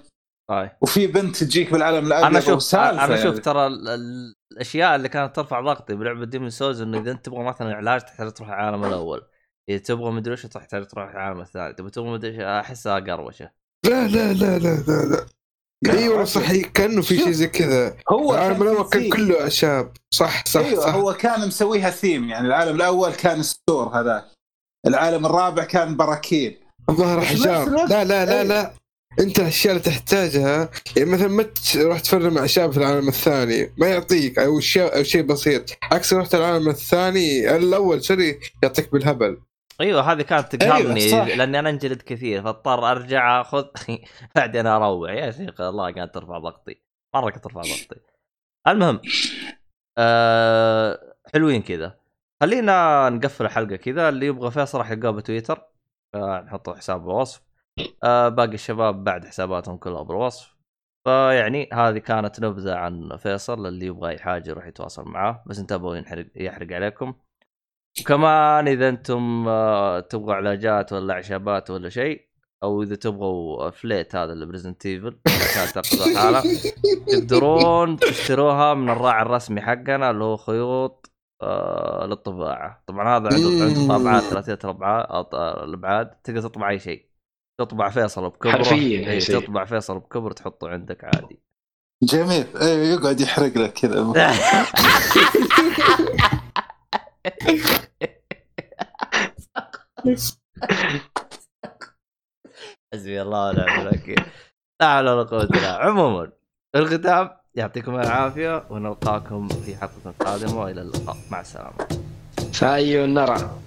طيب. وفي بنت تجيك بالعالم الأبيض أنا شوف وسالفة أنا شوف يعني. ترى ال- ال- الأشياء اللي كانت ترفع ضغطي بلعبة Demon's Souls إنه إذا أنت تبغى مثلا علاج تحتاج تروح العالم الأول. إذا تبغى مدري إيش تحتاج تروح العالم الثاني. تبغى تبغى مدري إيش أحسها قروشه لا لا لا لا لا لا. اي والله صح كأنه في شيء زي كذا. هو العالم الأول كان كله أعشاب. صح صح أيوه صح. هو كان مسويها ثيم يعني. العالم الأول كان store هذاك. العالم الرابع كان براكين. الظاهر الوقت- لا لا لا أي. لا. أنت الأشياء اللي تحتاجها يعني مثلا ما تروح تفرم اعشاب في العالم الثاني ما يعطيك أو شيء أو شيء بسيط. عكس رحت العالم الثاني الأول سوري يعطيك بالهبل. أيوه هذه كانت تقهرني أيوة،. لأني أنا أنجلد كثير فاضطر أرجع أخذ بعدين أروع. يا شيخ الله قاعد ترفع ضغطي. مرة كنت ترفع ضغطي. المهم آه حلوين كذا. خلينا نقفل الحلقة كذا. اللي يبغى فيصل راح يلقاه بتويتر. آه نحط حساب بالوصف آه باقي الشباب بعد حساباتهم كلها بالوصف. فيعني هذه كانت نبذة عن فيصل اللي يبغى اي حاجة يروح يتواصل معاه. بس انتبهوا ينحرق يحرق عليكم. وكمان إذا أنتم آه، تبغوا علاجات ولا أعشابات ولا شيء أو إذا تبغوا فليت هذا اللي ايفل كانت تأخذوا حاله تقدرون تشتروها من الراعي الرسمي حقنا اللي هو خيوط آه للطباعة. طبعا هذا عنده عنده طابعات ثلاثية الابعاد الأبعاد تقدر تطبع أي شيء. تطبع فيصل بكبره حرفياً أي إيه، شيء. تطبع فيصل بكبر تحطه عندك عادي. جميل. أيوه يقعد يحرق لك كذا. حسبي الله ونعم الوكيل. لا حول ولا قوة إلا بالله. عموما الختام. يعطيكم العافية ونلقاكم في حلقة قادمة وإلى اللقاء. مع السلامة. سايونارا